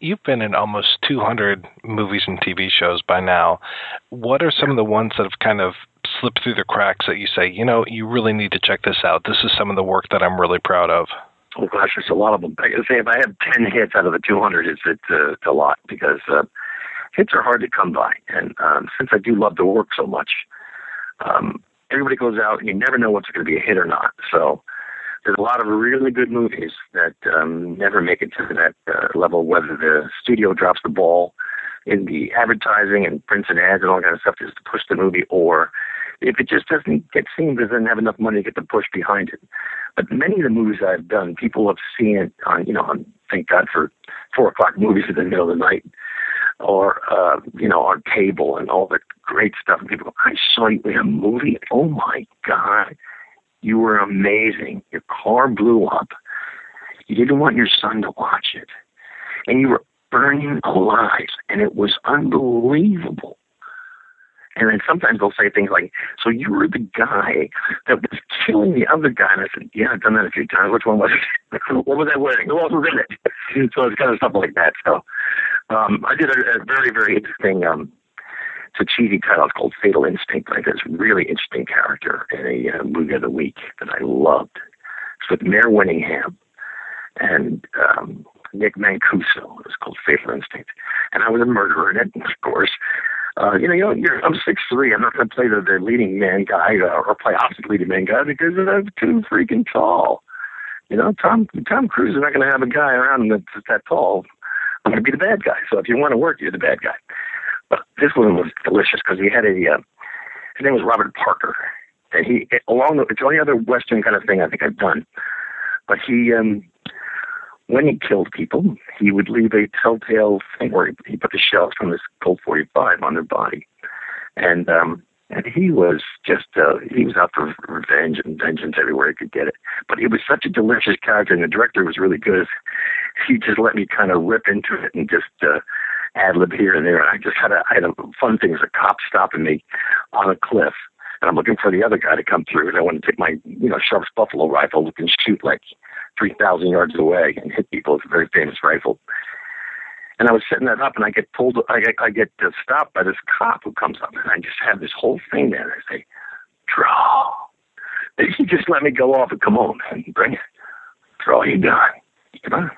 You've been in almost 200 movies and TV shows by now. What are some of the ones that have kind of slipped through the cracks that you say, you know, you really need to check this out? This is some of the work that I'm really proud of. Oh gosh, there's a lot of them. I say if I have 10 hits out of the 200, it's, it's, uh, it's a lot because uh, hits are hard to come by. And um, since I do love to work so much, um, everybody goes out and you never know what's going to be a hit or not. So there's a lot of really good movies that um, never make it to that uh, level, whether the studio drops the ball in the advertising and prints and ads and all that kind of stuff just to push the movie, or if it just doesn't get seen, doesn't have enough money to get the push behind it. But many of the movies I've done, people have seen it on, you know, on thank God for four o'clock movies in the middle of the night, or uh, you know, on cable and all the great stuff. And people go, "I saw you in a movie. Oh my God!" You were amazing. Your car blew up. You didn't want your son to watch it. And you were burning alive. And it was unbelievable. And then sometimes they'll say things like, So you were the guy that was killing the other guy. And I said, Yeah, I've done that a few times. Which one was it? what was I wearing? Who else was in it? so it's kind of stuff like that. So um, I did a, a very, very interesting um, It's a cheesy title. It's called Fatal Instinct. I think it's a really interesting character in a uh, movie of the week that I loved. It's with Mare Winningham and um, Nick Mancuso. It's called Fatal Instinct. And I was a murderer in it, of course. Uh, you know, you know, you're, I'm six three. I'm not going to play the, the leading man guy uh, or play opposite leading man guy because I'm too freaking tall. You know, Tom Tom Cruise is not going to have a guy around that's that tall. I'm going to be the bad guy. So if you want to work, you're the bad guy. But this one was delicious because he had a uh, his name was Robert Parker, and he along the it's the only other Western kind of thing I think I've done. But he um when he killed people, he would leave a telltale thing where he, put the shells from this Colt 45 on their body, and um, and he was just uh, he was out for revenge and vengeance everywhere he could get it. But he was such a delicious character, and the director was really good. He just let me kind of rip into it and just uh, ad lib here and there. And I just had a I had a fun thing as a cop stopping me on a cliff. And I'm looking for the other guy to come through, and I want to take my, you know, Sharps Buffalo rifle and shoot like 3,000 yards away and hit people. It's a very famous rifle. And I was setting that up, and I get pulled. I get, I get uh, stopped by this cop who comes up, and I just have this whole thing there. I say, "Draw." And he just let me go off and come on and bring it. Draw your gun. Come on.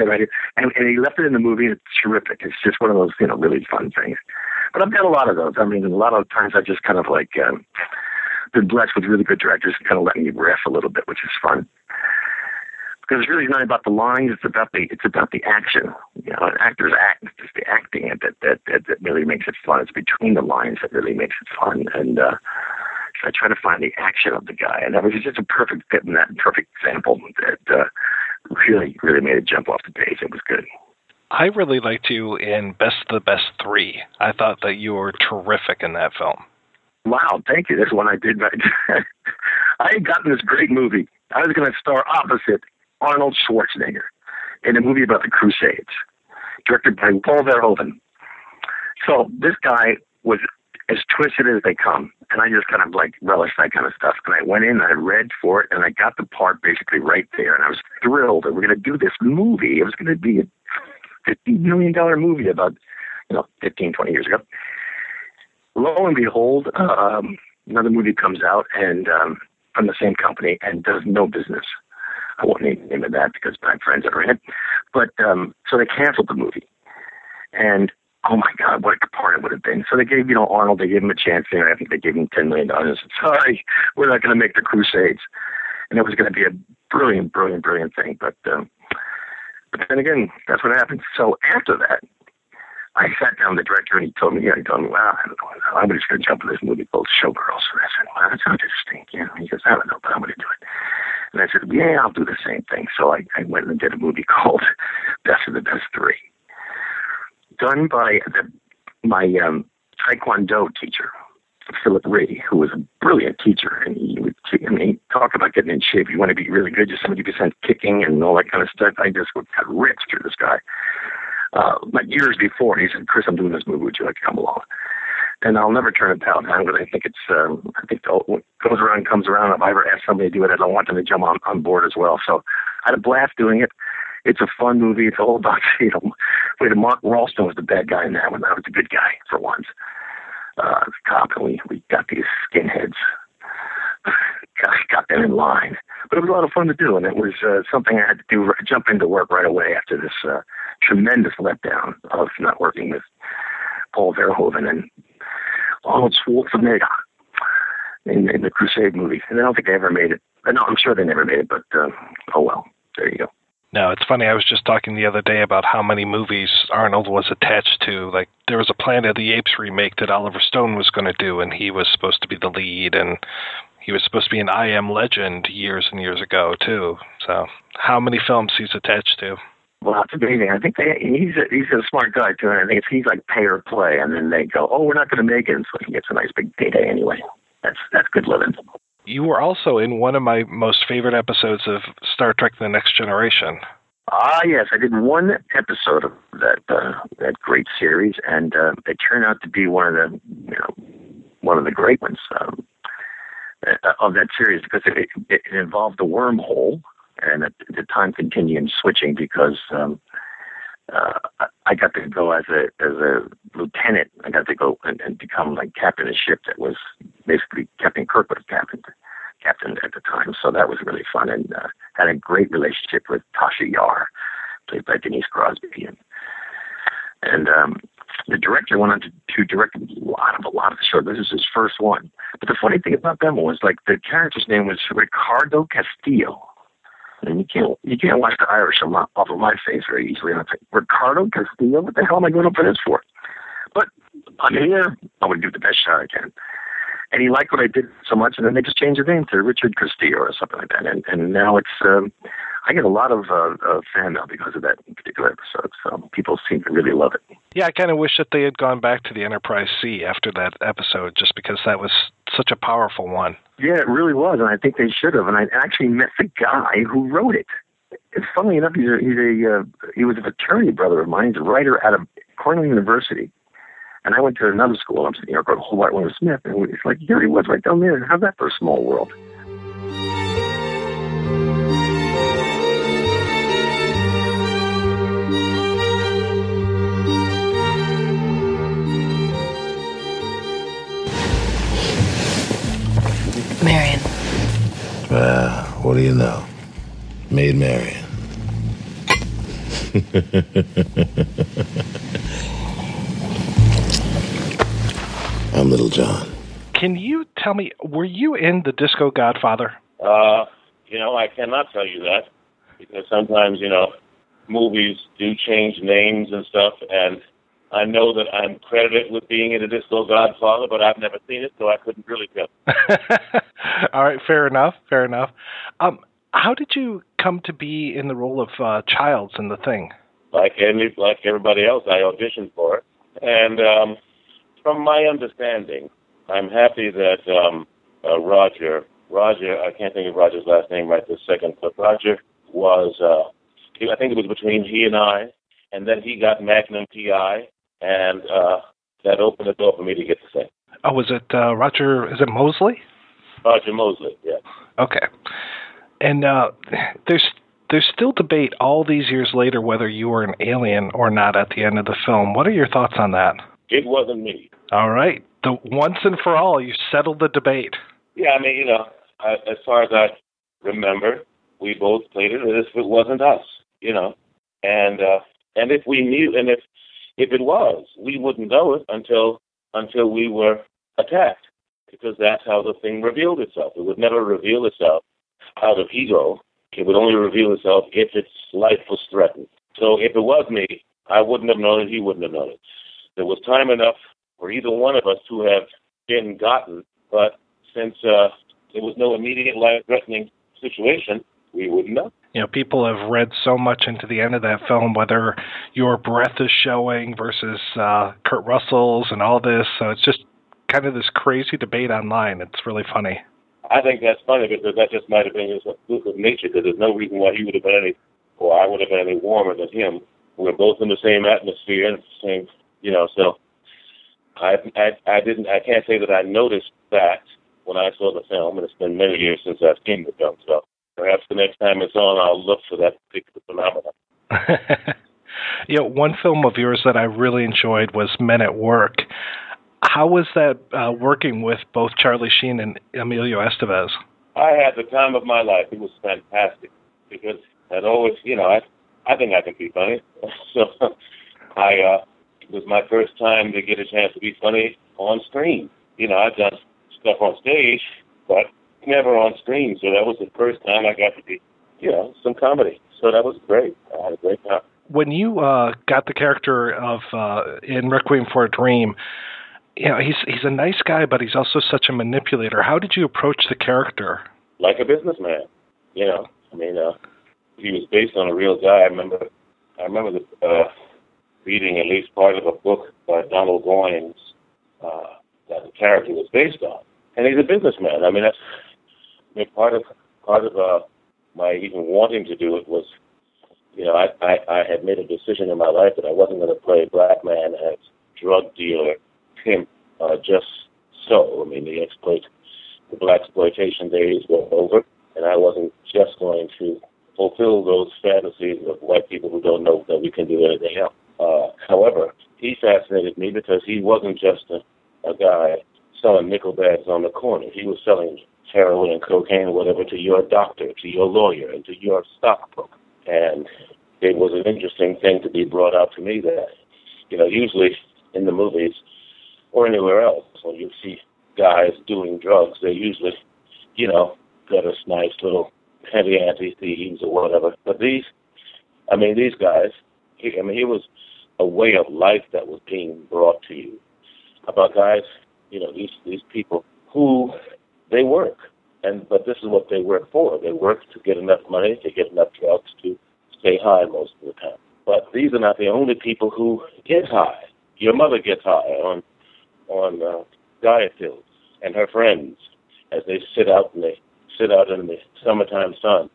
Say right here. And, and he left it in the movie. It's terrific. It's just one of those, you know, really fun things. But I've got a lot of those. I mean, a lot of times I just kind of like um, been blessed with really good directors and kind of letting me riff a little bit, which is fun because it's really not about the lines. It's about the it's about the action. You know, an actor's act, it's just the acting that, that that that really makes it fun. It's between the lines that really makes it fun. And uh, so I try to find the action of the guy, and that was just a perfect fit in that perfect example that uh, really really made it jump off the page. It was good. I really liked you in Best of the Best Three. I thought that you were terrific in that film. Wow, thank you. That's one I did. I had gotten this great movie. I was going to star opposite Arnold Schwarzenegger in a movie about the Crusades, directed by Paul Verhoeven. So this guy was as twisted as they come, and I just kind of like relished that kind of stuff. And I went in, I read for it, and I got the part basically right there, and I was thrilled that we're going to do this movie. It was going to be a fifty million dollar movie about you know 15, 20 years ago. Lo and behold, um, another movie comes out and um, from the same company and does no business. I won't name the name of that because my friends are in it. But um, so they canceled the movie, and oh my God, what a part it would have been. So they gave you know Arnold, they gave him a chance there. I think they gave him ten million dollars. Sorry, we're not going to make the Crusades, and it was going to be a brilliant, brilliant, brilliant thing. But um, but then again, that's what happened. So after that, I sat down with the director and he told me, yeah, he told me, well, I don't know, I'm just going to jump in this movie called Showgirls. And I said, wow, well, that sounds interesting. You know, he goes, I don't know, but I'm going to do it. And I said, yeah, I'll do the same thing. So I, I went and did a movie called Best of the Best Three, done by the, my um, Taekwondo teacher, Phillip Rhee, who was a brilliant teacher. And he would, I mean, talk about getting in shape. You want to be really good, just 70% kicking and all that kind of stuff. I just got ripped through this guy. Uh, like years before, he said, Chris, I'm doing this movie. Would you like to come along? and I'll never turn it down. I really think it's um, I think what goes around comes around. If I ever ask somebody to do it, I don't want them to jump on on board as well. So I had a blast doing it. It's a fun movie. It's all about you know, wait, Mark Rolston was the bad guy in that one. I was the good guy for once. Uh, the cop, and we we got these skinheads. got, got them in line, but it was a lot of fun to do, and it was uh, something I had to do. Jump into work right away after this uh, tremendous letdown of not working with Paul Verhoeven and Arnold Schwarzenegger in, in the Crusade movie. And I don't think they ever made it. No, I'm sure they never made it, but uh, oh well. There you go. No, it's funny. I was just talking the other day about how many movies Arnold was attached to. Like there was a Planet of the Apes remake that Oliver Stone was going to do, and he was supposed to be the lead, and he was supposed to be an I Am Legend years and years ago too. So, how many films he's attached to? Well, it's amazing. I think they, he's a, he's a smart guy too, and I think he's like pay or play, and then they go, "Oh, we're not going to make it," so he gets a nice big payday anyway. That's that's good living. You were also in one of my most favorite episodes of Star Trek: The Next Generation. Ah, yes, I did one episode of that uh, that great series, and uh, it turned out to be one of the you know one of the great ones um, uh, of that series because it, it, it involved the wormhole and the time continuum switching because um, uh, I got to go as a as a lieutenant. I got to go and, and become like captain of ship that was basically Captain Kirk was captain captain at the time. So that was really fun and uh, had a great relationship with Tasha Yar, played by Denise Crosby, and and um, the director went on to, to direct a lot of a lot of the show. This is his first one. But the funny thing about them was like the character's name was Ricardo Castillo. And you can't you can't watch the Irish off of my face very easily. And I think Ricardo Castillo, what the hell am I going up for this for? But I'm here. I'm going to do the best shot I can. And he liked what I did so much, and then they just changed the name to Richard Castillo or something like that. And and now it's um, I get a lot of uh, uh, fan mail because of that particular episode. So people seem to really love it. Yeah, I kind of wish that they had gone back to the Enterprise C after that episode, just because that was such a powerful one. Yeah, it really was, and I think they should have. And I actually met the guy who wrote it. It's funny enough, he's a, he's a uh, he was a fraternity brother of mine. He's a writer out of Cornell University. And I went to another school. I'm sitting here called Hobart William Smith, and it's like here he was right down there. How's that for a small world? Marion. Well, what do you know? Maid Marian. I'm Little John. Can you tell me, were you in the Disco Godfather? Uh, you know, I cannot tell you that because sometimes, you know, movies do change names and stuff, and I know that I'm credited with being in the Disco Godfather, but I've never seen it, so I couldn't really tell. All right, fair enough, fair enough. Um, how did you come to be in the role of uh, Childs in the thing? Like any, like everybody else, I auditioned for it, and um, from my understanding, I'm happy that um, uh, Roger, Roger, I can't think of Roger's last name right this second, but Roger was, uh, he, I think it was between he and I, and then he got Magnum PI, and uh, that opened the door for me to get the thing. Oh, was it uh, Roger? Is it Mosley? Roger Mosley, yeah. Okay. And uh, there's there's still debate all these years later whether you were an alien or not at the end of the film. What are your thoughts on that? It wasn't me. All right. The once and for all, you settled the debate. Yeah, I mean, you know, I, as far as I remember, we both played it as if it wasn't us, you know, and uh, and if we knew, and if if it was, we wouldn't know it until until we were attacked, because that's how the thing revealed itself. It would never reveal itself out of ego. It would only reveal itself if its life was threatened. So if it was me, I wouldn't have known it. He wouldn't have known it. There was time enough for either one of us to have been gotten, but since uh, there was no immediate life-threatening situation, we wouldn't know. You know, people have read so much into the end of that film, whether your breath is showing versus uh, Kurt Russell's and all this. So it's just kind of this crazy debate online. It's really funny. I think that's funny because that just might have been his fluke of nature. Because there's no reason why he would have been any, or I would have been any warmer than him. We're both in the same atmosphere and the same, you know. So I, I, I didn't, I can't say that I noticed that when I saw the film, and it's been many years since I've seen the film. So perhaps the next time it's on, I'll look for that particular phenomenon. you know, one film of yours that I really enjoyed was Men at Work. How was that uh, working with both Charlie Sheen and Emilio Estevez? I had the time of my life. It was fantastic because I'd always, you know, I I think I can be funny. so I uh was my first time to get a chance to be funny on screen. You know, I've done stuff on stage, but never on screen. So that was the first time I got to be, you know, some comedy. So that was great. I had a great time. When you uh, got the character of uh, in Requiem for a Dream, you know, he's he's a nice guy, but he's also such a manipulator. How did you approach the character? Like a businessman. You know, I mean, uh, he was based on a real guy. I remember, I remember the, uh, reading at least part of a book by Donald Goines uh, that the character was based on, and he's a businessman. I mean, that's I mean, part of part of uh, my even wanting to do it was, you know, I, I I had made a decision in my life that I wasn't going to play a black man as drug dealer, pimp, uh, just so. I mean, the exploit, the black exploitation days were over, and I wasn't just going to fulfill those fantasies of white people who don't know that we can do anything else. Uh, However, he fascinated me because he wasn't just a, a guy selling nickel bags on the corner. He was selling heroin and cocaine or whatever to your doctor, to your lawyer, and to your stockbroker. And it was an interesting thing to be brought out to me that, you know, usually in the movies or anywhere else, when you see guys doing drugs, they usually, you know, got us nice little heavy anti thieves or whatever. But these, I mean, these guys, he, I mean, he was a way of life that was being brought to you about guys, you know, these these people who they work, and but this is what they work for. They work to get enough money to get enough drugs to stay high most of the time. But these are not the only people who get high. Your mother gets high on on uh, diet pills, and her friends as they sit out and they sit out in the summertime sun,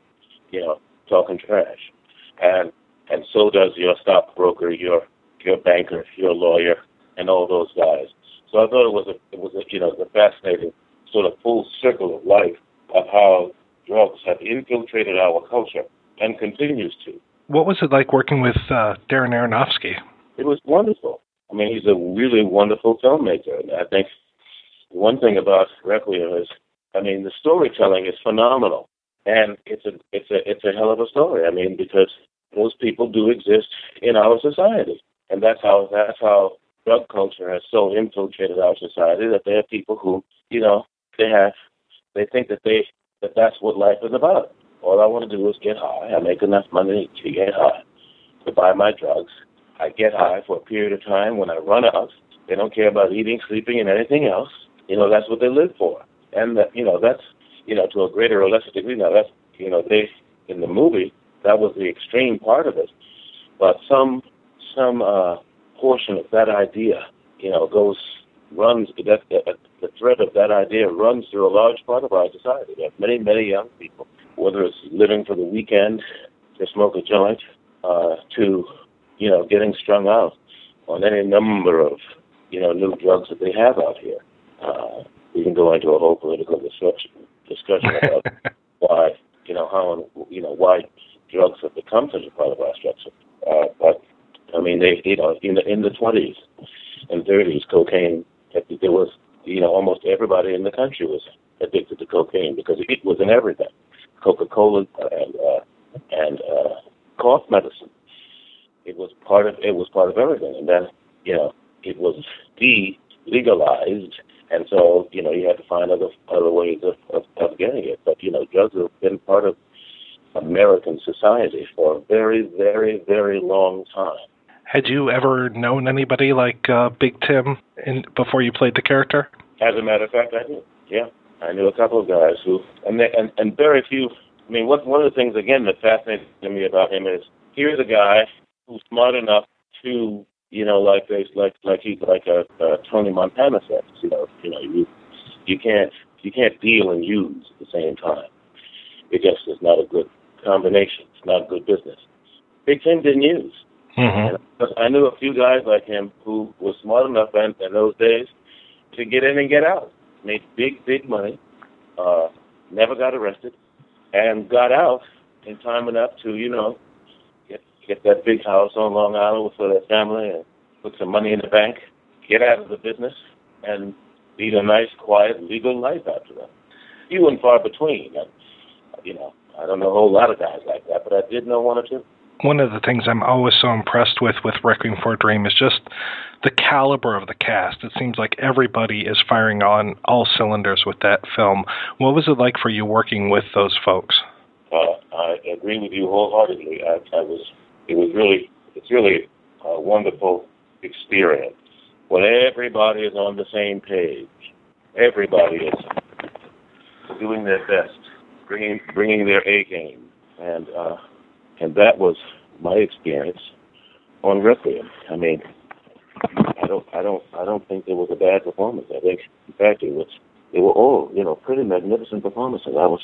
you know, talking trash, and and so does your stockbroker, your your banker, your lawyer, and all those guys. So I thought it was a it was a you know a fascinating sort of full circle of life of how drugs have infiltrated our culture and continues to. What was it like working with uh, Darren Aronofsky? It was wonderful. I mean, he's a really wonderful filmmaker, and I think one thing about Requiem is, I mean, the storytelling is phenomenal, and it's a it's a it's a hell of a story. I mean, because those people do exist in our society, and that's how that's how drug culture has so infiltrated our society that there are people who, you know, they have they think that they that that's what life is about. All I want to do is get high. I make enough money to get high, to buy my drugs. I get high for a period of time. When I run out, they don't care about eating, sleeping, and anything else. You know, that's what they live for. And that, you know, that's you know, to a greater or lesser degree. Now that's you know, they in the movie that was the extreme part of it. But some some uh, portion of that idea, you know, goes runs that, that the thread of that idea runs through a large part of our society. There are many many young people, whether it's living for the weekend to smoke a joint, uh, to you know getting strung out on any number of you know new drugs that they have out here. Uh, we can go into a whole political discussion discussion about why you know how you know why drugs have become such a part of our structure. Uh, but I mean, they you know in the in the twenties and thirties, cocaine there was you know almost everybody in the country was addicted to cocaine because it was in everything, Coca Cola and uh, and uh, cough medicine. It was part of it was part of everything, and then you know it was de legalized, and so you know you had to find other other ways of, of, of getting it. But you know drugs have been part of American society for a very, very, very long time. Had you ever known anybody like uh, Big Tim in, before you played the character? As a matter of fact, I did. Yeah, I knew a couple of guys who, and they, and, and very few. I mean, what, one of the things again that fascinated me about him is here's a guy who's smart enough to, you know, like they like like he like a, a Tony Montana says, you know, you know, you you can't you can't deal and use at the same time. It just is not a good combination. It's not good business. Big Tim didn't use. Mm-hmm. I knew a few guys like him who were smart enough in, in those days to get in and get out. Made big, big money. Uh, never got arrested, and got out in time enough to, you know, get get that big house on Long Island for their family and put some money in the bank, get out of the business, and lead a nice, quiet, legal life after that. Few and far between. And, you know, I don't know a whole lot of guys like that, but I did know one or two. One of the things I'm always so impressed with with Requiem for a Dream is just the caliber of the cast. It seems like everybody is firing on all cylinders with that film. What was it like for you working with those folks? Uh, I agree with you wholeheartedly. I, I was. It was really. It's really a wonderful experience when everybody is on the same page. Everybody is doing their best bringing bringing their A game, and uh, and that was my experience on Requiem. I mean, I don't I don't I don't think it was a bad performance. I think in fact it was they were all you know pretty magnificent performances. I was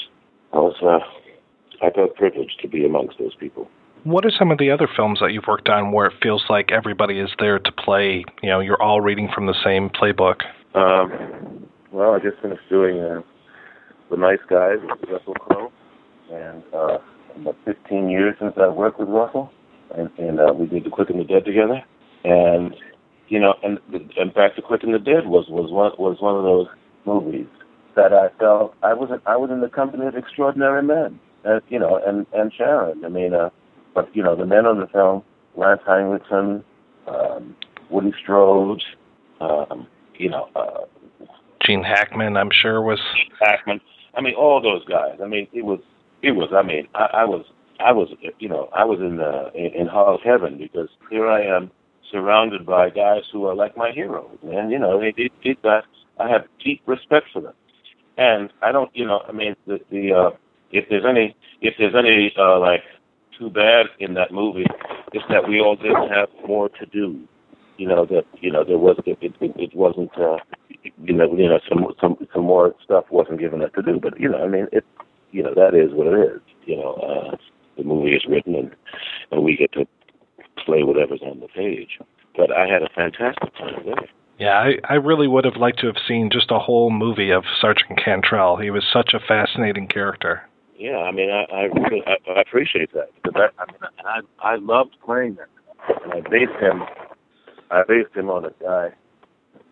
I was uh, I felt privileged to be amongst those people. What are some of the other films that you've worked on where it feels like everybody is there to play? You know, you're all reading from the same playbook. Um, well, I just finished doing uh, the nice guys with Russell Crowe, and uh, about 15 years since I worked with Russell, and, and uh, we did The Quick and the Dead together. and you know, and in fact, The Quick and the Dead was was one was one of those movies that I felt I was I was in the company of extraordinary men, and you know, and and Sharon. I mean, uh, but you know, the men on the film, Lance Henriksen, um, Woody Strode, um, you know, uh, Gene Hackman, I'm sure was Hackman. I mean, all those guys. I mean, it was it was. I mean, I, I was I was you know I was in the in, in Hall's heaven because here I am surrounded by guys who are like my heroes, and you know they did that. I have deep respect for them, and I don't you know I mean the the uh, if there's any if there's any uh, like too bad in that movie, it's that we all didn't have more to do. You know that you know there was it it, it wasn't uh, you know you know some some some more stuff wasn't given us to do, but you know I mean it you know that is what it is. You know uh, the movie is written and and we get to play whatever's on the page. But I had a fantastic time there. Yeah, I, I really would have liked to have seen just a whole movie of Sergeant Cantrell. He was such a fascinating character. Yeah, I mean, I I, really, I, I appreciate that because I, I mean, I I loved playing that, and I based him, I based him on a guy,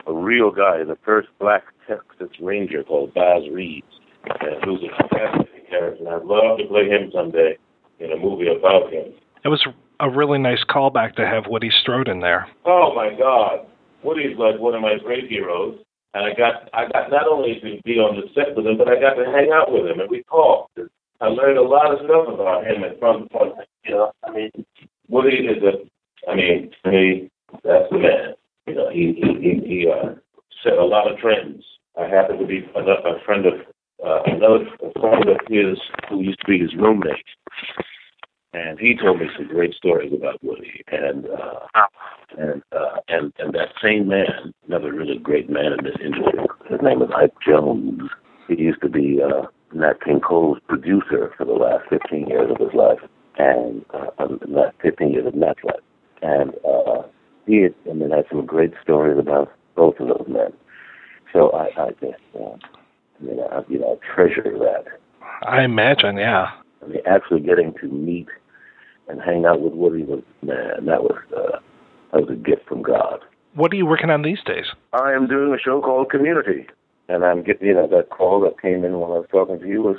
a real guy, the first black Texas Ranger called Bass Reeves, who's a fascinating character, and I'd love to play him someday in a movie about him. It was a really nice callback to have Woody Strode in there. Oh my God, Woody's like one of my great heroes, and I got I got not only to be on the set with him, but I got to hang out with him, and we talked. I learned a lot of stuff about him and from from you know I mean Woody is a I mean to me that's the man. You know he he he, he uh, set a lot of trends. I happen to be a, a friend of uh, another friend of his who used to be his roommate and he told me some great stories about Woody and uh and uh and and that same man, another really great man in this industry. His name is Ike Jones. He used to be uh Nat King Cole's producer for the last fifteen years of his life and uh um, last fifteen years of Nat's life. And uh he had I mean had some great stories about both of those men. So I, I just uh, I know, you know treasure that. I imagine, yeah. I mean, actually getting to meet and hang out with Woody was man, that was uh, that was a gift from God. What are you working on these days? I am doing a show called Community, and I'm getting you know that call that came in when I was talking to you was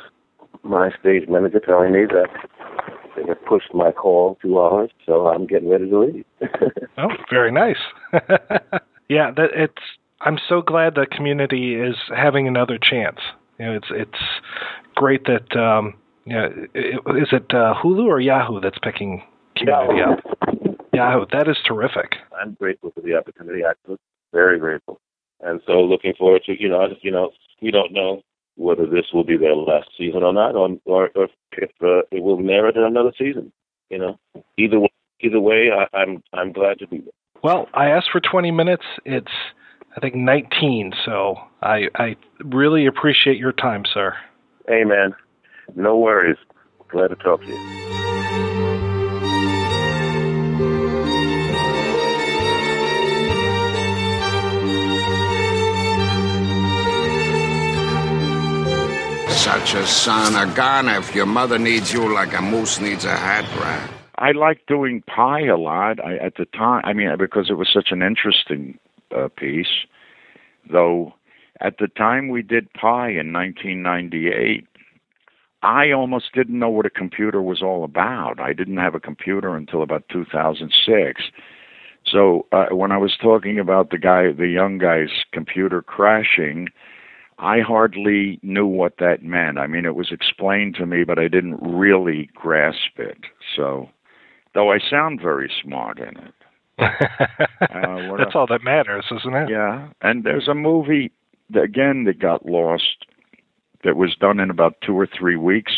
my stage manager telling me that they have pushed my call two hours, so I'm getting ready to leave. oh, very nice. yeah, that it's. I'm so glad the community is having another chance. You know, it's it's great that um, yeah, is it uh, Hulu or Yahoo that's picking Community Yahoo. up? Yahoo, that is terrific. I'm grateful for the opportunity. I'm very grateful, and so looking forward to you know you know we don't know whether this will be their last season or not, or or, or if uh, it will merit another season. You know, either way, either way, I, I'm I'm glad to be there. Well, I asked for 20 minutes. It's I think 19, so I I really appreciate your time, sir. Hey, man, no worries. Glad to talk to you. Such a son of gun if your mother needs you like a moose needs a hat rack. I liked doing Pi a lot. I, at the time, I mean, because it was such an interesting uh, piece. Though, at the time we did Pi in 1998, I almost didn't know what a computer was all about. I didn't have a computer until about 2006. So uh, when I was talking about the guy, the young guy's computer crashing, I hardly knew what that meant. I mean, it was explained to me, but I didn't really grasp it. So, though I sound very smart in it. Uh, That's a- all that matters, isn't it? Yeah, and there's a movie that, again that got lost that was done in about two or three weeks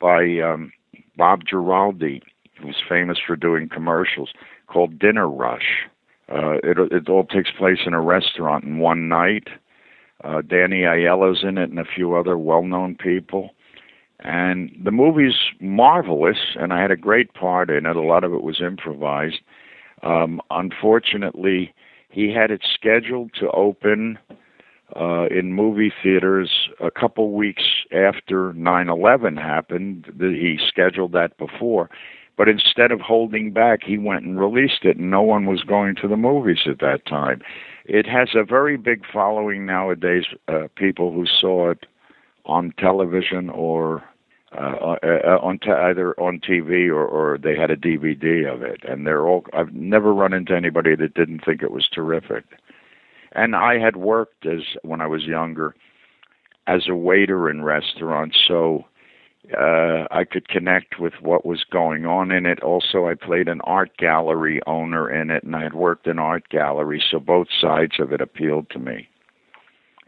by um, Bob Giraldi, who's famous for doing commercials, called Dinner Rush. Uh, it, it all takes place in a restaurant in one night. Uh, Danny Aiello's in it and a few other well-known people. And the movie's marvelous, and I had a great part in it. A lot of it was improvised. Um, unfortunately, he had it scheduled to open uh, in movie theaters a couple weeks after 9/11 happened. The, he scheduled that before, But instead of holding back, he went and released it, and no one was going to the movies at that time. It has a very big following nowadays. Uh, people who saw it on television or uh, uh, on t- either on TV or, or they had a DVD of it, and they're all. I've never run into anybody that didn't think it was terrific. And I had worked as when I was younger as a waiter in restaurants, so uh, I could connect with what was going on in it. Also, I played an art gallery owner in it, and I had worked in art galleries, so both sides of it appealed to me.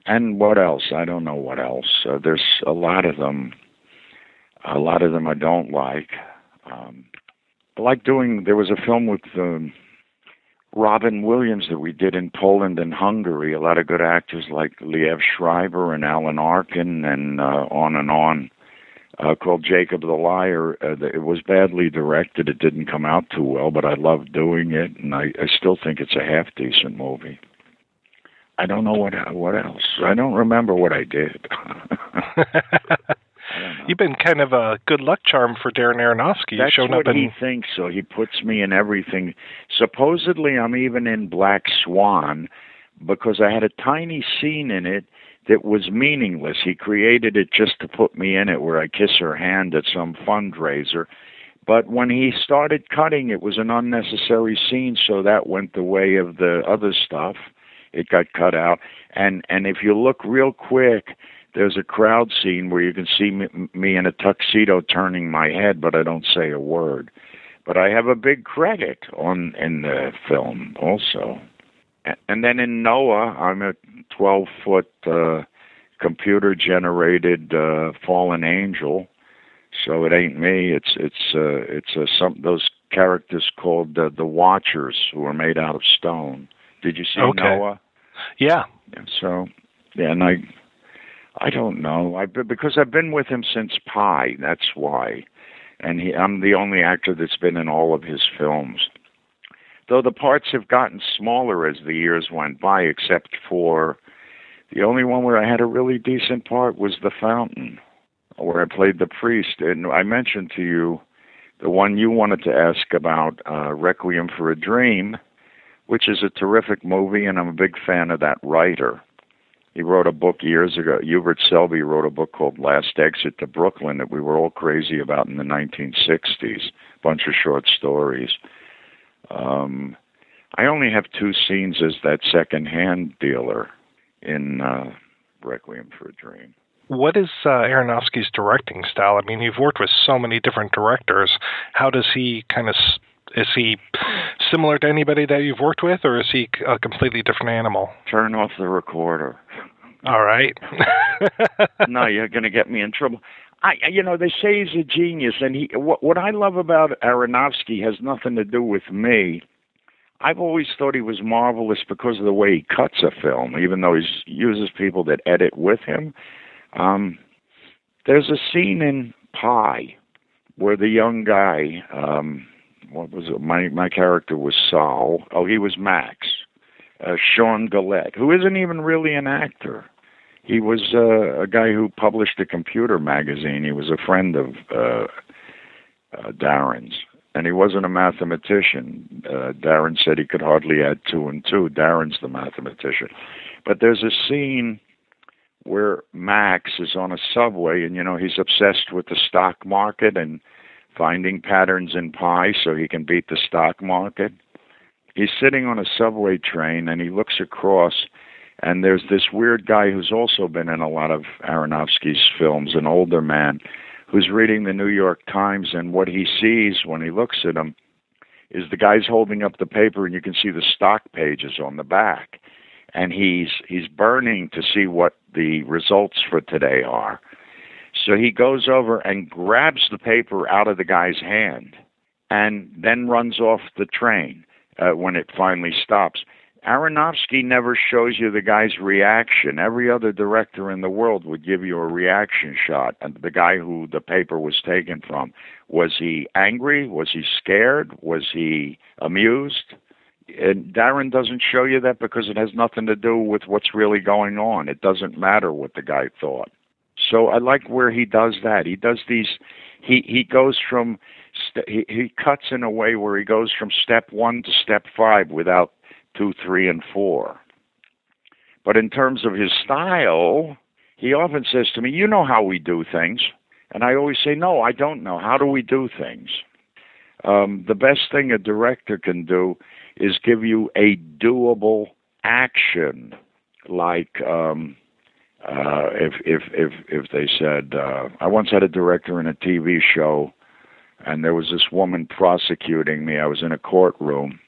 And what else? I don't know what else. Uh, there's a lot of them a lot of them I don't like. Um, I like doing. There was a film with um, Robin Williams that we did in Poland and Hungary. A lot of good actors like Liev Schreiber and Alan Arkin, and uh, on and on. Uh, called Jacob the Liar. Uh, it was badly directed. It didn't come out too well, but I loved doing it, and I, I still think it's a half decent movie. I don't know what what else. I don't remember what I did. You've been kind of a good luck charm for Darren Aronofsky. That's You've shown what up in he thinks. So he puts me in everything. Supposedly, I'm even in Black Swan because I had a tiny scene in it that was meaningless. He created it just to put me in it, where I kiss her hand at some fundraiser. But when he started cutting, it was an unnecessary scene, so that went the way of the other stuff. It got cut out, and and if you look real quick, there's a crowd scene where you can see me, me in a tuxedo turning my head, but I don't say a word. But I have a big credit on in the film also. And then in Noah, I'm a 12 foot uh, computer generated uh, fallen angel. So it ain't me. It's it's uh, it's uh, some those characters called uh, the Watchers who are made out of stone. Did you see Okay. Noah? Yeah. So yeah, and I I don't know. I because I've been with him since Pi. That's why, and he, I'm the only actor that's been in all of his films. Though the parts have gotten smaller as the years went by, except for the only one where I had a really decent part was The Fountain, where I played the priest. And I mentioned to you the one you wanted to ask about, uh, Requiem for a Dream, which is a terrific movie, and I'm a big fan of that writer. He wrote a book years ago. Hubert Selby wrote a book called Last Exit to Brooklyn that we were all crazy about in the 1960s. Bunch of short stories. Um, I only have two scenes as that second-hand dealer in uh, Requiem for a Dream. What is uh, Aronofsky's directing style? I mean, you've worked with so many different directors. How does he kind of is he similar to anybody that you've worked with, or is he a completely different animal? Turn off the recorder. All right. no, you're going to get me in trouble. I, you know, they say he's a genius, and he. What, what I love about Aronofsky has nothing to do with me. I've always thought he was marvelous because of the way he cuts a film, even though he uses people that edit with him. Um, there's a scene in Pi where the young guy, um, what was it? My my character was Saul. Oh, he was Max. Uh, Sean Gullette, who isn't even really an actor. He was uh, a guy who published a computer magazine. He was a friend of uh, uh, Darren's, and he wasn't a mathematician. Uh, Darren said he could hardly add two and two. Darren's the mathematician. But there's a scene where Max is on a subway, and you know he's obsessed with the stock market and finding patterns in pi so he can beat the stock market. He's sitting on a subway train, and he looks across and there's this weird guy who's also been in a lot of Aronofsky's films, an older man, who's reading the New York Times, and what he sees when he looks at him is the guy's holding up the paper, and you can see the stock pages on the back, and he's he's burning to see what the results for today are. So he goes over and grabs the paper out of the guy's hand, and then runs off the train uh, when it finally stops. Aronofsky never shows you the guy's reaction. Every other director in the world would give you a reaction shot. And the guy who the paper was taken from, was he angry? Was he scared? Was he amused? And Darren doesn't show you that because it has nothing to do with what's really going on. It doesn't matter what the guy thought. So I like where he does that. He does these he he goes from st- he he cuts in a way where he goes from step one to step five without two, three, and four. But in terms of his style, he often says to me, "You know how we do things," and I always say, "No, I don't know. How do we do things?" Um, the best thing a director can do is give you a doable action, like um, uh, if if if if they said, uh, I once had a director in a TV show, and there was this woman prosecuting me. I was in a courtroom,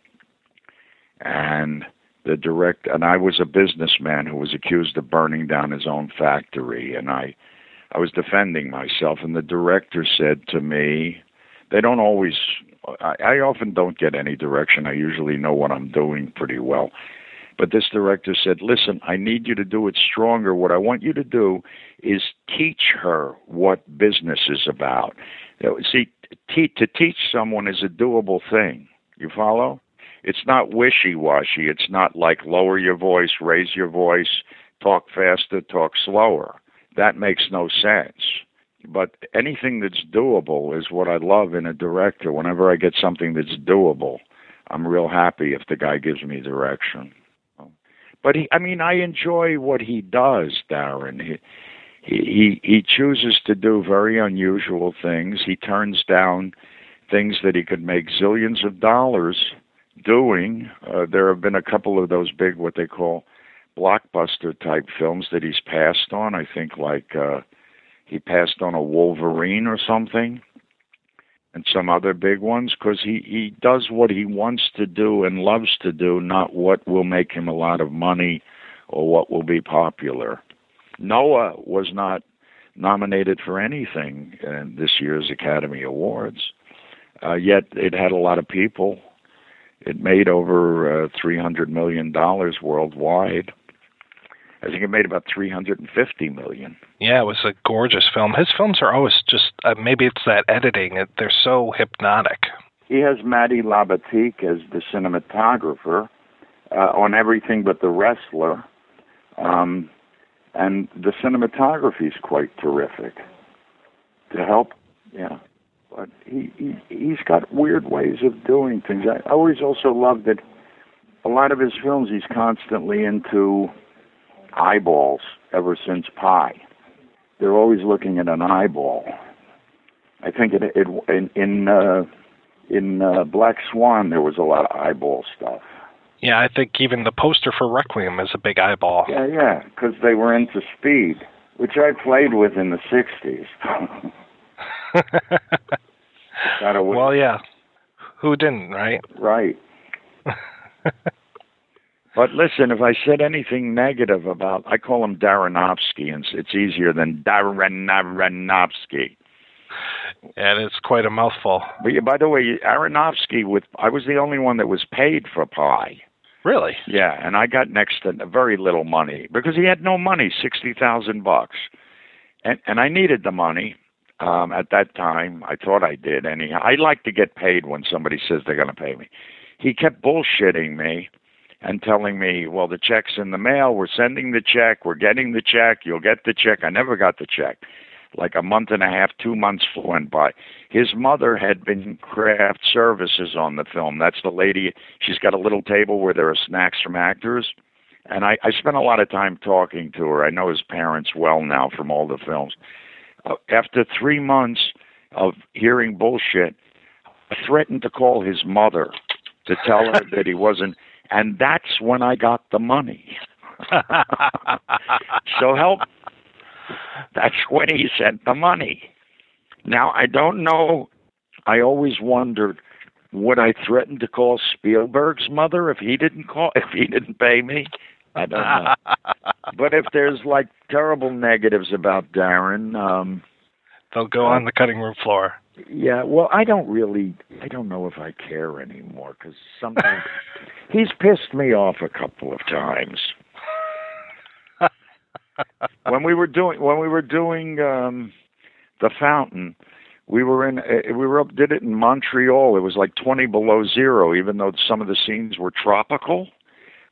and the direct and I was a businessman who was accused of burning down his own factory, and I I was defending myself, and the director said to me, they don't always. I, I often don't get any direction. I usually know what I'm doing pretty well. But this director said, Listen, I need you to do it stronger. What I want you to do is teach her what business is about. See, te- to teach someone is a doable thing. You follow? It's not wishy washy. It's not like lower your voice, raise your voice, talk faster, talk slower. That makes no sense. But anything that's doable is what I love in a director. Whenever I get something that's doable, I'm real happy if the guy gives me direction. But he, I mean, I enjoy what he does, Darren. He, he he chooses to do very unusual things. He turns down things that he could make zillions of dollars doing. Uh, there have been a couple of those big, what they call blockbuster type films that he's passed on. I think like uh, he passed on a Wolverine or something, and some other big ones because he he does what he wants to do and loves to do, not what will make him a lot of money or what will be popular. Noah was not nominated for anything in this year's Academy Awards, uh, yet it had a lot of people. It made over uh, three hundred million dollars worldwide. I think it made about 350 million. Yeah, it was a gorgeous film. His films are always just uh, maybe it's that editing; it, they're so hypnotic. He has Matty Libatique as the cinematographer uh, on everything but the wrestler, um, and the cinematography is quite terrific. To help, yeah, but he, he he's got weird ways of doing things. I always also love that a lot of his films he's constantly into eyeballs ever since Pi. They're always looking at an eyeball. I think it, it in in uh, in uh, Black Swan there was a lot of eyeball stuff. Yeah, I think even the poster for Requiem is a big eyeball. Yeah, yeah, because they were into speed, which I played with in the '60s. well, yeah. Who didn't, right? Right. But listen, if I said anything negative about, I call him Darrenovsky, and it's easier than Darrenovsky. And it's quite a mouthful. But by the way, Aronofsky, with I was the only one that was paid for Pi. Really? Yeah, and I got next to very little money because he had no money, sixty thousand bucks, and and I needed the money. Um, at that time, I thought I did. Anyhow, I like to get paid when somebody says they're going to pay me. He kept bullshitting me and telling me, well, the check's in the mail. We're sending the check. We're getting the check. You'll get the check. I never got the check. Like a month and a half, two months went by. His mother had been craft services on the film. That's the lady. She's got a little table where there are snacks from actors. And I, I spent a lot of time talking to her. I know his parents well now from all the films. Uh, after three months of hearing bullshit, I threatened to call his mother to tell her that he wasn't and that's when I got the money. so help. That's when he sent the money. Now I don't know. I always wondered would I threaten to call Spielberg's mother if he didn't call if he didn't pay me? I don't know. but if there's like terrible negatives about Darren, um they'll go on the cutting room floor. Yeah, well, I don't really, I don't know if I care anymore because sometimes he's pissed me off a couple of times. When we were doing, when we were doing um the fountain, we were in, uh, we were up, did it in Montreal. It was like 20 below zero, even though some of the scenes were tropical.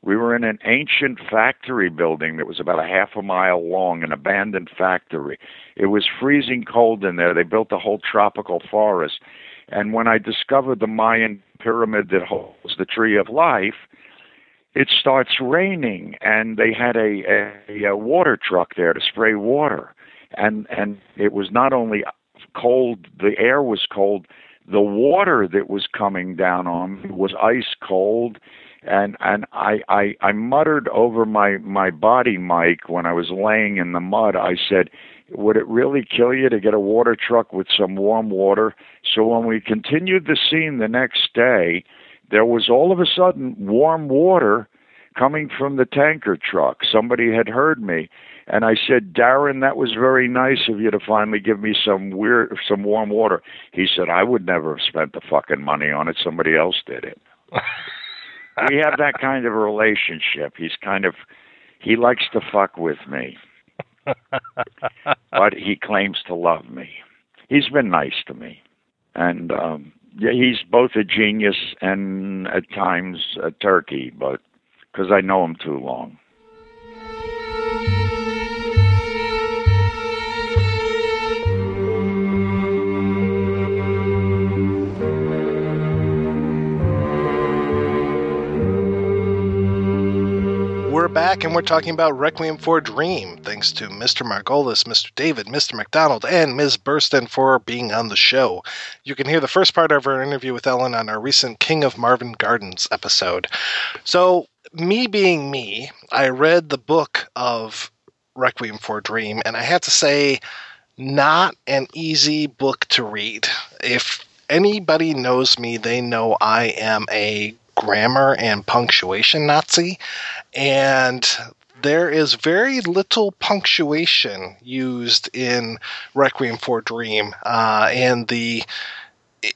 We were in an ancient factory building that was about a half a mile long, an abandoned factory. It was freezing cold in there. They built a whole tropical forest. And when I discovered the Mayan pyramid that holds the tree of life, it starts raining, and they had a, a, a water truck there to spray water, and and it was not only cold, the air was cold, the water that was coming down on me was ice cold, and and I I, I muttered over my my body mic, when I was laying in the mud. I said. Would it really kill you to get a water truck with some warm water? So when we continued the scene the next day, there was all of a sudden warm water coming from the tanker truck. Somebody had heard me. And I said, Darren, that was very nice of you to finally give me some weird, some warm water. He said, I would never have spent the fucking money on it. Somebody else did it. we have that kind of relationship. He's kind of, he likes to fuck with me, but he claims to love me. He's been nice to me, and um, he's both a genius and at times a turkey, but because I know him too long. Back and we're talking about Requiem for a Dream. Thanks to Mr. Margolis, Mr. David, Mr. McDonald, and Ms. Burstyn for being on the show. You can hear the first part of our interview with Ellen on our recent King of Marvin Gardens episode. So, me being me, I read the book of Requiem for a Dream, and I have to say, not an easy book to read. If anybody knows me, they know I am a grammar and punctuation Nazi, and there is very little punctuation used in Requiem for Dream, uh, and the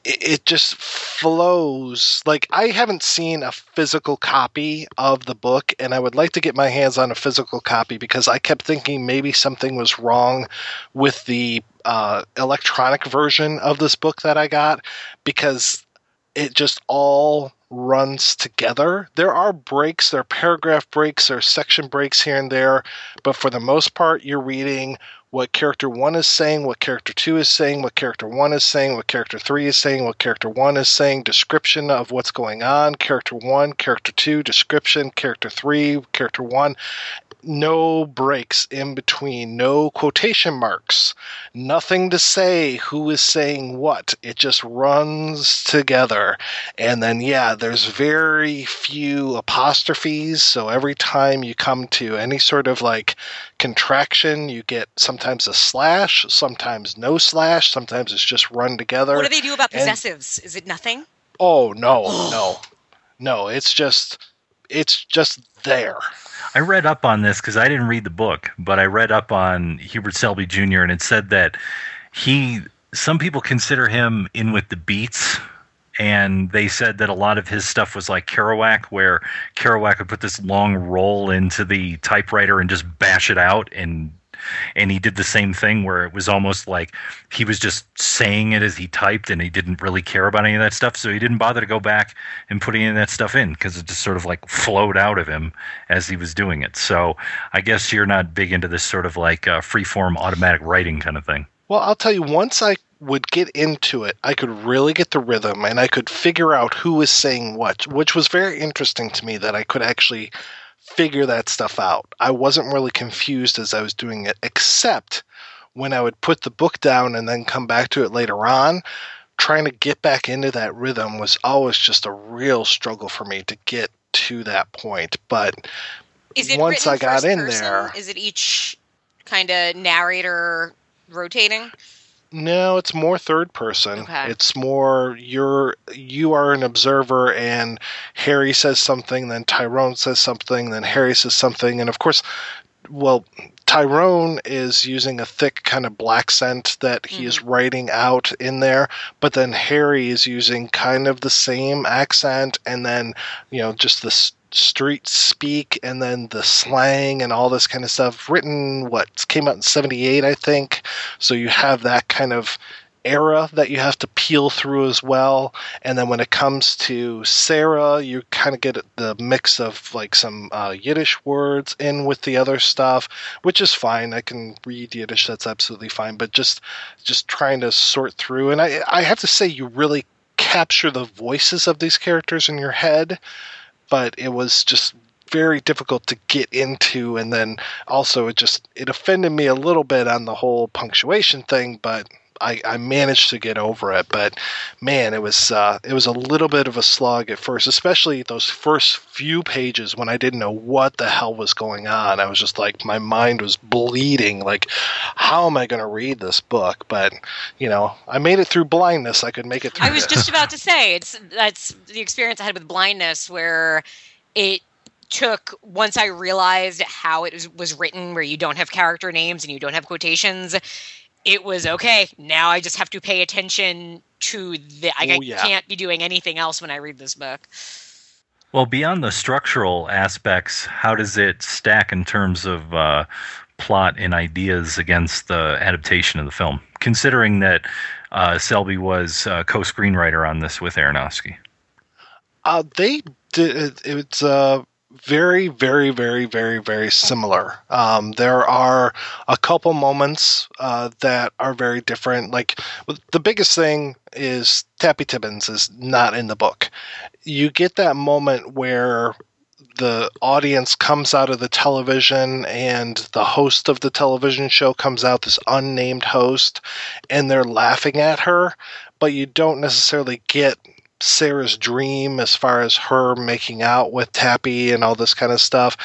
it, just flows. Like I haven't seen a physical copy of the book, and I would like to get my hands on a physical copy because I kept thinking maybe something was wrong with the uh, electronic version of this book that I got because it just all runs together. There are breaks, there are paragraph breaks, there are section breaks here and there, but for the most part, you're reading what character one is saying, what character two is saying, what character one is saying, what character three is saying, what character one is saying, description of what's going on, character one, character two, description, character three, character one. No breaks in between, no quotation marks, nothing to say who is saying what. It just runs together. And then, yeah, there's very few apostrophes. So every time you come to any sort of like contraction, you get sometimes a slash, sometimes no slash, sometimes it's just run together. What do they do about And- possessives? Is it nothing? Oh no, no, no! It's just, it's just there. I read up on this because I didn't read the book, but I read up on Hubert Selby Jr. and it said that he, some people consider him in with the beats. And they said that a lot of his stuff was like Kerouac, where Kerouac would put this long roll into the typewriter and just bash it out. And and he did the same thing where it was almost like he was just saying it as he typed and he didn't really care about any of that stuff. So he didn't bother to go back and put any of that stuff in because it just sort of like flowed out of him as he was doing it. So i guess you're not big into this sort of like uh, free form automatic writing kind of thing. Well, I'll tell you, once I would get into it, I could really get the rhythm and I could figure out who was saying what, which was very interesting to me that I could actually figure that stuff out. I wasn't really confused as I was doing it, except when I would put the book down and then come back to it later on. Trying to get back into that rhythm was always just a real struggle for me to get to that point. But once I got in person? there, Is it each kind of narrator rotating? No, it's more third person. Okay. It's more you're you are an observer and Harry says something, then Tyrone says something, then Harry says something, and of course well Tyrone is using a thick kind of black scent that he is mm-hmm. writing out in there, but then Harry is using kind of the same accent and then, you know, just the s- street speak and then the slang and all this kind of stuff written what came out in 78 I think. So you have that kind of era that you have to peel through as well. And then when it comes to Sarah, you kind of get the mix of like some uh, Yiddish words in with the other stuff, which is fine. I can read Yiddish; that's absolutely fine. But just just trying to sort through, and I I have to say, you really capture the voices of these characters in your head. But it was just very difficult to get into and then also it just it offended me a little bit on the whole punctuation thing but I, I managed to get over it, but man, it was uh, it was a little bit of a slog at first, especially those first few pages when I didn't know what the hell was going on. I was just like my mind was bleeding. Like, how am I going to read this book? But you know, I made it through blindness. I could make it through. I was just about to say it's that's the experience I had with blindness, where it took once I realized how it was, was written, where you don't have character names and you don't have quotations it was okay. Now I just have to pay attention to the. I, Oh, I can't be doing anything else when I read this book. Well, beyond the structural aspects, how does it stack in terms of uh, plot and ideas against the adaptation of the film? Considering that uh, Selby was uh, co-screenwriter on this with Aronofsky. Uh, they did. It's uh, very, very, very, very, very similar. Um, there are a couple moments uh, that are very different. Like the biggest thing is Tappy Tibbons is not in the book. You get that moment where the audience comes out of the television and the host of the television show comes out this unnamed host and they're laughing at her but you don't necessarily get Sarah's dream as far as her making out with Tappy and all this kind of stuff.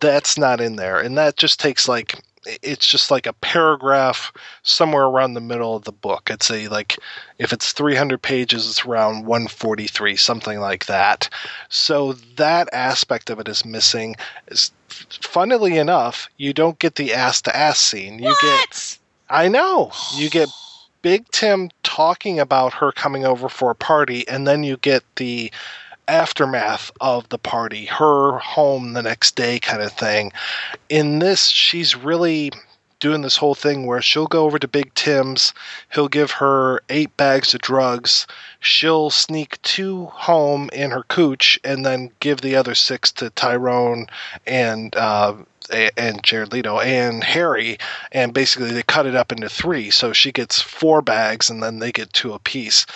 That's not in there. And that just takes like it's just like a paragraph somewhere around the middle of the book. It's a like if it's 300 pages it's around 143 something like that. So that aspect of it is missing. Is funnily enough, you don't get the ass to ass scene. You get I know. You get Big Tim talking about her coming over for a party, and then you get the aftermath of the party, her home the next day kind of thing. In this, she's really doing this whole thing where she'll go over to Big Tim's, he'll give her eight bags of drugs, she'll sneak two home in her cooch, and then give the other six to Tyrone and uh, and Jared Leto and Harry, and basically they cut it up into three. So she gets four bags, and then they get two apiece.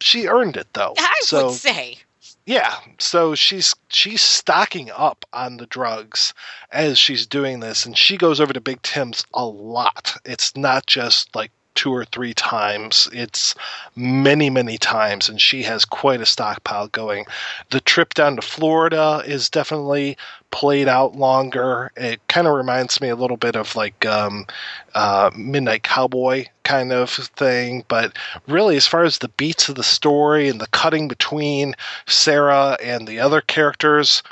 She earned it though. I so, would say. yeah, so she's she's stocking up on the drugs as she's doing this, and she goes over to Big Tim's a lot. It's not just like two or three times; it's many, many times, and she has quite a stockpile going. The trip down to Florida is definitely played out longer. It kind of reminds me a little bit of like um, uh, Midnight Cowboy kind of thing, but really, as far as the beats of the story and the cutting between Sarah and the other characters,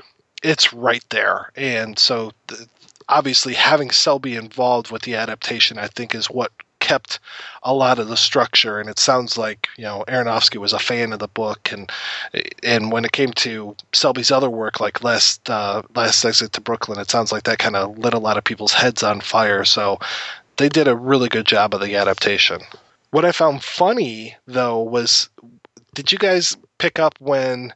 it's right there. And so, obviously, having Selby involved with the adaptation, I think, is what kept a lot of the structure and it sounds like you know Aronofsky was a fan of the book and and when it came to Selby's other work like last uh, last exit to Brooklyn it sounds like that kind of lit a lot of people's heads on fire so they did a really good job of the adaptation. What I found funny though was did you guys pick up when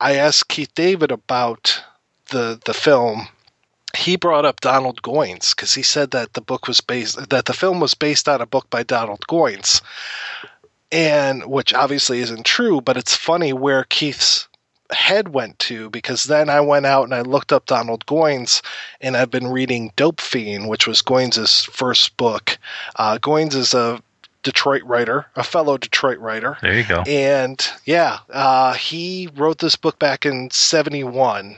I asked Keith David about the the film he brought up Donald Goines because he said that the book was based that the film was based on a book by Donald Goines, and which obviously isn't true, but it's funny where Keith's head went to because then I went out and I looked up Donald Goines and I've been reading Dope Fiend, which was Goines' first book. Uh, Goines is a Detroit writer, a fellow Detroit writer. There you go. And yeah, uh, he wrote this book back in 71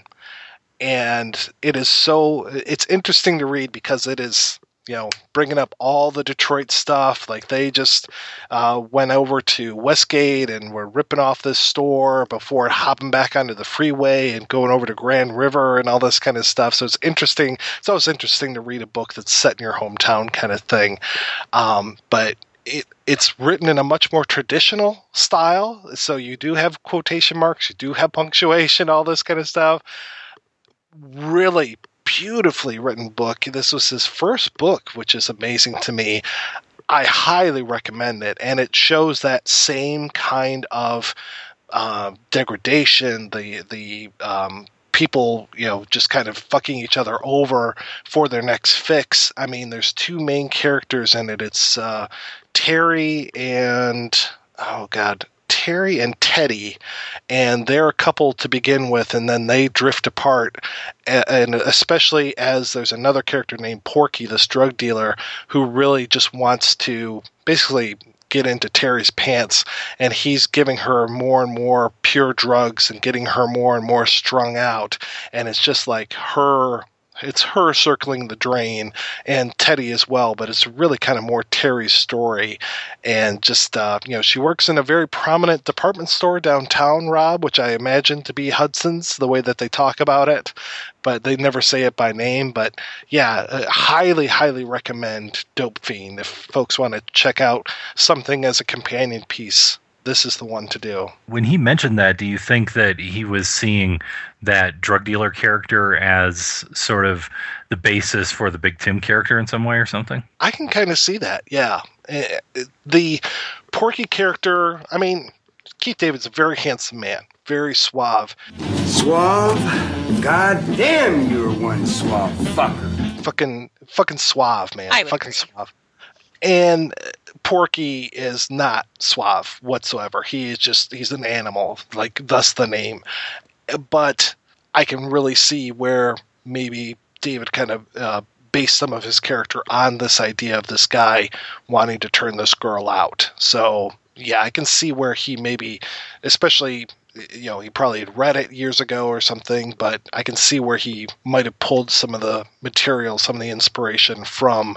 and it is so it's interesting to read because it is you know bringing up all the detroit stuff. Like they just uh, went over to westgate and were ripping off this store before hopping back onto the freeway and going over to grand river and all this kind of stuff. So it's interesting. It's always interesting to read a book that's set in your hometown kind of thing. Um, but it, it's written in a much more traditional style. So you do have quotation marks you do have punctuation all this kind of stuff really beautifully written book. This was his first book, which is amazing to me. I highly recommend it, and it shows that same kind of uh, degradation, the the um, people, you know, just kind of fucking each other over for their next fix. I mean, there's two main characters in it. It's uh, Terry and oh god, Terry and Teddy, and they're a couple to begin with, and then they drift apart. And especially as there's another character named Porky, this drug dealer, who really just wants to basically get into Terry's pants, and he's giving her more and more pure drugs and getting her more and more strung out. And it's just like her it's her circling the drain and Teddy as well, but it's really kind of more Terry's story. And just, uh, you know, she works in a very prominent department store downtown, Rob, which I imagine to be Hudson's, the way that they talk about it, but they never say it by name. But yeah, uh, highly, highly recommend Dope Fiend if folks want to check out something as a companion piece this is the one to do. When he mentioned that, do you think that he was seeing that drug dealer character as sort of the basis for the Big Tim character in some way or something? I can kind of see that, yeah. Eh, the Porky character, I mean, Keith David's a very handsome man, very suave. Suave? God damn, you're one suave fucker. Fucking, fucking suave, man. I fucking agree. suave. And Porky is not suave whatsoever. He is just he's an animal, like thus the name. But I can really see where maybe David kind of uh, based some of his character on this idea of this guy wanting to turn this girl out. So yeah, I can see where he maybe, especially you know, he probably had read it years ago or something, but I can see where he might have pulled some of the material, some of the inspiration from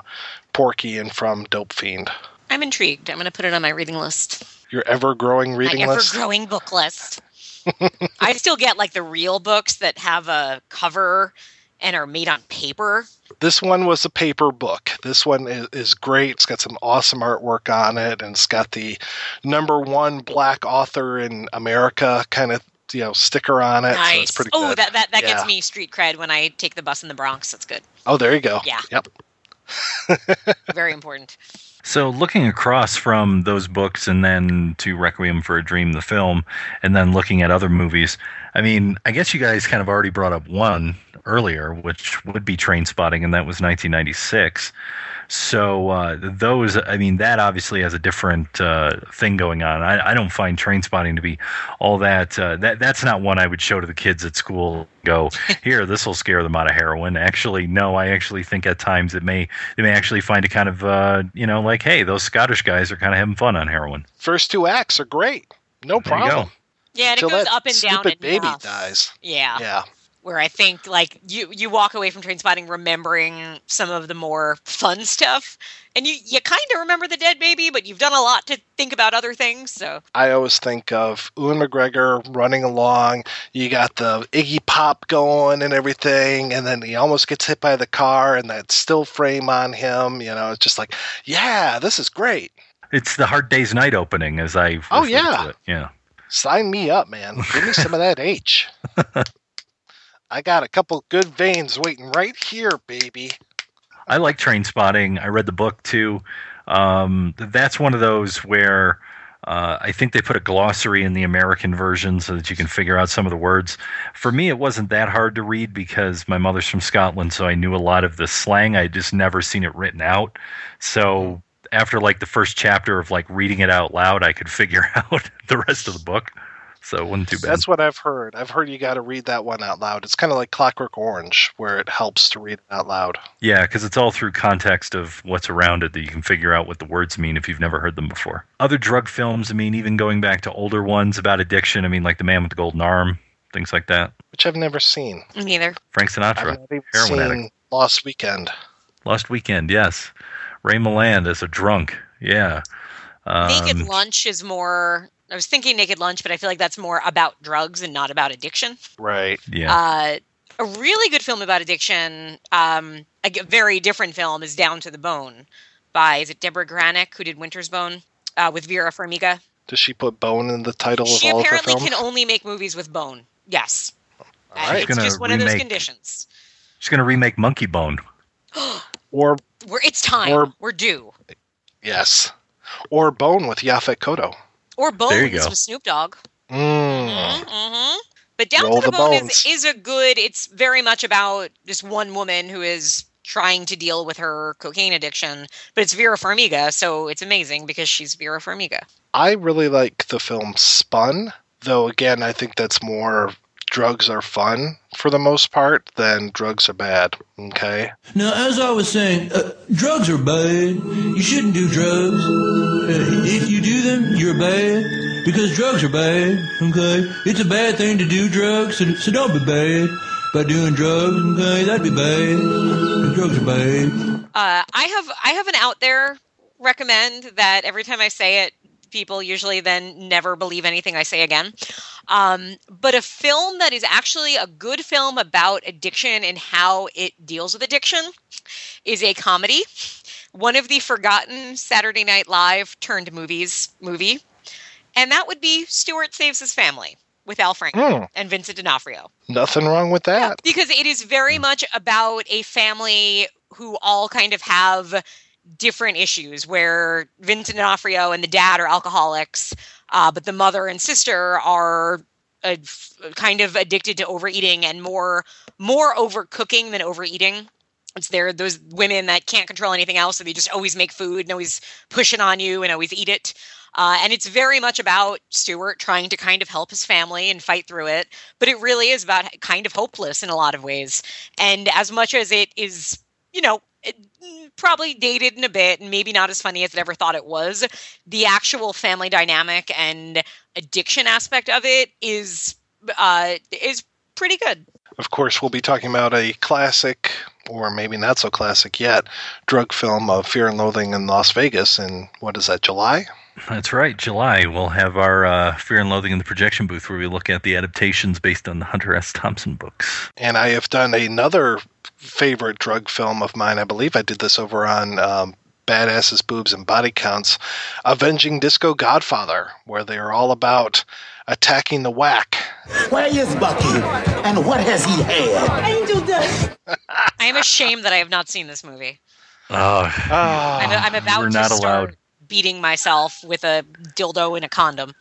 Porky and from Dope Fiend. I'm intrigued. I'm going to put it on my reading list. Your ever growing reading list. my list? ever growing book list. I still get like the real books that have a cover and are made on paper. This one was a paper book. This one is, is great. It's got some awesome artwork on it, and it's got the number one black author in America kind of you know sticker on it. So nice. it's pretty oh, good. that that, that Yeah. gets me street cred when I take the bus in the Bronx. That's good. Oh, there you go. Yeah. Yep. Very important. So, looking across from those books and then to Requiem for a Dream, the film, and then looking at other movies, I mean, I guess you guys kind of already brought up one earlier, which would be Trainspotting, and that was 1996. So, uh, those, I mean, that obviously has a different uh, thing going on. I, I don't find Trainspotting to be all that, uh, that. That's not one I would show to the kids at school. Go here, this will scare them out of heroin. Actually, no, I actually think at times it may they may actually find it kind of uh, you know like hey, those Scottish guys are kind of having fun on heroin. First two acts are great. No There you problem. Go. Yeah, and it goes up and down stupid baby enough. dies. Yeah. Yeah. Where I think like you you walk away from Trainspotting remembering some of the more fun stuff, and you you kind of remember the dead baby, but you've done a lot to think about other things. So I always think of Ewan McGregor running along. You got the Iggy Pop going and everything, and then he almost gets hit by the car, and that still frame on him. You know, it's just like, yeah, this is great. It's the Hard Day's Night opening, as I Oh, refer to yeah. it. yeah. Sign me up, man. Give me some of that H. I got a couple good veins waiting right here, baby. I like Trainspotting. I read the book too. Um, that's one of those where uh, I think they put a glossary in the American version so that you can figure out some of the words. For me, it wasn't that hard to read because my mother's from Scotland, so I knew a lot of the slang. I just never seen it written out. So after like the first chapter of like reading it out loud, I could figure out the rest of the book. So it wasn't too bad. That's what I've heard. I've heard you got to read that one out loud. It's kind of like Clockwork Orange, where it helps to read it out loud. Yeah, because it's all through context of what's around it that you can figure out what the words mean if you've never heard them before. Other drug films, I mean, even going back to older ones about addiction, I mean, like The Man with the Golden Arm, things like that. Which I've never seen. neither. Frank Sinatra, I've Sinatra, not even heroin seen addict. Lost Weekend. Lost Weekend, yes. Ray Milland as a drunk, yeah. Naked Um, Lunch is more. I was thinking Naked Lunch, but I feel like that's more about drugs and not about addiction. Right. Yeah. Uh, a really good film about addiction, um, a g- very different film, is Down to the Bone by is it Debra Granik who did Winter's Bone uh, with Vera Farmiga. Does she put bone in the title She of all of her apparently can only make movies with bone. Yes, All right. it's just one of those conditions. She's going to remake Monkeybone. Or We're, it's time. Or- We're due. yes, or Bone with Yaphet Kotto. Or Bones There you go. with Snoop Dogg. Mm. hmm But Down Roll to the, the Bone bones. is, is a good. It's very much about this one woman who is trying to deal with her cocaine addiction. But it's Vera Farmiga, so it's amazing because she's Vera Farmiga. I really like the film Spun, though. Again, I think that's more drugs are fun for the most part then drugs are bad. Okay. Now, as I was saying, uh, drugs are bad. You shouldn't do drugs. Uh, if you do them, you're bad because drugs are bad. Okay, it's a bad thing to do drugs, so, so don't be bad by doing drugs. Okay, that'd be bad. Drugs are bad. Uh, I have I have an out there recommend that every time I say it, people usually then never believe anything I say again. Um, but a film that is actually a good film about addiction and how it deals with addiction is a comedy. One of the forgotten Saturday Night Live turned movies movie, and that would be Stuart Saves His Family with Al Franken Hmm. and Vincent D'Onofrio Nothing wrong with that. because it is very much about a family who all kind of have different issues where Vincent D'Onofrio and the dad are alcoholics, uh, but the mother and sister are f- kind of addicted to overeating and more more overcooking than overeating. It's there those women that can't control anything else, so they just always make food and always push it on you and always eat it. Uh, and it's very much about Stuart trying to kind of help his family and fight through it. But it really is about kind of hopeless in a lot of ways. And as much as it is, you know, it- probably dated in a bit and maybe not as funny as it ever thought it was, the actual family dynamic and addiction aspect of it is uh, is pretty good. Of course, we'll be talking about a classic, or maybe not so classic yet, drug film of Fear and Loathing in Las Vegas in, what is that, July? That's right. July, we'll have our uh, Fear and Loathing in the Projection booth where we look at the adaptations based on the Hunter S. Thompson books. And I have done another favorite drug film of mine. I believe I did this over on um, Badasses, Boobs, and Body Counts Avenging Disco Godfather, where they are all about attacking the whack. Where is Bucky? And what has he had? Angel dust. I am ashamed that I have not seen this movie. Oh, I'm, I'm about we're to not start allowed. Beating myself with a dildo and a condom.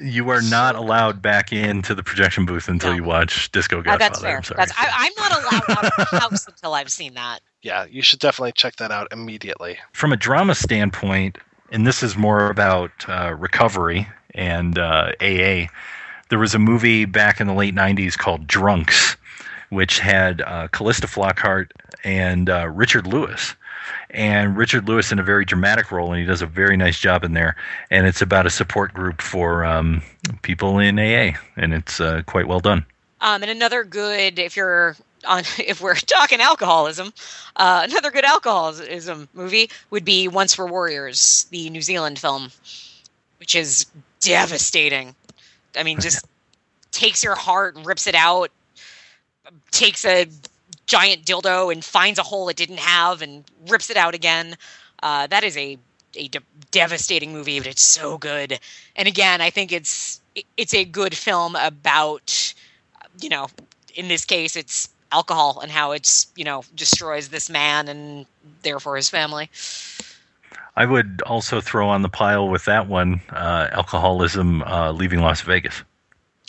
You are not allowed back into the projection booth until you watch Disco Uh, Godfather. that's fair. I'm sorry. That's I, I'm not allowed out of the house until I've seen that. Yeah, you should definitely check that out immediately. From a drama standpoint, and this is more about uh, recovery and uh, AA, there was a movie back in the late 90s called Drunks, which had uh, Calista Flockhart and uh, Richard Lewis. And Richard Lewis in a very dramatic role, and he does a very nice job in there. And it's about a support group for um, people in AA, and it's uh, quite well done. Um, and another good, if you're on, if we're talking alcoholism, uh, another good alcoholism movie would be Once Were Warriors, the New Zealand film, which is devastating. I mean, just takes your heart, rips it out, takes a giant dildo and finds a hole it didn't have and rips it out again. Uh, that is a a de- devastating movie, but it's so good. And again, I think it's it's a good film about you know, in this case, it's alcohol and how it's you know destroys this man and therefore his family. I would also throw on the pile with that one uh, alcoholism uh, leaving Las Vegas.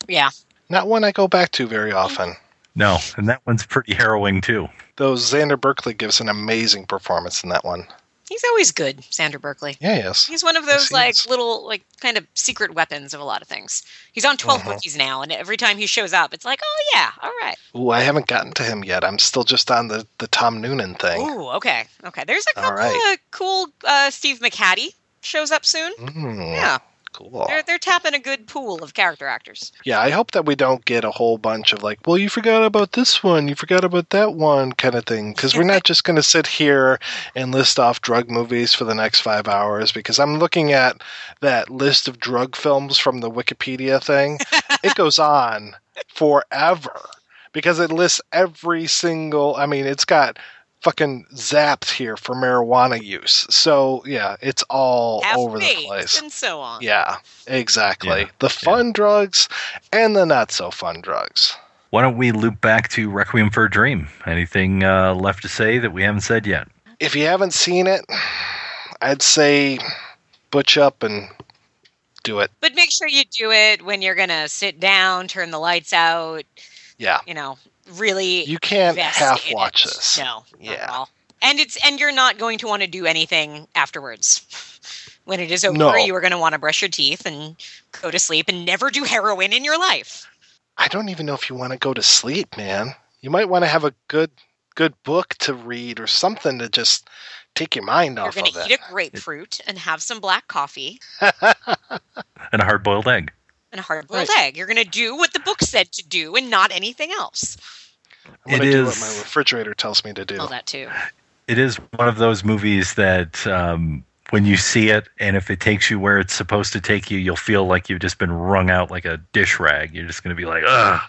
Yeah. Not one I go back to very often. No, and that one's pretty harrowing too. Though Xander Berkeley gives an amazing performance in that one. He's always good, Xander Berkeley. Yeah, yes. He's one of those like little like kind of secret weapons of a lot of things. He's on 12 Mhm. bookies now, and every time he shows up, it's like, oh yeah, all right. Ooh, I haven't gotten to him yet. I'm still just on the, the Tom Noonan thing. Ooh, okay, okay. There's a couple right. of cool. Uh, Steve McHattie shows up soon. Mm, Yeah, Cool. they're they're tapping a good pool of character actors. Yeah, I hope that we don't get a whole bunch of like, well, you forgot about this one, you forgot about that one kind of thing. Because we're not just going to sit here and list off drug movies for the next five hours. Because I'm looking at that list of drug films from the Wikipedia thing. it goes on forever because it lists every single. I mean, it's got fucking zapped here for marijuana use. So yeah, it's all Half over the place. and so on. Yeah, exactly. the fun drugs and the not so fun drugs. Why don't we loop back to Requiem for a Dream? Anything uh, left to say that we haven't said yet? If you haven't seen it, I'd say butch up and do it. But make sure you do it when you're gonna sit down, turn the lights out. Yeah. You know, really. You can't half watch it. this. No. not Yeah. at all. And it's and you're not going to want to do anything afterwards. When it is over, No. you are going to want to brush your teeth and go to sleep and never do heroin in your life. I don't even know if you want to go to sleep, man. You might want to have a good good book to read or something to just take your mind You're off going of to it. eat a grapefruit and have some black coffee And a hard boiled egg. and a hard boiled egg. You're going to do what the book said to do and not anything else. I'm going It to do is- what my refrigerator tells me to do. All that too. It is one of those movies that um, when you see it, and if it takes you where it's supposed to take you, you'll feel like you've just been wrung out like a dish rag. You're just going to be like, ugh,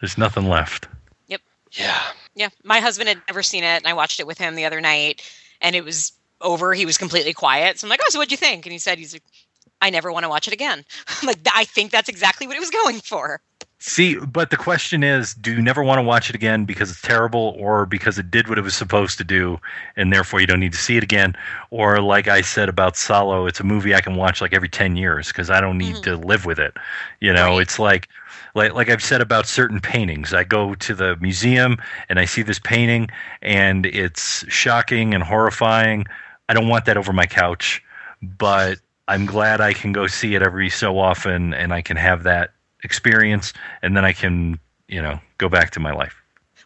there's nothing left. Yep. Yeah. Yeah. My husband had never seen it, and I watched it with him the other night, and it was over. He was completely quiet. So I'm like, "Oh, so what'd you think?" And he said, "He's like, I never want to watch it again." I'm like, I think that's exactly what it was going for. See, but the question is, do you never want to watch it again because it's terrible or because it did what it was supposed to do and therefore you don't need to see it again? Or like I said about Solo, it's a movie I can watch like every 10 years because I don't need mm-hmm. to live with it. You know, it's like like like I've said about certain paintings. I go to the museum and I see this painting and it's shocking and horrifying. I don't want that over my couch, but I'm glad I can go see it every so often and I can have that experience and then I can, you know, go back to my life.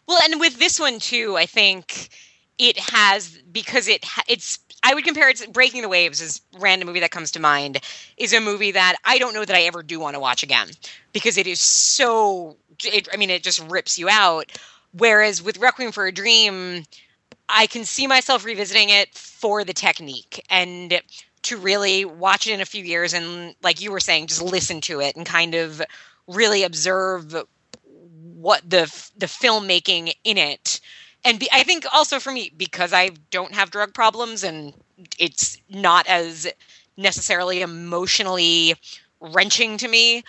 Well, and with this one too, I think it has because it it's I would compare it to Breaking the Waves is random movie that comes to mind is a movie that I don't know that I ever do want to watch again because it is so it, I mean it just rips you out whereas with Requiem for a Dream I can see myself revisiting it for the technique and to really watch it in a few years and like you were saying just listen to it and kind of really observe what the the filmmaking in it. And be, i think also for me because i don't have drug problems and it's not as necessarily emotionally wrenching to me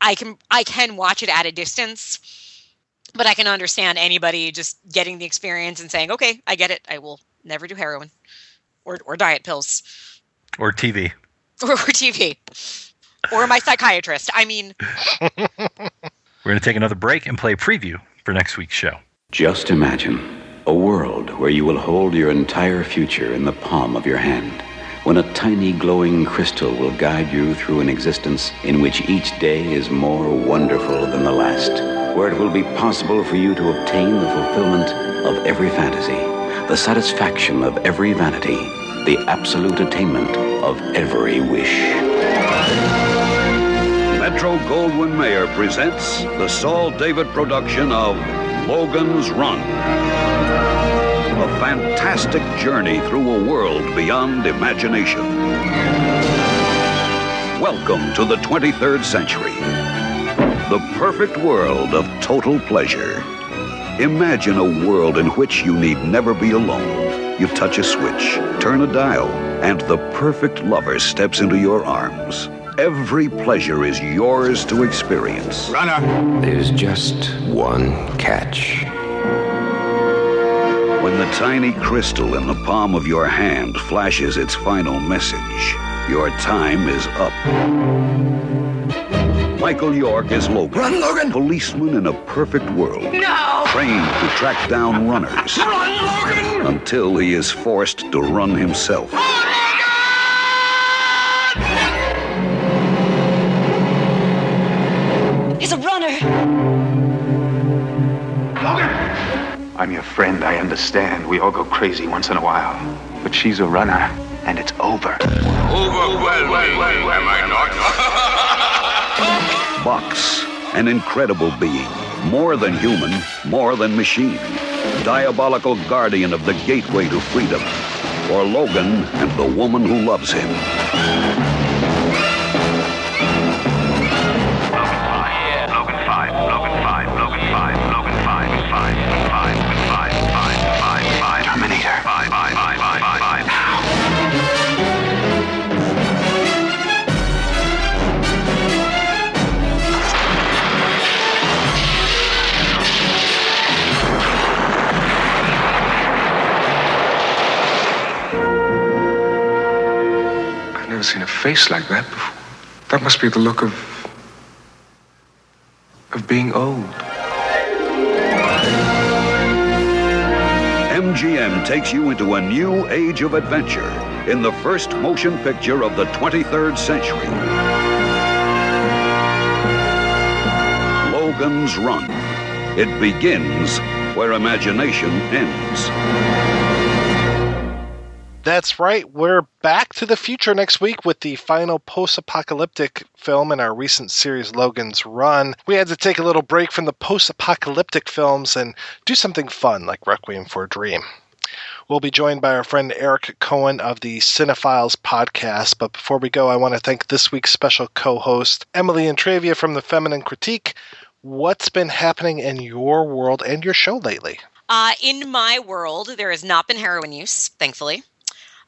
i can i can watch it at a distance but i can understand anybody just getting the experience and saying okay i get it. I will never do heroin or, or diet pills Or TV. or, or tv or my psychiatrist i mean We're going to take another break and play a preview for next week's show. Just imagine a world where you will hold your entire future in the palm of your hand, when a tiny glowing crystal will guide you through an existence in which each day is more wonderful than the last, where it will be possible for you to obtain the fulfillment of every fantasy, the satisfaction of every vanity, the absolute attainment of every wish. Metro Goldwyn Mayer presents the Saul David production of Logan's Run. A fantastic journey through a world beyond imagination. Welcome to the 23rd century. The perfect world of total pleasure. Imagine a world in which you need never be alone. You touch a switch, turn a dial, and the perfect lover steps into your arms. Every pleasure is yours to experience. Runner! There's just one catch. When the tiny crystal in the palm of your hand flashes its final message, your time is up. Michael York is Logan. Run, Logan! Policeman in a perfect world. No! Trained to track down runners. Run, Logan! Until he is forced to run himself. Logan! He's a runner! Logan! I'm your friend, I understand. We all go crazy once in a while. But she's a runner, and it's over. Overwhelming, am I not? Box, an incredible being. More than human, more than machine. Diabolical guardian of the gateway to freedom. For Logan and the woman who loves him. Face like that before. That must be the look of. of being old. MGM takes you into a new age of adventure in the first motion picture of the 23rd century. Logan's Run. It begins where imagination ends. That's right. We're back to the future next week with the final post apocalyptic film in our recent series, Logan's Run. We had to take a little break from the post apocalyptic films and do something fun like Requiem for a Dream. We'll be joined by our friend Eric Cohen of the Cinephiles podcast. But before we go, I want to thank this week's special co host, Emily Intravia from the Feminine Critique. What's been happening in your world and your show lately? Uh, in my world, there has not been heroin use, thankfully.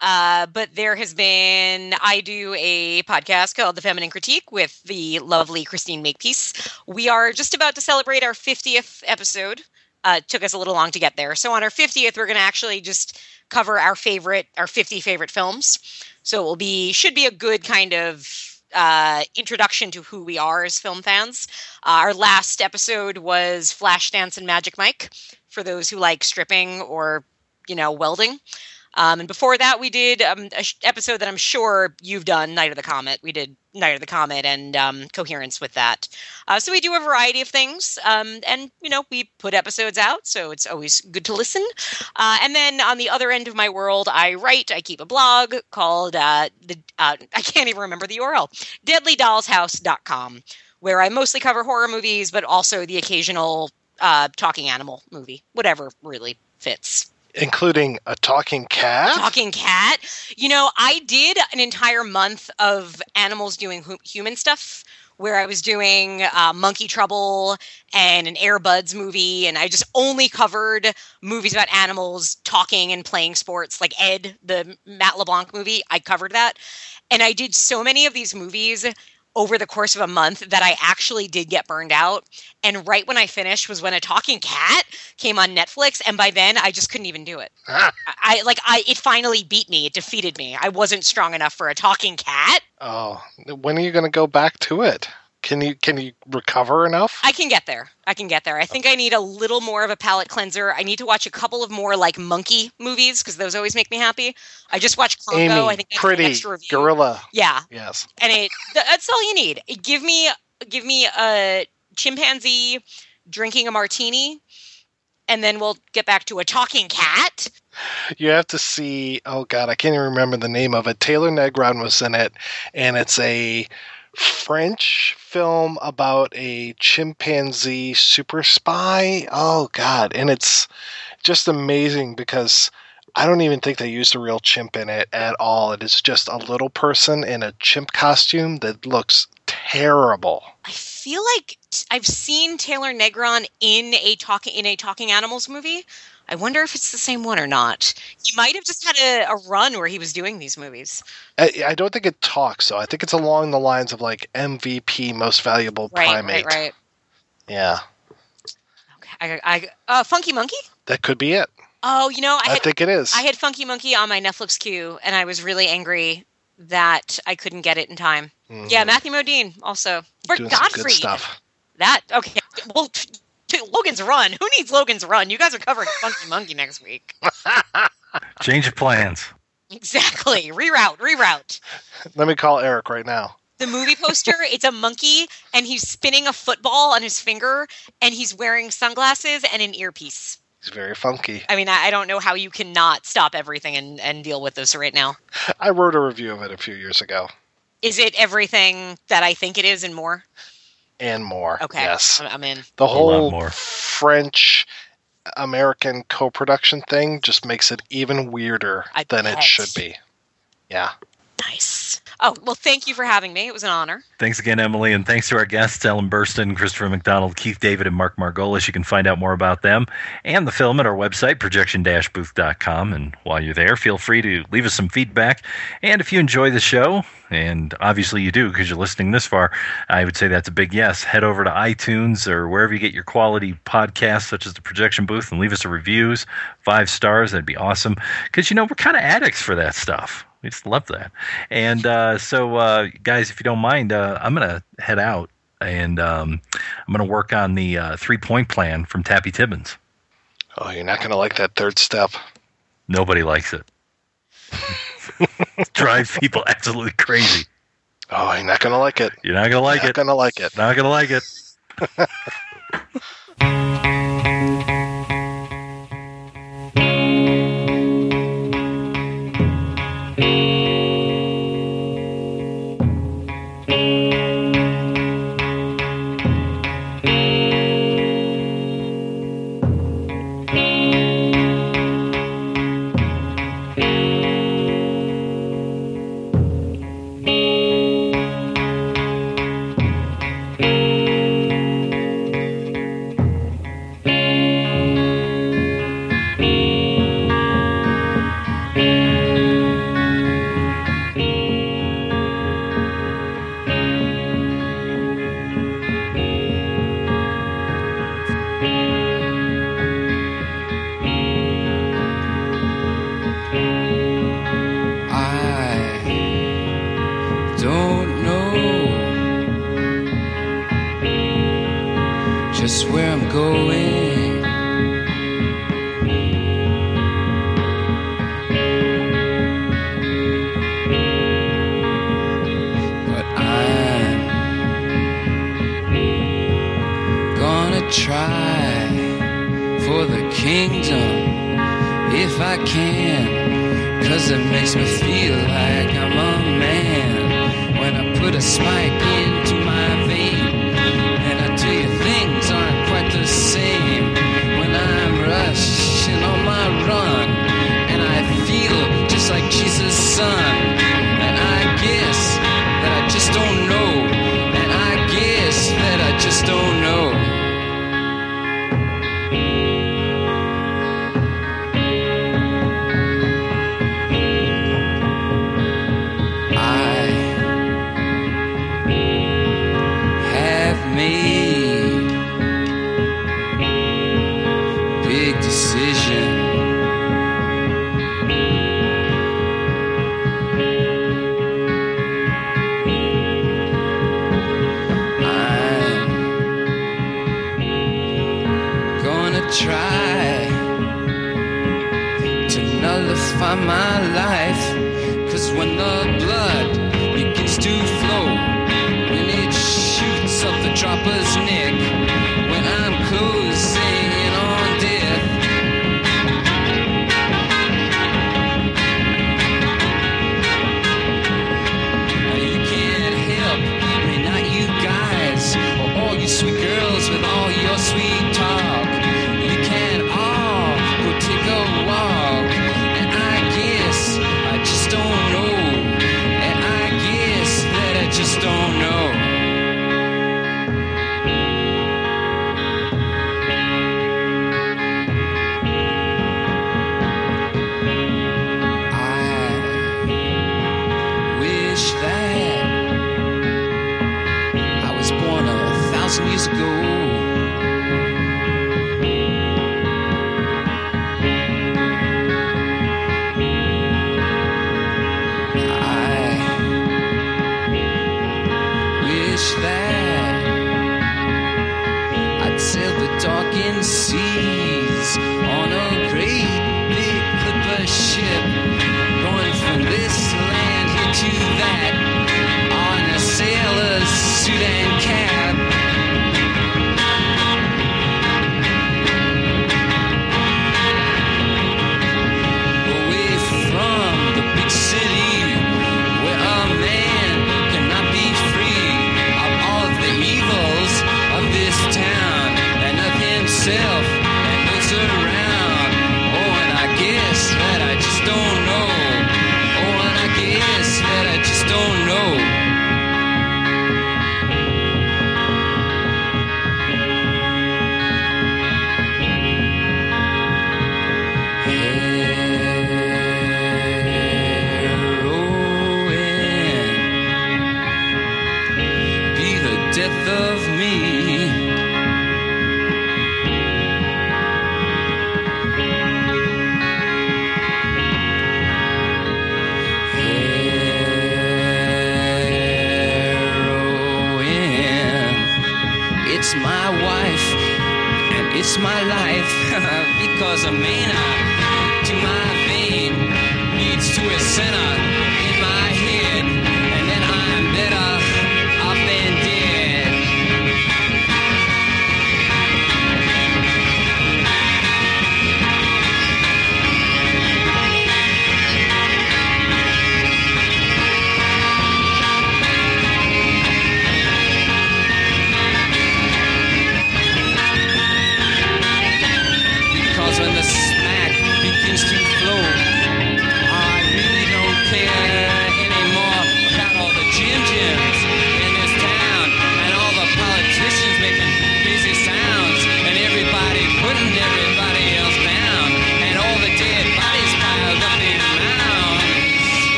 Uh, but there has been, I do a podcast called The Feminine Critique with the lovely Christine Makepeace. We are just about to celebrate our 50th episode. Uh, took us a little long to get there. So on our 50th, we're going to actually just cover our favorite, our 50 favorite films. So it will be, should be a good kind of uh, introduction to who we are as film fans. Uh, our last episode was Flashdance and Magic Mike for those who like stripping or, you know, welding. Um, and before that, we did um, a sh- episode that I'm sure you've done, Night of the Comet. We did Night of the Comet and um, coherence with that. Uh, so we do a variety of things, um, and you know we put episodes out, so it's always good to listen. Uh, and then on the other end of my world, I write. I keep a blog called uh, the uh, I can't even remember the URL, DeadlyDollsHouse.com, where I mostly cover horror movies, but also the occasional uh, talking animal movie, whatever really fits including a talking cat. Talking cat. You know, I did an entire month of animals doing hu- human stuff where I was doing uh, Monkey Trouble and an Air Buds movie, and I just only covered movies about animals talking and playing sports, like Ed, the Matt LeBlanc movie. I covered that, and I did so many of these movies over the course of a month that I actually did get burned out. And right when I finished was when a talking cat came on Netflix, and by then I just couldn't even do it. Ah. I, I like I it finally beat me. It defeated me. I wasn't strong enough for a talking cat. Oh, when are you going to go back to it? Can you can you recover enough? I can get there. I can get there. I think I need a little more of a palate cleanser. I need to watch a couple of more like monkey movies because those always make me happy. I just watched Congo. Amy, I think pretty gorilla. Yeah, Yes. and it that's all you need. Give me give me a chimpanzee drinking a martini, and then we'll get back to a talking cat. You have to see. Oh God, I can't even remember the name of it. Taylor Negron was in it, and it's a French film about a chimpanzee super spy. Oh God, and it's just amazing because I don't even think they used a real chimp in it at all. It is just a little person in a chimp costume that looks terrible. I feel like I've seen Taylor Negron in a talking in a talking animals movie. I wonder if it's the same one or not. He might have just had a, a run where he was doing these movies. I, I don't think it talks, so I think it's along the lines of like MVP, most valuable Right, primate. right, right. Yeah, I, I uh, Funky Monkey. that could be it. Oh, you know, I, I had, think it is. I had Funky Monkey on my Netflix queue, and I was really angry that I couldn't get it in time. Mhm. Yeah, Matthew Modine also. For Doing some Godfrey. good stuff. That okay. Well, Logan's Run. Who needs Logan's Run? You guys are covering Funky Monkey next week. Change of plans. Exactly. Reroute. Reroute. Let me call Eric right now. The movie poster, it's a monkey and he's spinning a football on his finger and he's wearing sunglasses and an earpiece. He's very funky. I mean, I, I don't know how you cannot stop everything and, and deal with this right now. I wrote a review of it a few years ago, Is it everything that I think it is and more? And more. Okay. Yes. I'm, I'm in. The whole more. French American co-production thing just makes it even weirder I than it should be. Yeah. Nice. Oh, well, thank you for having me. It was an honor. Thanks again, Emily, and thanks to our guests, Ellen Burstyn, Christopher McDonald, Keith David, and Mark Margolis. You can find out more about them and the film at our website, projection-booth.com. And while you're there, feel free to leave us some feedback. And if you enjoy the show, and obviously you do because you're listening this far, I would say that's a big yes. Head over to iTunes or wherever you get your quality podcasts, such as the Projection Booth, and leave us a reviews, five stars. That'd be awesome. Because, you know, we're kind of addicts for that stuff we just love that. And uh, so, uh, guys, if you don't mind, uh, I'm going to head out and um, I'm going to work on the uh, three point plan from Tappy Tibbons. Oh, you're not going to like that third step. Nobody likes it. Drives people absolutely crazy. Oh, you're not going to like it. You're not going to like you're it. Not going to like it. Not going to like it.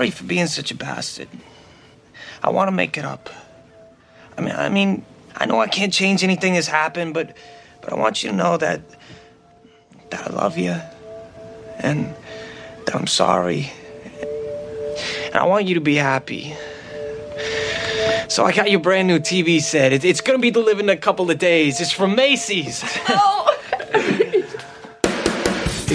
sorry for being such a bastard. I want to make it up. I mean, I mean, I know I can't change anything that's happened, but but I want you to know that that I love you and that I'm sorry. And I want you to be happy. So I got your brand new TV set. It, it's gonna be delivered in a couple of days. It's from Macy's. Oh,